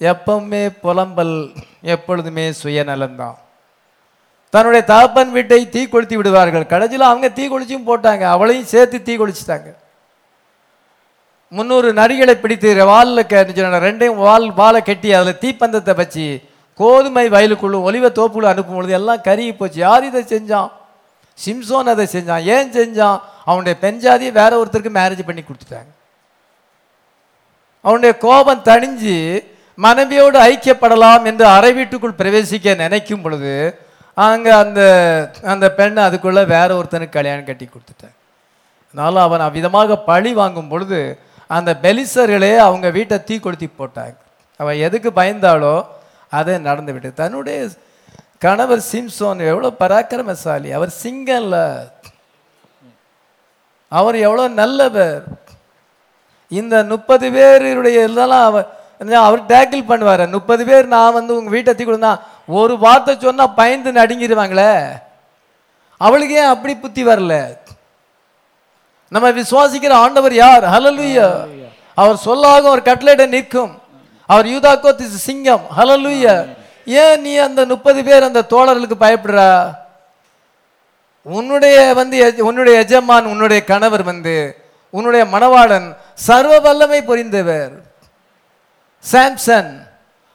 எப்பவுமே புலம்பல் எப்பொழுதுமே சுயநலம்தான். தன்னுடைய தகப்பன் வீட்டை தீ கொளுத்தி விடுவார்கள். கடைசியில் அவங்க தீ கொளிச்சும் போட்டாங்க. அவளையும் சேர்த்து தீ கொளிச்சிட்டாங்க முந்நூறு நரிகளை பிடித்து வாலில் கே ரெண்டையும் வால் வாழை கட்டி அதில் தீப்பந்தத்தை வச்சு கோதுமை வயலுக்குள்ளும் ஒலிவ தோப்புக்குள்ள அனுப்பும் பொழுது எல்லாம் கருகி போச்சு. யார் இதை செஞ்சான்? சிம்சோன் அதை செஞ்சான். ஏன் செஞ்சான்? அவனுடைய பெஞ்சாதியை வேற ஒருத்தருக்கு மேரேஜ் பண்ணி கொடுத்துட்டாங்க. அவனுடைய கோபம் தணிஞ்சு மனைவியோடு ஐக்கியப்படலாம் என்று அறை வீட்டுக்குள் பிரவேசிக்க நினைக்கும் பொழுது அங்கே அந்த அந்த பெண் அதுக்குள்ளே வேற ஒருத்தனுக்கு கல்யாணம் கட்டி கொடுத்துட்டேன். அதனால அவன் அவ்விதமாக பழி வாங்கும் பொழுது அந்த பெலிசர்களே அவங்க வீட்டை தீ கொளுத்தி போட்டாங்க. அவன் எதுக்கு பயந்தாலோ அதே நடந்து விட்டு தன்னுடைய கணவர் சிம்சோன் எவ்வளோ பராக்கிரமசாலி. அவர் சிங்கம்ல அவர் எவ்வளோ நல்லவர். இந்த முப்பது பேருடைய இதெல்லாம் அவர் அவர் டேக்கிள் பண்ணுவார். முப்பது பேர் நான் வந்து உங்கள் வீட்டை தீ கொடுத்தா ஒரு வார்த்தை சொன்னால் பயந்து நடுங்கிடுவாங்களே அவளுக்கு ஏன் அப்படி புத்தி வரல? நம்ம விசுவாசிக்கிற ஆண்டவர் யார்? ஹலலுயா அவர் சொல்லாகும் ஒரு கட்லேட்ட நிற்கும். அவர் யூதாக்கோ திஸ் சிங்கம். ஹலலுயா ஏன் நீ அந்த முப்பது பேர் அந்த தோழர்களுக்கு பயப்படுறா? உன்னுடைய வந்து உன்னுடைய எஜமான் உன்னுடைய கணவர் வந்து உன்னுடைய மணவாளன் சர்வ வல்லமை புரிந்தவர் சாம்சன்.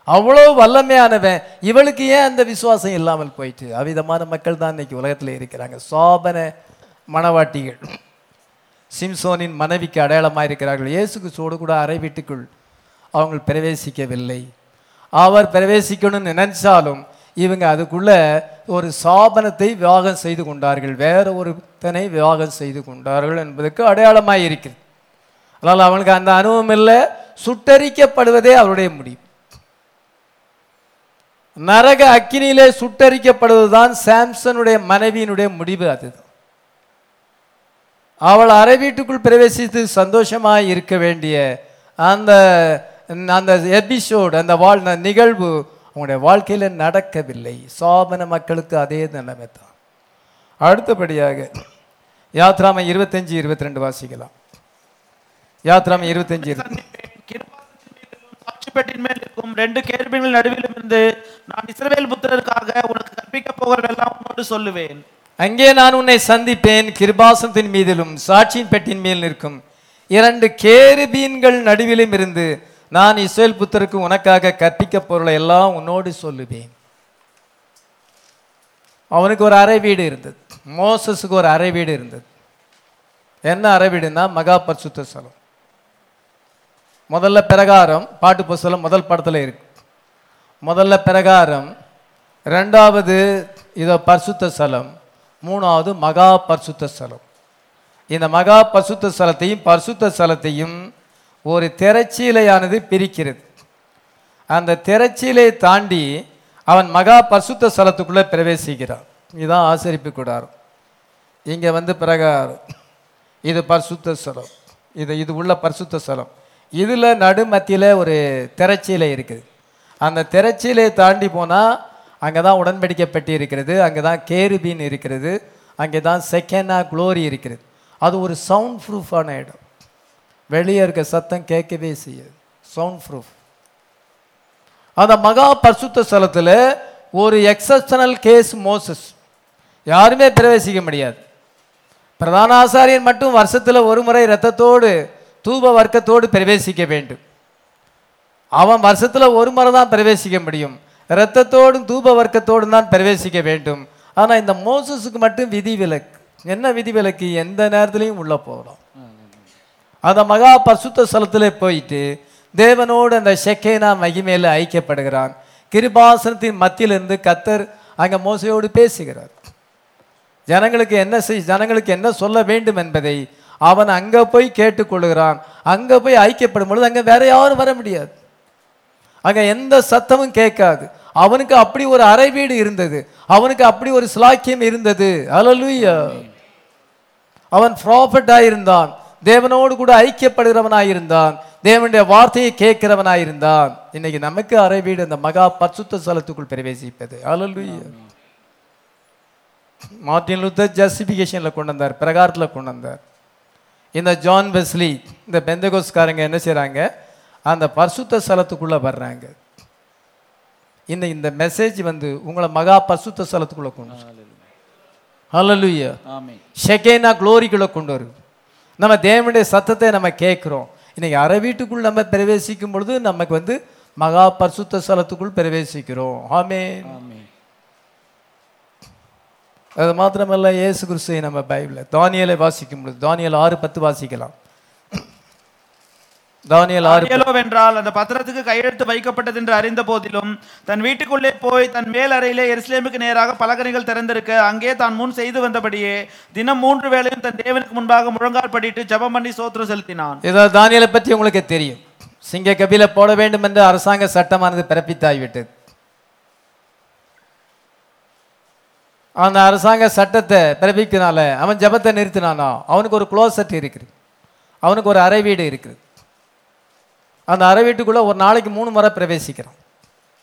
அவ்வளோ வல்லமையானவன். இவளுக்கு ஏன் அந்த விசுவாசம் இல்லாமல் போயிட்டு அவிதமான மக்கள் தான் இன்னைக்கு உலகத்தில் இருக்கிறாங்க. சோபன மணவாட்டிகள் சிம்சோனின் மனைவிக்கு அடையாளமாக இருக்கிறார்கள். இயேசுக்கு சோடு கூட அறை வீட்டுக்குள் அவங்க பிரவேசிக்கவில்லை. அவர் பிரவேசிக்கணும்னு நினைச்சாலும் இவங்க அதுக்குள்ள ஒரு சாபனத்தை விவாகம் செய்து கொண்டார்கள். வேற ஒருத்தனை விவாகம் செய்து கொண்டார்கள் என்பதற்கு அடையாளமாக இருக்கிறது. அதனால் அவனுக்கு அந்த அனுபவம் இல்லை. சுட்டரிக்கப்படுவதே அவருடைய முடிவு. நரக அக்கினியிலே சுட்டரிக்கப்படுவதுதான் சாம்சனுடைய மனைவியினுடைய முடிவு அதுதான். அவள் அறை வீட்டுக்குள் பிரவேசித்து சந்தோஷமாக இருக்க வேண்டிய அந்த அந்த எபிசோடு அந்த வாழ் நிகழ்வு அவனுடைய வாழ்க்கையில நடக்கவில்லை. சோபன மக்களுக்கு அதே நிலைமை தான். அடுத்தபடியாக யாத்ராமை இருபத்தஞ்சு இருபத்தி ரெண்டு வாசிக்கலாம். யாத்ராமை இருபத்தஞ்சி இருபத்தி பெட்டின் மேல் இருக்கும் ரெண்டு கேள்விகள் நடுவிலும் இருந்து நான் இஸ்ரவேல் புத்திரருக்காக உனக்கு கற்பிக்க போகிறதெல்லாம் உன்னோடு சொல்லுவேன். அங்கே நான் உன்னை சந்திப்பேன் கிருபாசனத்தின் மீதிலும் சாட்சியின் பெட்டின் மேல் நிற்கும். இரண்டு கேருபீன்கள் நடுவிலும் இருந்து நான் இஸ்ரேல் புத்தருக்கு உனக்காக கற்பிக்க பொருளை எல்லாம் உன்னோடு சொல்லுவேன். அவனுக்கு ஒரு அறை வீடு இருந்தது. மோசஸுக்கு ஒரு அறை வீடு இருந்தது. என்ன அறை வீடுன்னா மகா பரிசுத்த ஸ்தலம். முதல்ல பிரகாரம் பாட்டு புஸ்தலம் முதல் படத்தில் இருக்கு. முதல்ல பிரகாரம் ரெண்டாவது இதோ பரிசுத்த ஸ்தலம் மூணாவது மகா பரிசுத்த ஸ்தலம் இந்த மகா பரிசுத்த ஸ்தலத்தையும் பரிசுத்த ஸ்தலத்தையும் ஒரு திரைச்சீலையானது பிரிக்கிறது. அந்த திரைச்சீலை தாண்டி அவன் மகா பரிசுத்த ஸ்தலத்துக்குள்ளே பிரவேசிக்கிறான். இதுதான் ஆசரிப்பு கூடாரம். இங்கே வந்து பிரகாரம். இது பரிசுத்த ஸ்தலம் இது இது உள்ள பரிசுத்த ஸ்தலம் இதில் நடுமத்தியில் ஒரு திரைச்சீலை இருக்குது. அந்த திரைச்சீலையை தாண்டி போனால் அங்கே தான் உடன்படிக்கப்பட்டு இருக்கிறது அங்கே தான் கேருபீன் இருக்கிறது அங்கே தான் செகண்டா குளோரி இருக்கிறது. அது ஒரு சவுண்ட் ப்ரூஃபான இடம். வெளியே இருக்க சத்தம் கேட்கவே செய்யாது. Sound proof. அந்த மகா பரிசுத்த ஸ்தலத்தில் ஒரு எக்ஸப்ஷனல் கேஸ் மோசஸ். யாருமே பிரவேசிக்க முடியாது. பிரதான ஆசாரியன் மட்டும் வருஷத்தில் ஒரு முறை ரத்தத்தோடு தூப வர்க்கத்தோடு பிரவேசிக்க வேண்டும். அவன் வருஷத்தில் ஒரு முறை தான் பிரவேசிக்க முடியும். இரத்தத்தோடும் தூப வர்க்கத்தோடும் தான் பிரவேசிக்க வேண்டும். ஆனால் இந்த மோசஸுக்கு மட்டும் விதி விலக்கு என்ன விதி விலக்கு எந்த நேரத்துலையும் உள்ளே போகலாம் அந்த மகா பசுத்த ஸ்தலத்தில் போயிட்டு தேவனோடு அந்த செக்கைனா மகிமையில் ஐக்கியப்படுகிறான். கிருபாசனத்தின் மத்தியிலிருந்து கத்தர் அங்கே மோசையோடு பேசுகிறார். ஜனங்களுக்கு என்ன செய் ஜனங்களுக்கு என்ன சொல்ல வேண்டும் என்பதை அவன் அங்கே போய் கேட்டுக்கொள்கிறான் அங்கே போய் ஐக்கியப்படும் பொழுது அங்கே வேற யாரும் வர முடியாது. அங்கே எந்த சத்தமும் கேட்காது. அவனுக்கு அப்படி ஒரு அறை வீடு இருந்தது. அவனுக்கு அப்படி ஒரு சிலாக்கியம் இருந்தது. அலலுயா அவன் ப்ராஃபட்டாக இருந்தான் தேவனோடு கூட ஐக்கியப்படுகிறவனாய் இருந்தான் தேவனுடைய வார்த்தையை கேட்கிறவனாய் இருந்தான் இன்னைக்கு நமக்கு அறை வீடு அந்த மகா பரிசுத்த ஸ்தலத்துக்குள் பிரவேசிப்பது. அலலுயா மார்ட்டின் லூத்தர் ஜஸ்டிஃபிகேஷனில் கொண்டு வந்தார் பிரகாரத்தில் கொண்டு வந்தார். இந்த ஜான் வெஸ்லி இந்த பெந்தகோஸ்காரங்க என்ன செய்கிறாங்க அந்த பரிசுத்த ஸ்தலத்துக்குள்ளே வர்றாங்க. இந்த இந்த மெசேஜ் வந்து உங்களை மகா பரிசுத்த ஸ்தலத்துக்குள்ளே கொண்டு ஆமென் ஷெகேனா குளோரிக்குள்ளே கொண்டு வருது நம்ம தேவனுடைய சத்தத்தை நம்ம கேட்குறோம். இன்னைக்கு அரை வீட்டுக்குள் நம்ம பிரவேசிக்கும் பொழுது நமக்கு வந்து மகா பரிசுத்த ஸ்தலத்துக்குள் பிரவேசிக்கிறோம். ஆமென் ஆமென் அது மாத்திரமல்ல இயேசு கிறிஸ்துவை நம்ம பைபிளில் தானியலை வாசிக்கும் பொழுது தானியல் ஆறு பத்து வாசிக்கலாம். தானியல் ஆறு வென்றால் அந்த பத்திரத்துக்கு கையெழுத்து வைக்கப்பட்டது என்று அறிந்த போதிலும் தன் வீட்டுக்குள்ளே போய் தன் மேல் அறையிலே எருசலேமுக்கு நேராக பலகணிகள் திறந்திருக்க அங்கே தான் முன் செய்து வந்தபடியே தினம் மூன்று வேளையும் தன் தேவனுக்கு முன்பாக முழங்கால் படிட்டு ஜெபம் பண்ணி சோத்திரம் செலுத்தினான். இதோ தானியலை பற்றி உங்களுக்கு தெரியும். சிங்க கபில போட வேண்டும் என்று அரசாங்க சட்டமானது பிறப்பித்தாகிவிட்டது அந்த அரசாங்க சட்டத்தை பிறப்பிக்கனால அவன் ஜெபத்தை நிறுத்தினானா? அவனுக்கு ஒரு க்ளோசட் இருக்குது அவனுக்கு ஒரு அறை வீடு இருக்குது அந்த அறை வீட்டுக்குள்ளே ஒரு நாளைக்கு மூணு முறை பிரவேசிக்கிறான்.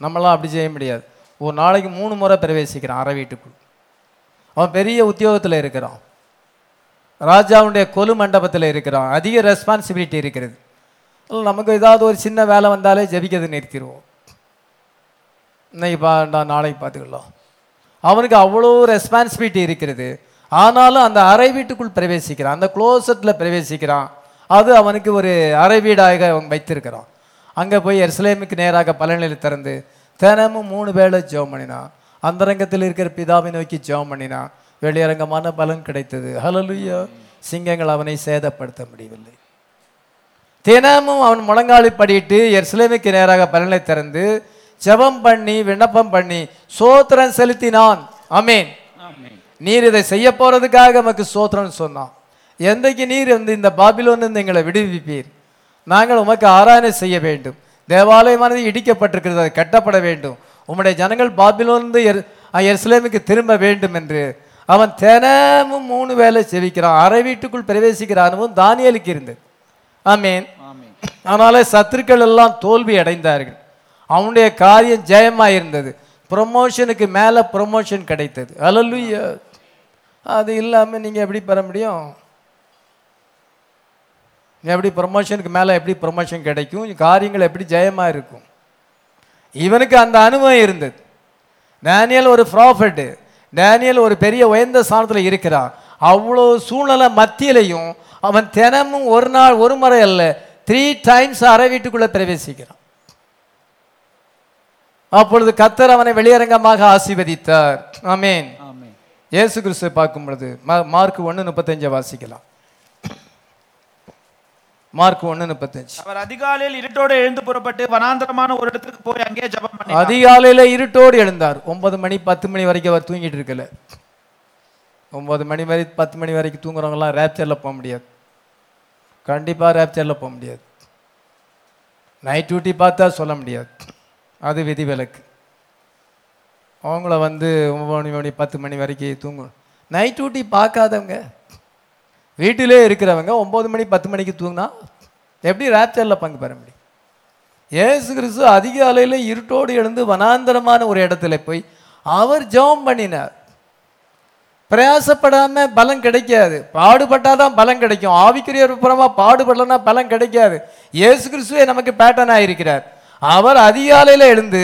நம்மளாம் அப்படி செய்ய முடியாது. ஒரு நாளைக்கு மூணு முறை பிரவேசிக்கிறான் அறை வீட்டுக்குள். அவன் பெரிய உத்தியோகத்தில் இருக்கிறான். ராஜாவுடைய கொலு மண்டபத்தில் இருக்கிறான். அதிக ரெஸ்பான்சிபிலிட்டி இருக்கிறது. நமக்கு ஏதாவது ஒரு சின்ன வேலை வந்தாலே ஜெபிக்கிறது நிறுத்திடுவோம். இன்னைக்கு பா நாளைக்கு பார்த்துக்கலாம். அவனுக்கு அவ்வளோ ரெஸ்பான்சிபிலிட்டி இருக்கிறது. ஆனாலும் அந்த அறை வீட்டுக்குள் பிரவேசிக்கிறான். அந்த க்ளோசட்டில் பிரவேசிக்கிறான். அது அவனுக்கு ஒரு அறை வீடாக அவன் வைத்திருக்கிறான். அங்கே போய் எர்ஸ்லேமுக்கு நேராக பலனில் திறந்து தினமும் மூணு வேளை ஜோம் பண்ணினான். அந்தரங்கத்தில் இருக்கிற பிதாவை நோக்கி ஜோம் பண்ணினான். வெளியரங்கமான பலன் கிடைத்தது. ஹalleluya சிங்கங்கள் அவனை சேதப்படுத்த முடியவில்லை. தினமும் அவன் முழங்காலி படிட்டு எர்ஸ்லேமுக்கு நேராக பலனை திறந்து ஜெபம் பண்ணி விண்ணப்பம் பண்ணி சோத்திரம் செலுத்தினான். ஆமென். நீர் இதை செய்ய போறதுக்காக நமக்கு சோத்திரம்னு சொன்னான். எந்தைக்கு நீர் வந்து இந்த பாபிலோனிலிருந்து எங்களை விடுவிப்பீர்? நாங்கள் உமக்கு ஆராதனை செய்ய வேண்டும். தேவாலயமானது இடிக்கப்பட்டிருக்கிறது அது கட்டப்பட வேண்டும். உம்முடைய ஜனங்கள் பாபிலோனிலிருந்து எரு எருசலேமுக்கு திரும்ப வேண்டும் என்று அவன் தினமும் மூணு வேளை செவிக்கிறான் அறை வீட்டுக்குள் பிரவேசிக்கிற அனுபவம் தானியலுக்கு இருந்தது ஆமேன். அதனால சத்துருக்கள் எல்லாம் தோல்வி அடைந்தார்கள் அவனுடைய காரியம் ஜெயமாக இருந்தது ப்ரொமோஷனுக்கு மேலே ப்ரொமோஷன் கிடைத்தது. அல்லலுயா அது இல்லாமல் நீங்கள் எப்படி பெற முடியும்? எப்படி ப்ரொமோஷனுக்கு மேலே எப்படி ப்ரொமோஷன் கிடைக்கும்? காரியங்கள் எப்படி ஜெயமாக இருக்கும் இவனுக்கு அந்த அனுபவம் இருந்தது. டேனியல் ஒரு ப்ராஃபட்டு டேனியல் ஒரு பெரிய உயர்ந்த ஸ்தானத்தில் இருக்கிறான். அவ்வளோ சூழ்நிலை மத்தியிலையும் அவன் தினமும் ஒரு நாள் ஒரு முறை அல்ல த்ரீ டைம்ஸ் அரை வீட்டுக்குள்ளே பிரவேசிக்கிறான். அப்பொழுது கத்தர் அவனை வெளியரங்கமாக ஆசீர்வதித்தார். ஆமென். ஆமென். இயேசு கிறிஸ்துவை பார்க்கும் பொழுது மார்க் ஒன்று முப்பத்தஞ்சை வாசிக்கலாம். மார்க் ஒன்று முப்பத்தஞ்சு. அவர் அதிகாலையில் இருட்டோடு எழுந்து புறப்பட்டு வனாந்தரமான ஒரு இடத்துக்கு போய் அங்கே ஜெபம் அதிகாலையில இருட்டோடு எழுந்தார். ஒன்பது மணி பத்து மணி வரைக்கும் அவர் தூங்கிட்டு இருக்கல. ஒன்பது மணி வரை பத்து மணி வரைக்கும் தூங்குறவங்கலாம் ரேப்சரில் போக முடியாது. கண்டிப்பாக ரேப்சரில் போக முடியாது. நைட் டியூட்டி பார்த்தா சொல்ல முடியாது. அது விதிவிலக்கு அவங்கள வந்து ஒம்பது மணி பத்து மணி வரைக்கும் தூங்கும். நைட் டியூட்டி பார்க்காதவங்க. வீட்டிலே இருக்கிறவங்க ஒம்பது மணி பத்து மணிக்கு தூங்கினா எப்படி ரேப்சரில் பங்கு பெற முடியும்? ஏசு கிறிஸ்து அதிகாலையில் இருட்டோடு எழுந்து வனாந்தரமான ஒரு இடத்துல போய் அவர் ஜெபம் பண்ணினார். பிரயாசப்படாமல் பலம் கிடைக்காது. பாடுபட்டாதான் பலம் கிடைக்கும். ஆவிக்குரிய புறமா பாடுபடலன்னா பலம் கிடைக்காது. இயேசு கிறிஸ்துவே நமக்கு பேட்டர்ன் ஆகிருக்கிறார் அவர் அதிகாலையில் எழுந்து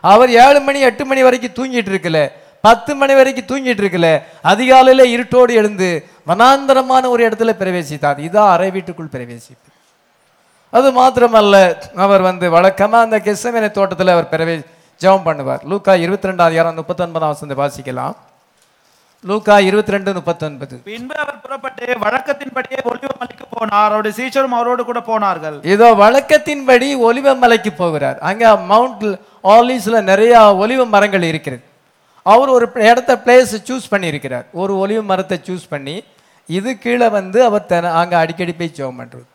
அவர் ஏழு மணி எட்டு மணி வரைக்கும் தூங்கிட்டு இருக்கல. பத்து மணி வரைக்கும் தூங்கிட்டு இருக்கல. அதிகாலையில் இருட்டோடு எழுந்து வனாந்தரமான ஒரு இடத்துல பிரவேசித்தார். இதான் அறை வீட்டுக்குள் பிரவேசிப்பு அது மாத்திரமல்ல அவர் வந்து வழக்கமாக அந்த கெசமேனை தோட்டத்தில் அவர் பிரவே ஜெபம் பண்ணுவார். லூக்கா இருபத்தி ரெண்டாவது யாரும் முப்பத்தொன்பதாம் வசந்த வாசிக்கலாம். லூக்கா இருபத்தி ரெண்டு முப்பத்தொன்பது. பின்பு அவர் புறப்பட்டு வழக்கத்தின்படியே ஒளிவ மலைக்கு போனார். அவருடைய சீஷரும் அவரோடு கூட போனார்கள். இதோ வழக்கத்தின்படி ஒலிவ மலைக்கு போகிறார். அங்க மவுண்ட் ஆலிஸ்ல நிறைய ஒலிவ மரங்கள் இருக்கிறது. அவர் ஒரு இடத்த பிளேஸ் சூஸ் பண்ணியிருக்கிறார். ஒரு ஒலிவ மரத்தை சூஸ் பண்ணி இது கீழே வந்து அவர் தன அங்க அடிக்கடி போய் ஜெபம் பண்றது.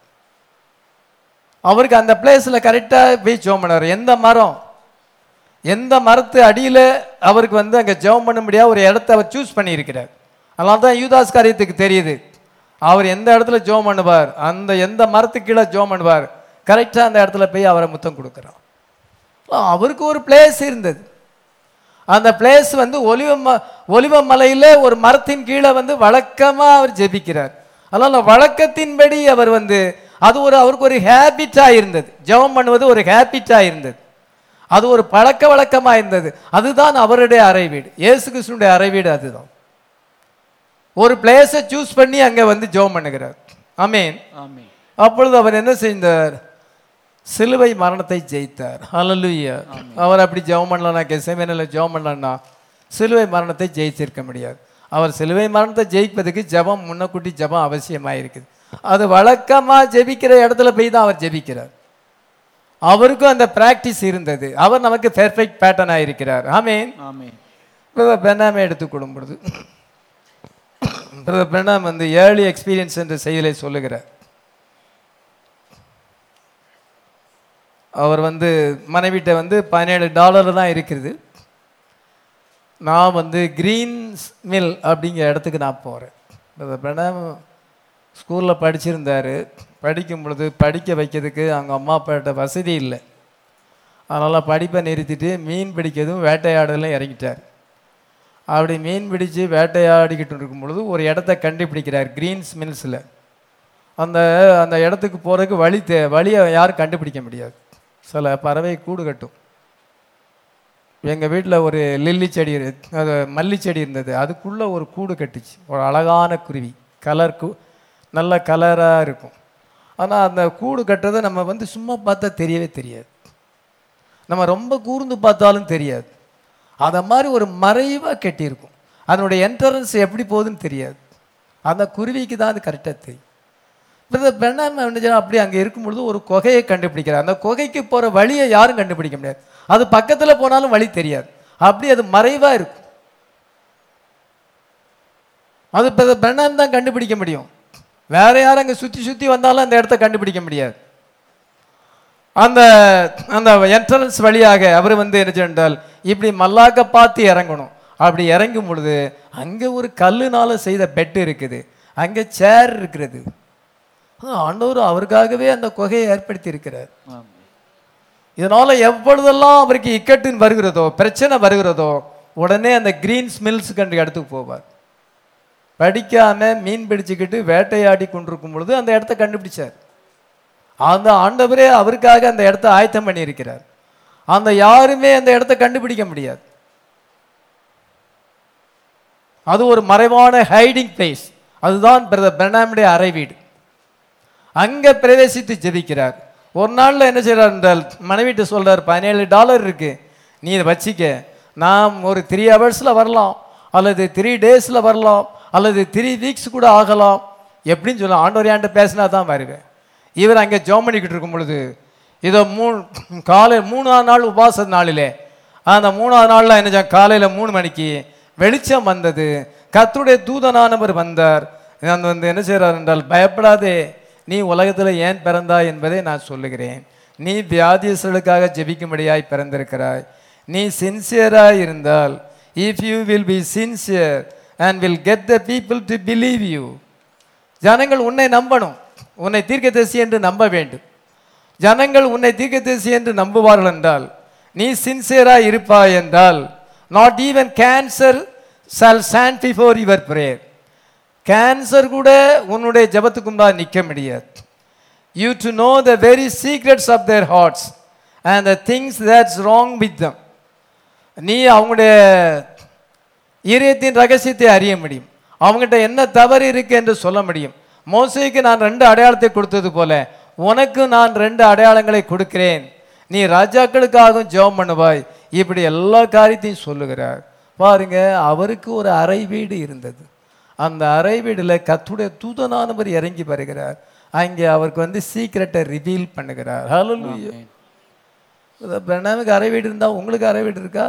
அவருக்கு அந்த பிளேஸ்ல கரெக்டா போய் ஜெபம் பண்ணுவார். எந்த மரம்? எந்த மரத்து அடியில் அவருக்கு வந்து அங்கே ஜெபம் பண்ண முடியாத ஒரு இடத்த அவர் சூஸ் பண்ணியிருக்கிறார். அதனால தான் யூதாஸ் காரியத்துக்கு தெரியுது. அவர் எந்த இடத்துல ஜெபம் பண்ணுவார் அந்த எந்த மரத்துக்கு கீழே ஜோம் பண்ணுவார் கரெக்டாக அந்த இடத்துல போய் அவரை முத்தம் கொடுக்குறான். அவருக்கு ஒரு பிளேஸ் இருந்தது. அந்த பிளேஸ் வந்து ஒலிவ ம ஒலிவ மலையில் ஒரு மரத்தின் கீழே வந்து வழக்கமாக அவர் ஜெபிக்கிறார். அதனால் வழக்கத்தின்படி அவர் வந்து அது ஒரு அவருக்கு ஒரு ஹேபிட்டாக இருந்தது. ஜெபம் பண்ணுவது ஒரு ஹேபிட்டாக இருந்தது. அது ஒரு பழக்க வழக்கமா இருந்தது. அதுதான் அவருடைய அறை வீடு இயேசு கிறிஸ்துனுடைய அறை வீடு அதுதான். ஒரு பிளேஸை சூஸ் பண்ணி அங்க வந்து ஜெபம் பண்ணுகிறார். ஆமென் ஆமென் அப்பொழுது அவர் என்ன செய்தார்? சிலுவை மரணத்தை ஜெயித்தார். ஹalleluya அவர் அப்படி ஜெபம் பண்ணலனா கெசமேனில் ஜெபம் பண்ணலன்னா சிலுவை மரணத்தை ஜெயிச்சிருக்க முடியாது. அவர் சிலுவை மரணத்தை ஜெயிப்பதுக்கு ஜெபம் முன்னக்கூட்டி ஜெபம் அவசியமாக இருக்குது அது வழக்கமாக ஜெபிக்கிற இடத்துல போய் தான் அவர் ஜெபிக்கிறார். அவருக்கும் அந்த பிராக்டிஸ் இருந்தது. அவர் நமக்கு பெர்ஃபெக்ட் பேட்டர்னாக இருக்கிறார் ஆமீன் பிரதர் பெனாமை எடுத்துக்கொள்ளும் பொழுது பிரதர் பெனாம் வந்து ஏர்லி எக்ஸ்பீரியன்ஸ் என்ற செயலை சொல்லுகிறார். அவர் வந்து மனைவிட்ட வந்து பதினேழு டாலர் தான் இருக்குது. நான் வந்து கிரீன்ஸ் மில் அப்படிங்கிற இடத்துக்கு நான் போகிறேன் பிரதர் பிரணாம் ஸ்கூலில் படிச்சிருந்தார். படிக்கும் பொழுது படிக்க வைக்கிறதுக்கு அவங்க அம்மா அப்பாட்ட வசதி இல்லை. அதனால் படிப்பை நிறுத்திட்டு மீன் பிடிக்கிறதும் வேட்டையாடலும் இறங்கிட்டார் அப்படி மீன் பிடிச்சு வேட்டையாடிக்கிட்டு இருக்கும் பொழுது ஒரு இடத்த கண்டுபிடிக்கிறார் கிரீன்ஸ் மில்ஸில் அந்த அந்த இடத்துக்கு போகிறதுக்கு வழி தே வழியை யாரும் கண்டுபிடிக்க முடியாது. சில பறவை கூடு கட்டும். எங்கள் வீட்டில் ஒரு லில்லி செடி அது மல்லி செடி இருந்தது. அதுக்குள்ளே ஒரு கூடு கட்டுச்சு. ஒரு அழகான குருவி. கலர் கூ நல்ல கலராக இருக்கும். ஆனால் அந்த கூடு கட்டுறதை நம்ம வந்து சும்மா பார்த்தா தெரியவே தெரியாது. நம்ம ரொம்ப கூர்ந்து பார்த்தாலும் தெரியாது. அதை மாதிரி ஒரு மறைவாக கட்டியிருக்கும். அதனுடைய என்ட்ரன்ஸ் எப்படி போகுதுன்னு தெரியாது. அந்த குருவிக்கு தான் அது கரெக்டாக தெரியும். பிரதர் பெண்ணாம அப்படி அங்கே இருக்கும் பொழுது ஒரு குகையை கண்டுபிடிக்கிறார். அந்த குகைக்கு போகிற வழியை யாரும் கண்டுபிடிக்க முடியாது. அது பக்கத்தில் போனாலும் வழி தெரியாது. அப்படி அது மறைவாக இருக்கும். அது பிரதர் பெண்ணாம் தான் கண்டுபிடிக்க முடியும். வேற யாரும் அங்கே சுற்றி சுற்றி வந்தாலும் அந்த இடத்த கண்டுபிடிக்க முடியாது. அந்த அந்த என்ட்ரன்ஸ் வழியாக அவர் வந்து என்ன சென்றால் இப்படி மல்லாக்க பார்த்து இறங்கணும். அப்படி இறங்கும் பொழுது அங்கே ஒரு கல்லுனால செய்த பெட் இருக்குது. அங்கே சேர் இருக்கிறது. ஆண்டவர் அவருக்காகவே அந்த குகையை ஏற்படுத்தி இருக்கிறார் இதனால எவ்வளவுதெல்லாம் அவருக்கு இக்கட்டுன்னு வருகிறதோ பிரச்சனை வருகிறதோ உடனே அந்த கிரீன் ஸ்மில்ஸ் கண்டு இடத்துக்கு போவார். படிக்காமல் மீன் பிடிச்சிக்கிட்டு வேட்டையாடி கொண்டிருக்கும் பொழுது அந்த இடத்த கண்டுபிடிச்சார். அந்த ஆண்டவரே அவருக்காக அந்த இடத்த ஆயத்தம் பண்ணியிருக்கிறார். அந்த யாருமே அந்த இடத்த கண்டுபிடிக்க முடியாது. அது ஒரு மறைவான ஹைடிங் பிளேஸ் அதுதான் பிரதர் பிரணாமுடைய அறை வீடு. அங்கே பிரவேசித்து ஜெபிக்கிறார். ஒரு நாளில் என்ன செய்கிறார் என்றால் மனைவிட்டு சொல்கிறார் பதினேழு டாலர் இருக்குது நீ இதை வச்சிக்க. நாம் ஒரு த்ரீ ஹவர்ஸில் வரலாம். அல்லது த்ரீ டேஸில் வரலாம். அல்லது த்ரீ வீக்ஸ் கூட ஆகலாம் எப்படின்னு சொல்லலாம். ஆண்டவர் ஏன்ட்ட பேசினா தான் வருவேன் இவர் அங்கே ஜோம் பண்ணிக்கிட்டு இருக்கும் பொழுது இதோ மூணு காலை மூணாவது நாள் உபாச நாளிலே அந்த மூணாவது நாளில் என்ன காலையில் மூணு மணிக்கு வெளிச்சம் வந்தது. கத்துடைய தூதனானவர் வந்தார். நான் வந்து என்ன செய்கிறார் என்றால் பயப்படாதே நீ உலகத்தில் ஏன் பிறந்தாய் என்பதை நான் சொல்லுகிறேன். நீ வியாதியஸ்களுக்காக ஜெபிக்கும்படியாய் பிறந்திருக்கிறாய். நீ சின்சியராக இருந்தால் if you will be sincere and will get the people to believe you ஜனங்கள் உன்னை நம்பணும். உன்னை தீர்க்கதரிசி என்று நம்ப வேண்டும். ஜனங்கள் உன்னை தீர்க்கதரிசி என்று நம்புவார்கள் என்றால் நீ சின்சியராக இருப்பாய் என்றால் not even cancer shall stand before your prayer cancer கூட உன்னுடைய ஜெபத்துக்கு முன்பாக நிற்க முடியாது. You to know the very secrets of their hearts and the things that's wrong with them நீ அவங்களுடைய ஈரியத்தின் ரகசியத்தை அறிய முடியும். அவங்ககிட்ட என்ன தவறு இருக்கு என்று சொல்ல முடியும். மோசைக்கு நான் ரெண்டு அடையாளத்தை கொடுத்தது போல உனக்கு நான் ரெண்டு அடையாளங்களை கொடுக்கிறேன். நீ ராஜாக்களுக்காகவும் ஜெபம் பண்ணுவாய். இப்படி எல்லா காரியத்தையும் சொல்லுகிறார். பாருங்க அவருக்கு ஒரு அறை வீடு இருந்தது. அந்த அறை வீடுல கத்துடைய தூதனானவர் இறங்கி வருகிறார். அங்கே அவருக்கு வந்து சீக்கிரட்டை ரிவீல் பண்ணுகிறார். ஹalleluya பிரணாமுக்கு அறை வீடு இருந்தால் உங்களுக்கு அறை வீடு இருக்கா?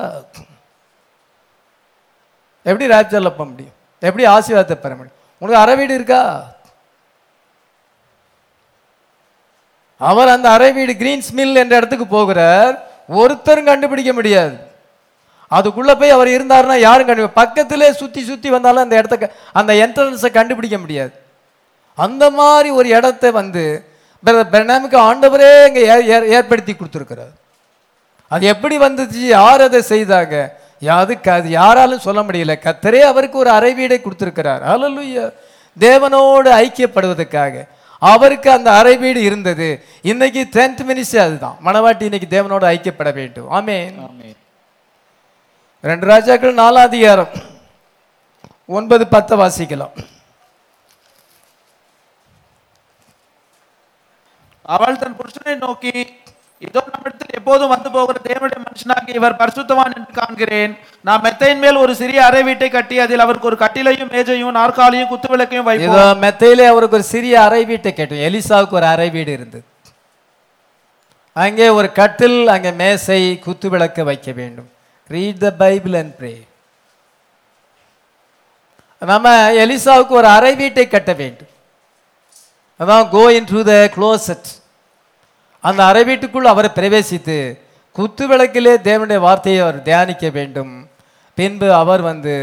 எப்படி ராப்சரில் போக முடியும்? எப்படி ஆசீர்வாதத்தை பெற முடியும்? உங்களுக்கு அறை வீடு இருக்கா? அவர் அந்த அறை வீடு கிரீன்ஸ் மில் என்ற இடத்துக்கு போகிறார். ஒருத்தரும் கண்டுபிடிக்க முடியாது. அதுக்குள்ளே போய் அவர் இருந்தாருன்னா யாரும் கண்டு பக்கத்திலே சுற்றி சுற்றி வந்தாலும் அந்த இடத்த அந்த என்ட்ரன்ஸை கண்டுபிடிக்க முடியாது. அந்த மாதிரி ஒரு இடத்த வந்து பிரணாமிக்கு ஆண்டவரே இங்கே ஏ- ஏற்படுத்தி கொடுத்துருக்கிறார். அது எப்படி வந்துச்சு? யார் அதை செய்தாங்க? அதுக்கு அது யாராலும் சொல்ல முடியல. கத்தரே அவருக்கு ஒரு அறை வீடை கொடுத்திருக்கிறார். ஹalleluya தேவனோடு ஐக்கியப்படுவதற்காக அவருக்கு அந்த அறை வீடு இருந்தது. இன்னைக்கு டென்த் மினிஸ்ட்ரி அதுதான். மணவாட்டி இன்னைக்கு தேவனோடு ஐக்கியப்பட வேண்டும். ஆமென். ரெண்டு ராஜாக்கள் நாலாம் அதிகாரம். ஒன்பது பத்தை வாசிக்கலாம். அவள் தன் புருஷனை நோக்கி இதோ நம்மிடத்தில் எப்போதும் வந்து போகிற தேவனுடைய மனுஷனாக இவர் பரிசுத்தவான் என்று காண்கிறேன். நான் மெத்தையின் மேல் ஒரு சிறிய அறை வீட்டை கட்டி அதில் அவருக்கு ஒரு கட்டிலையும் மேஜையும் நாற்காலியும் குத்து விளக்கையும் வைப்போம். மெத்தையிலே அவருக்கு ஒரு சிறிய அறை வீட்டை கேட்டோம். எலிசாவுக்கு ஒரு அறை வீடு இருந்தது அங்கே ஒரு கட்டில் அங்கே மேசை குத்து விளக்க வைக்க வேண்டும். Read the Bible and pray நம்ம எலிசாவுக்கு ஒரு அறை வீட்டை கட்ட வேண்டும். அதான் கோ இன் டு த க்ளோசட் அந்த அறை வீட்டுக்குள் அவர் பிரவேசித்து குத்து விளக்கிலே தேவனுடைய வார்த்தையை அவர் தியானிக்க வேண்டும். பின்பு அவர் வந்து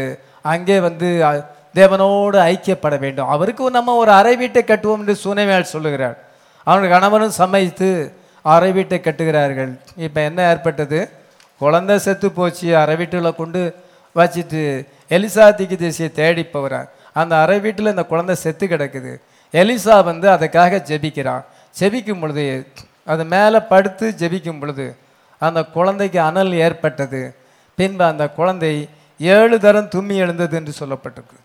அங்கே வந்து தேவனோடு ஐக்கியப்பட வேண்டும். அவருக்கு நம்ம ஒரு அறை வீட்டை கட்டுவோம் என்று சுனைமையால் சொல்லுகிறார். அவனுடைய கணவனும் சமைத்து அறை வீட்டை கட்டுகிறார்கள். இப்போ என்ன ஏற்பட்டது? குழந்தை செத்து போச்சு. அறை வீட்டில் கொண்டு வச்சுட்டு எலிசா திக்கு தேசியை தேடி போகிறான். அந்த அறை வீட்டில் இந்த குழந்தை செத்து கிடக்குது. எலிசா வந்து அதுக்காக ஜெபிக்கிறான். ஜெபிக்கும் பொழுது அது மேலே படுத்து ஜெபிக்கும் பொழுது அந்த குழந்தைக்கு அனல் ஏற்பட்டது. பின்பு அந்த குழந்தை ஏழு தரம் தும்மி எழுந்தது என்று சொல்லப்பட்டிருக்கு.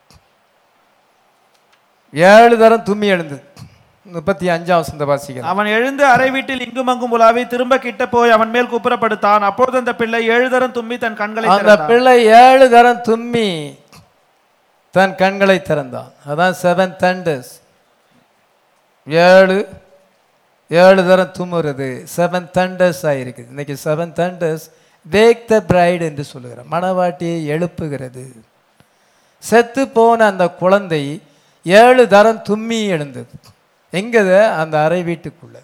ஏழு தரம் தும்மி எழுந்தது. முப்பத்தி அஞ்சாம் வசந்த வாசிக்கலாம். அவன் எழுந்து அறை வீட்டில் இங்கும் அங்கும் உலாவி திரும்ப கிட்ட போய் அவன் மேல் குப்புறப்படுத்தான் அப்பொழுது அந்த பிள்ளை ஏழு தரம் தும்மி தன் கண்களை அந்த. பிள்ளை ஏழு தரம் தும்மி தன் கண்களை திறந்தான். அதான் செவன் தண்டர்ஸ் ஏழு ஏழு தரம் தும்முறது செவன் தண்டர்ஸ் ஆகிருக்கு இன்றைக்கி seven thunders wake the bride என்று சொல்லுகிறோம் மணவாட்டியை எழுப்புகிறது. செத்து போன அந்த குழந்தை ஏழு தரம் தும்மி எழுந்தது. எங்கது? அந்த அறை வீட்டுக்குள்ள.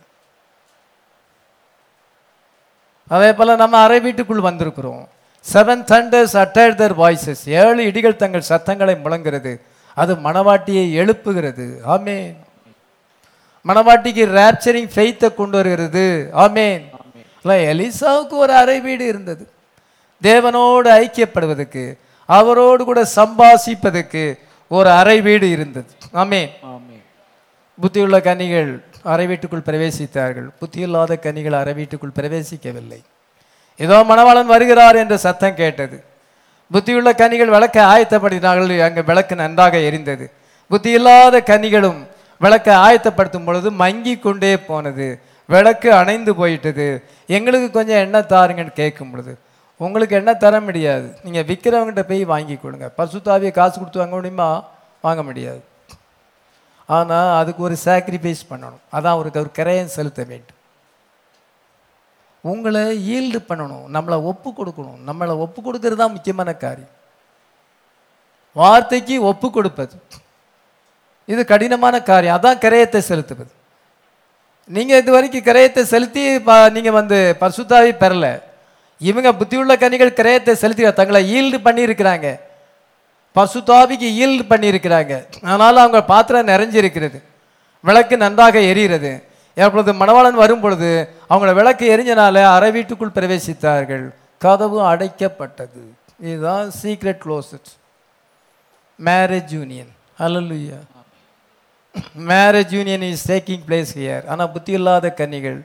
அதே போல் நம்ம அறை வீட்டுக்குள் வந்திருக்கிறோம். Seven thunders utter their voices ஏழு இடிகள் தங்கள் சத்தங்களை முழங்குறது அது மணவாட்டியை எழுப்புகிறது. ஆமே மணவாட்டிக்கு ரேப்சரிங் ஃபெய்த்தை கொண்டு வருகிறது. ஆமேன். இல்ல, எலிசாவுக்கு ஒரு அறை வீடு இருந்தது. தேவனோடு ஐக்கியப்படுவதற்கு அவரோடு கூட சம்பாசிப்பதற்கு ஒரு அறை வீடு இருந்தது. ஆமேன். புத்தியுள்ள கன்னிகள் அறை வீட்டுக்குள் பிரவேசித்தார்கள். புத்தியில்லாத கன்னிகள் அறை வீட்டுக்குள் பிரவேசிக்கவில்லை. ஏதோ மணவாளன் வருகிறார் என்ற சத்தம் கேட்டது. புத்தியுள்ள கன்னிகள் விளக்கை ஆயத்தப்படுத்தினார்கள். அங்கே விளக்கு நன்றாக எரிந்தது. புத்தியில்லாத கன்னிகளும் விளக்கை ஆயத்தப்படுத்தும் பொழுது மங்கி கொண்டே போனது. விளக்கு அணைந்து போயிட்டது. எங்களுக்கு கொஞ்சம் எண்ணெய் தாருங்கன்னு கேட்கும் பொழுது உங்களுக்கு எண்ணெய் தர முடியாது. நீங்கள் விற்கிறவங்ககிட்ட போய் வாங்கி கொடுங்க. பசுத்தாவியை காசு கொடுத்து வாங்க முடியுமா? வாங்க முடியாது. ஆனால் அதுக்கு ஒரு சாக்ரிஃபைஸ் பண்ணணும். அதான் அவருக்கு ஒரு கிரையம் செலுத்த வேண்டும். உங்களை ஈல்டு பண்ணணும். நம்மளை ஒப்பு கொடுக்கணும். நம்மளை ஒப்பு கொடுக்கறது தான் முக்கியமான காரியம். வார்த்தைக்கு ஒப்பு கொடுப்பது. இது கடினமான காரியம். அதான் கிரயத்தை செலுத்துவது. நீங்கள் இது வரைக்கும் கிரயத்தை செலுத்தி ப- வந்து பரிசுத்தாவி பெறல. இவங்க புத்தியுள்ள கனிகள் கிரயத்தை செலுத்தி தங்களை ஈல்டு பண்ணியிருக்கிறாங்க. பசுத்தாவிக்கு ஈல்டு பண்ணியிருக்கிறாங்க. அதனால் அவங்க பாத்திரம் நிறைஞ்சிருக்கிறது. விளக்கு நன்றாக எரிகிறது. எப்பொழுது மணவாளன் வரும் பொழுது அவங்கள விளக்கு எரிஞ்சனால அரை வீட்டுக்குள் பிரவேசித்தார்கள். கதவு அடைக்கப்பட்டது. இதுதான் secret closet marriage union hallelujah marriage union is taking place here ஆனால் புத்தி இல்லாத கன்னிகள்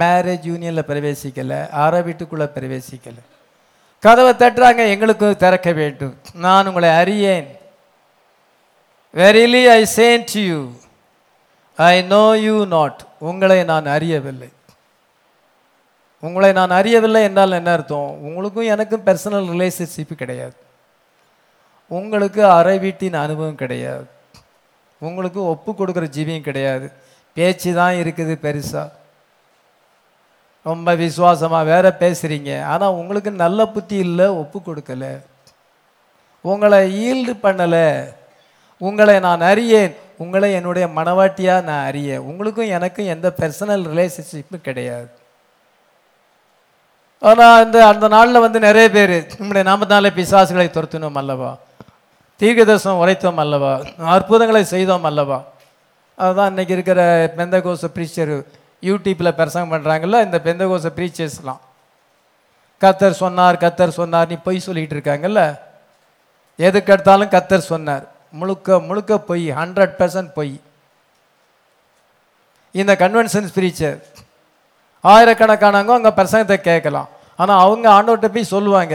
மேரேஜ் யூனியனில் பிரவேசிக்கலை அற வீட்டுக்குள்ளே பிரவேசிக்கலை. கதவை தட்டுறாங்க எங்களுக்கு திறக்க வேண்டும். நான் உங்களை அறியேன். Verily I say to you I know you not உங்களை நான் அறியவில்லை. உங்களை நான் அறியவில்லை என்றால் என்ன அர்த்தம்? உங்களுக்கும் எனக்கும் பர்சனல் ரிலேஷன்ஷிப் கிடையாது. உங்களுக்கு அறை வீட்டின் அனுபவம் கிடையாது. உங்களுக்கு ஒப்பு கொடுக்குற ஜீவியம் கிடையாது. பேச்சு தான் இருக்குது பெருசாக ரொம்ப விசுவாசமாக வேற பேசுகிறீங்க ஆனால் உங்களுக்கு நல்ல புத்தி இல்லை ஒப்பு கொடுக்கல. உங்களை ஈல்டு பண்ணலை. உங்களை நான் அறியேன். உங்களை என்னுடைய மனவாட்டியாக நான் அறிய. உங்களுக்கும் எனக்கும் எந்த பர்சனல் ரிலேஷன்ஷிப்பும் கிடையாது. ஆனால் அந்த அந்த நாளில் வந்து நிறைய பேர் நம்முடைய நாமத்தாலே பிசாசுகளை துரத்தினோம் அல்லவா? தீர்க்கதர்சனம் உரைத்தோம் அல்லவா? அற்புதங்களை செய்தோம் அல்லவா? அதுதான் இன்னைக்கு இருக்கிற பெந்தகோச ப்ரீச்சர் யூடியூப்பில் பிரசங்கம் பண்ணுறாங்கல்ல இந்த பெந்தகோச ப்ரீச்சர்ஸ்லாம் கத்தர் சொன்னார் கத்தர் சொன்னார் நீ பொய் சொல்லிகிட்டு இருக்காங்கல்ல? எதுக்கெடுத்தாலும் கத்தர் சொன்னார். முழுக்க முழுக்க பொய் ஹண்ட்ரட் பர்சன்ட் பொய். இந்த கன்வென்ஷன் ஸ்பிரிச்சர் ஆயிரக்கணக்கானவங்க அங்கே பிரசங்கத்தை கேட்கலாம். ஆனால் அவங்க ஆண்டோட்ட போய் சொல்லுவாங்க.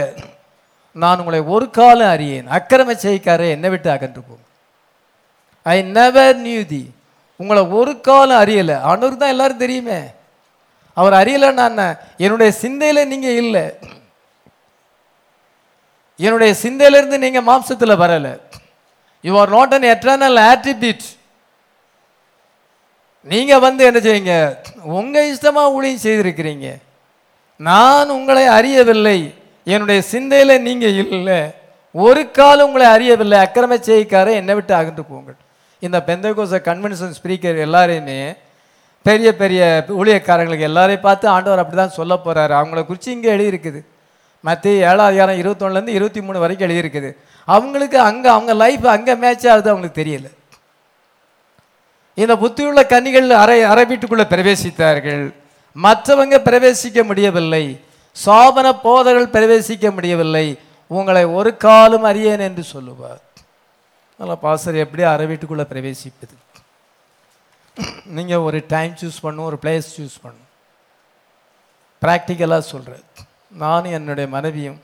நான் உங்களை ஒரு காலம் அறியேன். அக்கிரம செய்காரே என்னை விட்டு அகன்று போங்க ஐ நெவர் நியூ தி உங்களை ஒரு காலம் அறியலை. ஆண்டவருக்கு தான் எல்லாரும் தெரியுமே. அவர் அறியலைன்னா என்ன? என்னுடைய சிந்தையில் நீங்கள் இல்லை. என்னுடைய சிந்தையிலேருந்து நீங்கள் மாம்சத்தில் வரலை. You are not an eternal attitude நீங்கள் வந்து என்ன செய்யுங்க உங்கள் இஷ்டமாக ஊழியம் செய்திருக்கிறீங்க. நான் உங்களை அறியவில்லை. என்னுடைய சிந்தையில் நீங்கள் இல்லை. ஒரு காலம் உங்களை அறியவில்லை. அக்கிரம செய்காரை என்னை விட்டு அகன்று போங்கள். இந்த பெந்தகோச கன்வென்ஷன் ஸ்பீக்கர் எல்லாரையுமே பெரிய பெரிய ஊழியக்காரங்களுக்கு எல்லாரையும் பார்த்து ஆண்டவர் அப்படி தான் சொல்ல போகிறாரு அவங்கள குறித்து இங்கே எழுதியிருக்குது. மத்திய ஏழாவது அதிகாரம் இருபத்தொன்னுலேருந்து இருபத்தி மூணு வரைக்கும் எழுதியிருக்குது. அவங்களுக்கு அங்கே அவங்க லைஃப் அங்கே மேட்ச் ஆகுது அவங்களுக்கு தெரியல. இந்த புத்தியுள்ள கன்னிகள் அறை அறை வீட்டுக்குள்ளே பிரவேசித்தார்கள். மற்றவங்க பிரவேசிக்க முடியவில்லை. சாபன போதர்கள் பிரவேசிக்க முடியவில்லை. உங்களை ஒரு காலம் அறியேன் என்று சொல்லுவார். அதனால் பாசர் எப்படி அரை வீட்டுக்குள்ளே பிரவேசிப்பது. நீங்கள் ஒரு டைம் சூஸ் பண்ணும் ஒரு பிளேஸ் சூஸ் பண்ணும் ப்ராக்டிக்கலாக சொல்கிறேன் நானும் என்னுடைய மனைவியும்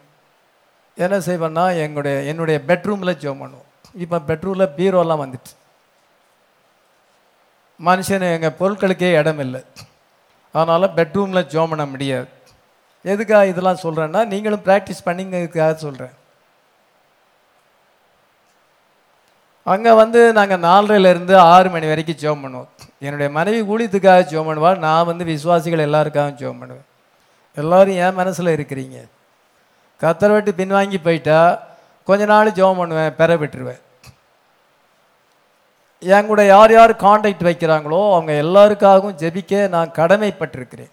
என்ன செய்வேன்னா எங்களுடைய என்னுடைய பெட்ரூமில் ஜோம் பண்ணுவோம். இப்போ பெட்ரூமில் பீரோலாம் வந்துட்டு மனுஷன் எங்கள் பொருட்களுக்கே இடம் இல்லை அதனால் பெட்ரூமில் ஜோம் பண்ண முடியாது. எதுக்காக இதெல்லாம் சொல்கிறேன்னா நீங்களும் ப்ராக்டிஸ் பண்ணிங்கிறதுக்காக சொல்கிறேன் அங்கே வந்து நாங்கள் நாலரைலேருந்து ஆறு மணி வரைக்கும் ஜோம் பண்ணுவோம். என்னுடைய மனைவி ஊழியத்துக்காக ஜோம் பண்ணுவாள் நான் வந்து விசுவாசிகள் எல்லாருக்காகவும் ஜோம் பண்ணுவேன். எல்லோரும் என் மனசில் இருக்கிறீங்க. கத்தரை விட்டு பின்வாங்கி போயிட்டா கொஞ்ச நாள் ஜோம் பண்ணுவேன் பெற விட்டுருவேன். என் கூட யார் யார் காண்டாக்ட் வைக்கிறாங்களோ அவங்க எல்லாருக்காகவும் ஜெபிக்க நான் கடமைப்பட்டிருக்கிறேன்.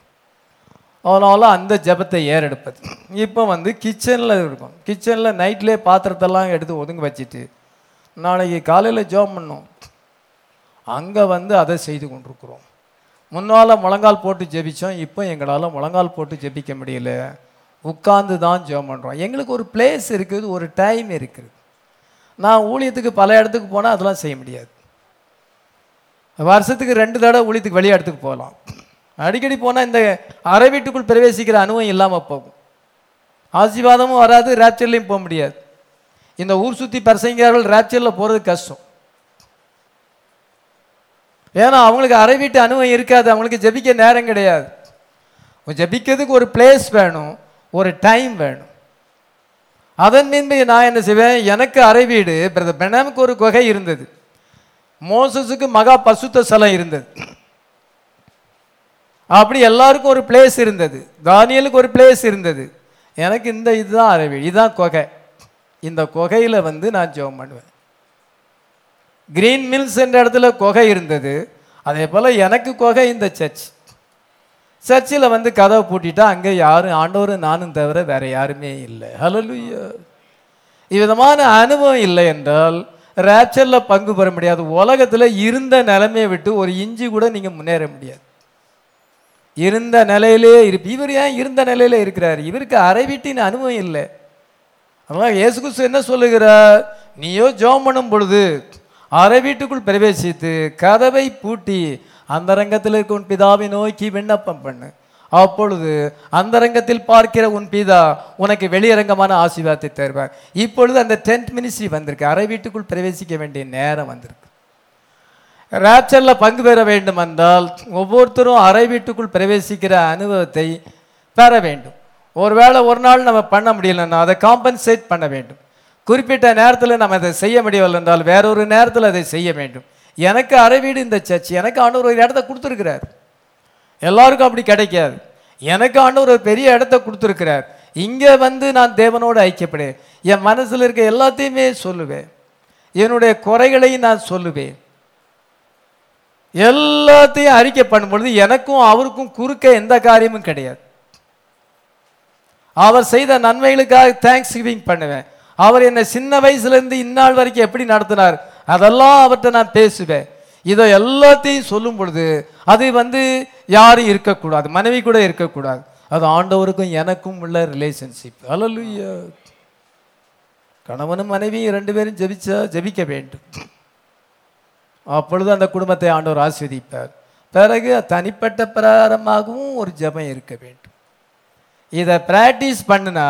அதனால் அந்த ஜெபத்தை ஏறெடுப்பது. இப்போ வந்து கிச்சனில் இருக்கும். கிச்சனில் நைட்லேயே பாத்திரத்தெல்லாம் எடுத்து ஒதுங்க வச்சுட்டு நாளைக்கு காலையில் ஜோம் பண்ணோம். அங்கே வந்து அதை செய்து கொண்டிருக்கிறோம். முன்னால் முழங்கால் போட்டு ஜெபித்தோம் இப்போ எங்களால் முழங்கால் போட்டு ஜெபிக்க முடியல. உட்கார்ந்து தான் ஜெபம் பண்ணுறோம் எங்களுக்கு ஒரு பிளேஸ் இருக்குது ஒரு டைம் இருக்குது. நான் ஊழியத்துக்கு பல இடத்துக்கு போனால் அதெல்லாம் செய்ய முடியாது. வருஷத்துக்கு ரெண்டு தடவை ஊழியத்துக்கு வெளியே இடத்துக்கு போகலாம். அடிக்கடி போனால் இந்த அறை வீட்டுக்குள் பிரவேசிக்கிற அனுபவம் இல்லாமல் போகும். ஆசீர்வாதமும் வராது ரேப்சர்லையும் போக முடியாது. இந்த ஊர் சுற்றி பிரசங்கிறார்கள் ரேப்சரில் போகிறது கஷ்டம். ஏன்னா அவங்களுக்கு அறை வீட்டு அனுபவம் இருக்காது அவங்களுக்கு ஜெபிக்க நேரம் கிடையாது. ஜெபிக்கிறதுக்கு ஒரு பிளேஸ் வேணும் ஒரு டைம் வேணும். அதன் மீன்பு நான் என்ன செய்வேன்? எனக்கு அறை வீடு பிரதர் பெனாமுக்கு ஒரு குகை இருந்தது. மோசஸுக்கு மகா பசுத்த ஸ்தலம் இருந்தது. அப்படி எல்லாருக்கும் ஒரு பிளேஸ் இருந்தது. தானியலுக்கு ஒரு பிளேஸ் இருந்தது. எனக்கு இந்த இதுதான் அறை இதுதான் குகை. இந்த குகையில் வந்து நான் ஜெபம் பண்ணுவேன். கிரீன் மில்ஸ் என்ற இடத்துல குகை இருந்தது. அதே போல் எனக்கு குகை இந்த சர்ச் சர்ச்சில் வந்து கதவை பூட்டிட்டா அங்கே யாரும் ஆண்டவரும் நானும் தவிர வேற யாருமே இல்லை. ஹலோ இவ்விதமான அனுபவம் இல்லை என்றால் ரேப்சரில் பங்கு பெற முடியாது. உலகத்தில் இருந்த நிலைமையை விட்டு ஒரு இஞ்சி கூட நீங்கள் முன்னேற முடியாது. இருந்த நிலையிலே இருப்பு இவர் ஏன் இருந்த நிலையில இருக்கிறார்? இவருக்கு அறை வீட்டின் அனுபவம் இல்லை. அதனால் இயேசு கிறிஸ்து என்ன சொல்லுகிறார்? நீயோ ஜோம் பண்ணும் பொழுது அறை வீட்டுக்குள் பிரவேசித்து கதவை பூட்டி அந்த ரங்கத்தில் இருக்க உன் பிதாவை நோக்கி விண்ணப்பம் பண்ணு. அப்பொழுது அந்த ரங்கத்தில் பார்க்கிற உன் பிதா உனக்கு வெளியரங்கமான ஆசீர்வாதத்தை தருவார். இப்பொழுது அந்த டென்ட் மினிஸ்ட்ரி வந்திருக்கு. அறை வீட்டுக்குள் பிரவேசிக்க வேண்டிய நேரம் வந்திருக்கு. ரேப்சரில் பங்கு பெற வேண்டும் என்றால் ஒவ்வொருத்தரும் அறை வீட்டுக்குள் பிரவேசிக்கிற அனுபவத்தை பெற வேண்டும். ஒருவேளை ஒரு நாள் நம்ம பண்ண முடியலன்னா அதை காம்பன்சேட் பண்ண வேண்டும். குறிப்பிட்ட நேரத்தில் நம்ம அதை செய்ய முடியவில்லை என்றால் வேறொரு நேரத்தில் அதை செய்ய வேண்டும். எனக்கு அறை வீடு இந்த சர்ச் எனக்கு ஆண்டவர் ஒரு இடத்த கொடுத்துருக்கிறார். எல்லாருக்கும் அப்படி கிடைக்காது. எனக்கு ஆண்டவர் ஒரு பெரிய இடத்த கொடுத்துருக்கிறார். இங்கே வந்து நான் தேவனோடு ஐக்கியப்படுவேன். என் மனசில் இருக்க எல்லாத்தையுமே சொல்லுவேன். என்னுடைய குறைகளையும் நான் சொல்லுவேன். எல்லாத்தையும் அறிக்கை பண்ணும்பொழுது எனக்கும் அவருக்கும் குறுக்க எந்த காரியமும் கிடையாது. அவர் செய்த நன்மைகளுக்காக தேங்க்ஸ் கிவிங் பண்ணுவேன். அவர் என்னை சின்ன வயசுலேருந்து இந்நாள் வரைக்கும் எப்படி நடத்தினார் அதெல்லாம் அவர்கிட்ட நான் பேசுவேன். இதை எல்லாத்தையும் சொல்லும் பொழுது அது வந்து யாரும் இருக்கக்கூடாது மனைவி கூட இருக்கக்கூடாது. அது ஆண்டவருக்கும் எனக்கும் உள்ள ரிலேஷன்ஷிப் அல்லலுயா கணவனும் மனைவியும் ரெண்டு பேரும் ஜெபிச்சா ஜெபிக்க வேண்டும். அப்பொழுது அந்த குடும்பத்தை ஆண்டவர் ஆஸ்வதிப்பார் பிறகு தனிப்பட்ட பிரகாரமாகவும் ஒரு ஜபம் இருக்க வேண்டும். இதை ப்ராக்டிஸ் பண்ணுனா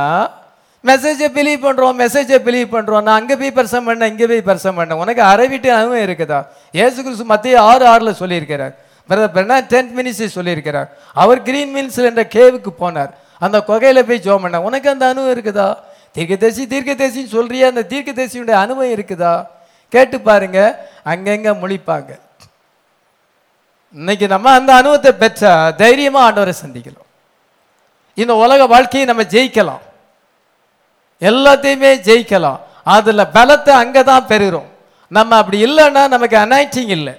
மெசேஜை பிலீவ் பண்ணுறோம் மெசேஜை பிலீவ் பண்ணுறோம் நான் அங்கே போய் பர்சம் பண்ணேன் இங்கே போய் பிரசம் பண்ணேன். உனக்கு அறவிட்டு வீட்டு அனுபவம் இருக்குதா? ஏசு கிறிஸ்து மத்திய ஆறு ஆறில் சொல்லியிருக்கிறார். பிரதர் பிரனா டென்த் மினிஸ்ட்ரி சொல்லியிருக்கிறார். அவர் கிரீன் மில்ஸ் என்ற கேவுக்கு போனார். அந்த குகையில் போய் ஜோம் பண்ணேன். உனக்கு அந்த அனுபவம் இருக்குதா? தீர்க்கதரிசி தீர்க்கதரிசின்னு சொல்கிறியா அந்த தீர்க்கதரிசியுடைய அனுபவம் இருக்குதா? கேட்டு பாருங்க அங்கங்க முழிப்பாங்க. இன்னைக்கு நம்ம அந்த அனுபவத்தை பெற்ற தைரியமா ஆண்டவரை சந்திக்கலாம் இந்த உலக வாழ்க்கையை நம்ம ஜெயிக்கலாம். எல்லாத்தையுமே ஜெயிக்கலாம். அதுல பலத்தை அங்கே தான் பெறுகிறோம் நம்ம அப்படி இல்லைன்னா நமக்கு அனாய்டிங் இல்லை.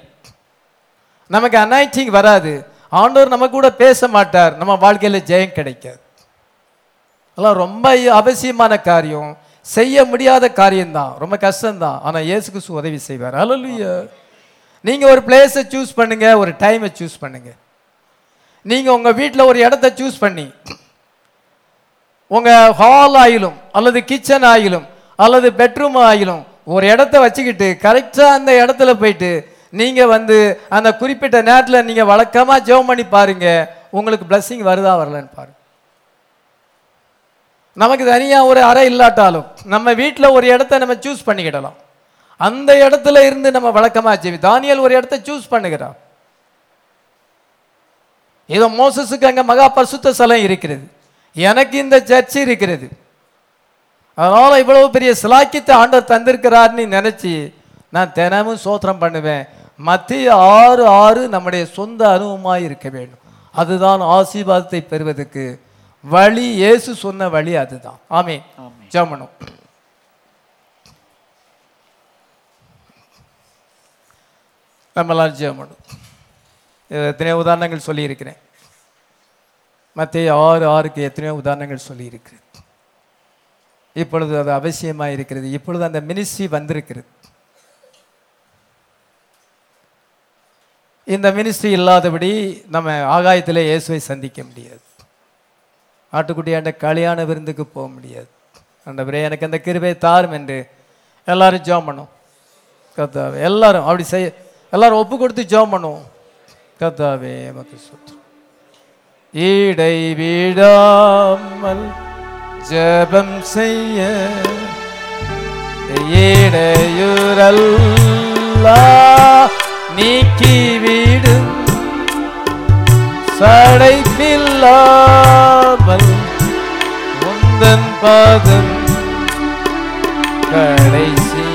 நமக்கு அனாய்டிங் வராது. ஆண்டவர் நம்ம கூட பேச மாட்டார். நம்ம வாழ்க்கையில் ஜெயம் கிடைக்காது. அதெல்லாம் ரொம்ப அவசியமான காரியம். செய்ய முடியாத காரியம்தான். ரொம்ப கஷ்டம்தான். ஆனால் இயேசு கிறிஸ்து உதவி செய்வார். அல்ல நீங்கள் ஒரு பிளேஸை சூஸ் பண்ணுங்க ஒரு டைமை சூஸ் பண்ணுங்க. நீங்கள் உங்கள் வீட்டில் ஒரு இடத்த சூஸ் பண்ணி உங்கள் ஹால் ஆயிலும் அல்லது கிச்சன் ஆயிலும் அல்லது பெட்ரூம் ஆயிலும் ஒரு இடத்த வச்சுக்கிட்டு கரெக்டாக அந்த இடத்துல போயிட்டு நீங்கள் வந்து அந்த குறிப்பிட்ட நேரத்தில் நீங்கள் வழக்கமாக ஜெபம் பண்ணி பாருங்கள் உங்களுக்கு ப்ளஸ்ஸிங் வருதா வரலன்னு பாருங்கள் நமக்கு தனியாக ஒரு அறை இல்லாட்டாலும் நம்ம வீட்டில் ஒரு இடத்த நம்ம சூஸ் பண்ணிக்கிடலாம். அந்த இடத்துல இருந்து நம்ம வழக்கமாக ஜெபி தானியல் ஒரு இடத்த சூஸ் பண்ணுகிறான் இதோ மோசஸுக்கு அங்கே மகா பரிசுத்த ஸ்தலம் இருக்கிறது. எனக்கு இந்த சர்ச் இருக்கிறது. அதனால் இவ்வளவு பெரிய சிலாக்கியத்தை ஆண்டவர் தந்திருக்கிறார்னு நினச்சி நான் தினமும் சோத்திரம் பண்ணுவேன். மத்திய ஆறு ஆறு நம்முடைய சொந்த அனுபவமாக இருக்க வேண்டும். அதுதான் ஆசீர்வாதத்தை பெறுவதற்கு வழி இயேசு சொன்ன வழி அதுதான். ஆமே ஜெபம் நம்ம எல்லாரும் ஜெபம் பண்ணுவோம். இது எத்தனையோ உதாரணங்கள் சொல்லியிருக்கிறேன். மத்திய ஆறு ஆறுக்கு எத்தனையோ உதாரணங்கள் சொல்லியிருக்கிறேன் இப்பொழுது அது அவசியமாக இருக்கிறது. இப்பொழுது அந்த மினிஸ்ட்ரி வந்திருக்கிறது. இந்த மினிஸ்ட்ரி இல்லாதபடி நம்ம ஆகாயத்திலே இயேசுவை சந்திக்க முடியாது. ஆட்டுக்குட்டியாண்ட கல்யாண விருந்துக்கு போக முடியாது. ஆண்டவரே எனக்கு அந்த கிருபை தாரும் என்று எல்லாரும் ஜெபம் பண்ணும் கத்தாவே எல்லாரும் அப்படி செய்ய எல்லாரும் ஒப்பு கொடுத்து ஜோம் பண்ணுவோம். கத்தாவே மக்கு சுற்று ஈடை வீடாமல் ஜெபம் செய்ய ஈடையுரல்லா நீக்கி விடும் சடைப்பில்லாமல் முந்தன் பாதம் கடைசி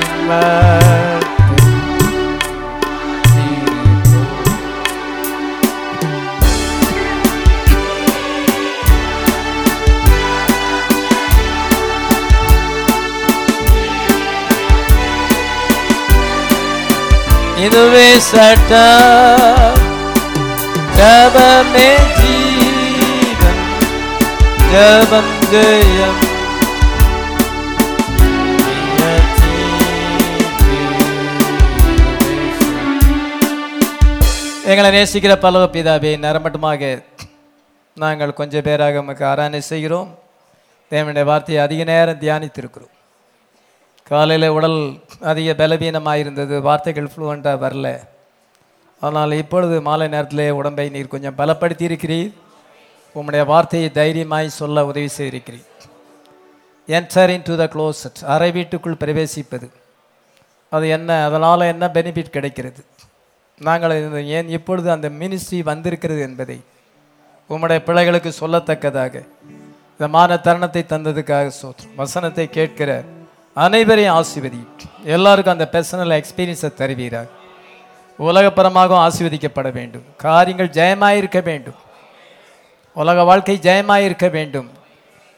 இதுவே சட்டம் ஜபமே ஜீவன் ஜபம் ஜெயம். எங்களை நேசிக்கிற பல்லவ பிதாவே நரம்பட்டமாக நாங்கள் கொஞ்சம் பேராக உமக்கு ஆராய்ச்சி செய்கிறோம். தேவனுடைய வார்த்தையை அதிக நேரம் தியானித்திருக்கிறோம். காலையில் உடல் அதிக பலவீனமாக இருந்தது வார்த்தைகள் ஃப்ளூவெண்ட்டாக வரல. அதனால் இப்பொழுது மாலை நேரத்திலே உடம்பை நீர் கொஞ்சம் பலப்படுத்தி இருக்கிறீர் உம்முடைய வார்த்தையை தைரியமாய் சொல்ல உதவி செய்திருக்கிறீர். Enter in to the closet அறை வீட்டுக்குள் பிரவேசிப்பது. அது என்ன? அதனால் என்ன பெனிஃபிட் கிடைக்கிறது? நாங்கள் ஏன் இப்பொழுது அந்த மினிஸ்ட்ரி வந்திருக்கிறது என்பதை உம்முடைய பிள்ளைகளுக்கு சொல்லத்தக்கதாக இந்த மான தருணத்தை தந்ததுக்காக சோத்திரம் வசனத்தை கேட்கிற அனைவரையும் ஆசிர்வதி எல்லாருக்கும் அந்த பர்சனல் எக்ஸ்பீரியன்ஸை தருவீராக. உலகப்புறமாகவும் ஆசீர்வதிக்கப்பட வேண்டும். காரியங்கள் ஜெயமாயிருக்க வேண்டும். உலக வாழ்க்கை ஜெயமாயிருக்க வேண்டும்.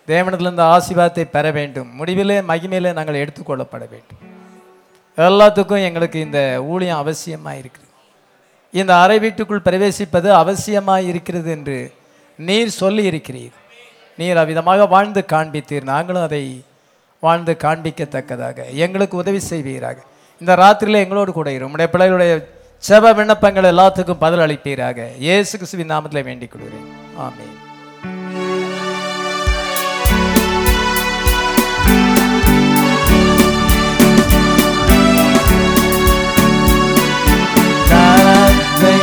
தேவனத்திலிருந்து ஆசீர்வாதத்தை பெற வேண்டும். முடிவிலே மகிமையிலே நாங்கள் எடுத்துக்கொள்ளப்பட வேண்டும். எல்லாத்துக்கும் எங்களுக்கு இந்த ஊழியம் அவசியமாக இருக்குது இந்த அறை வீட்டுக்குள் பிரவேசிப்பது அவசியமாக இருக்கிறது என்று நீர் சொல்லி இருக்கிறீர் நீர் அவ்விதமாக வாழ்ந்து காண்பித்தீர். நாங்களும் அதை வாழ்ந்து காண்பிக்கத்தக்கதாக. எங்களுக்கு உதவி செய்வீராக. இந்த ராத்திரியில் எங்களோடு கூட இரு. உடைய பிள்ளைகளுடைய செப விண்ணப்பங்கள் எல்லாத்துக்கும் பதில் அளிப்பீராக இயேசு கிறிஸ்துவின் நாமத்தில் வேண்டிக் கொள்கிறேன். ஆமென். கரத்தை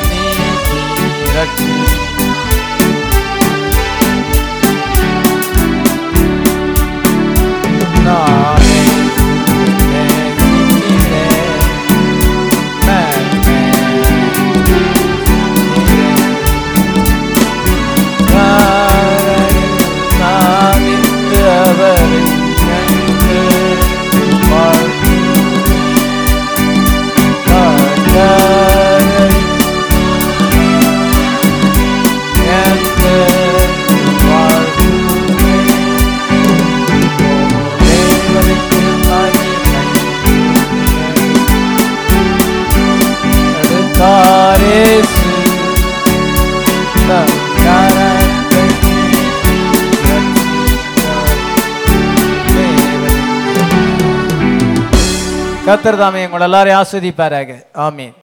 கத்தர் தாமே உங்கள் எல்லாரையும் ஆஸ்வதிப்பாராக ஆமீன்.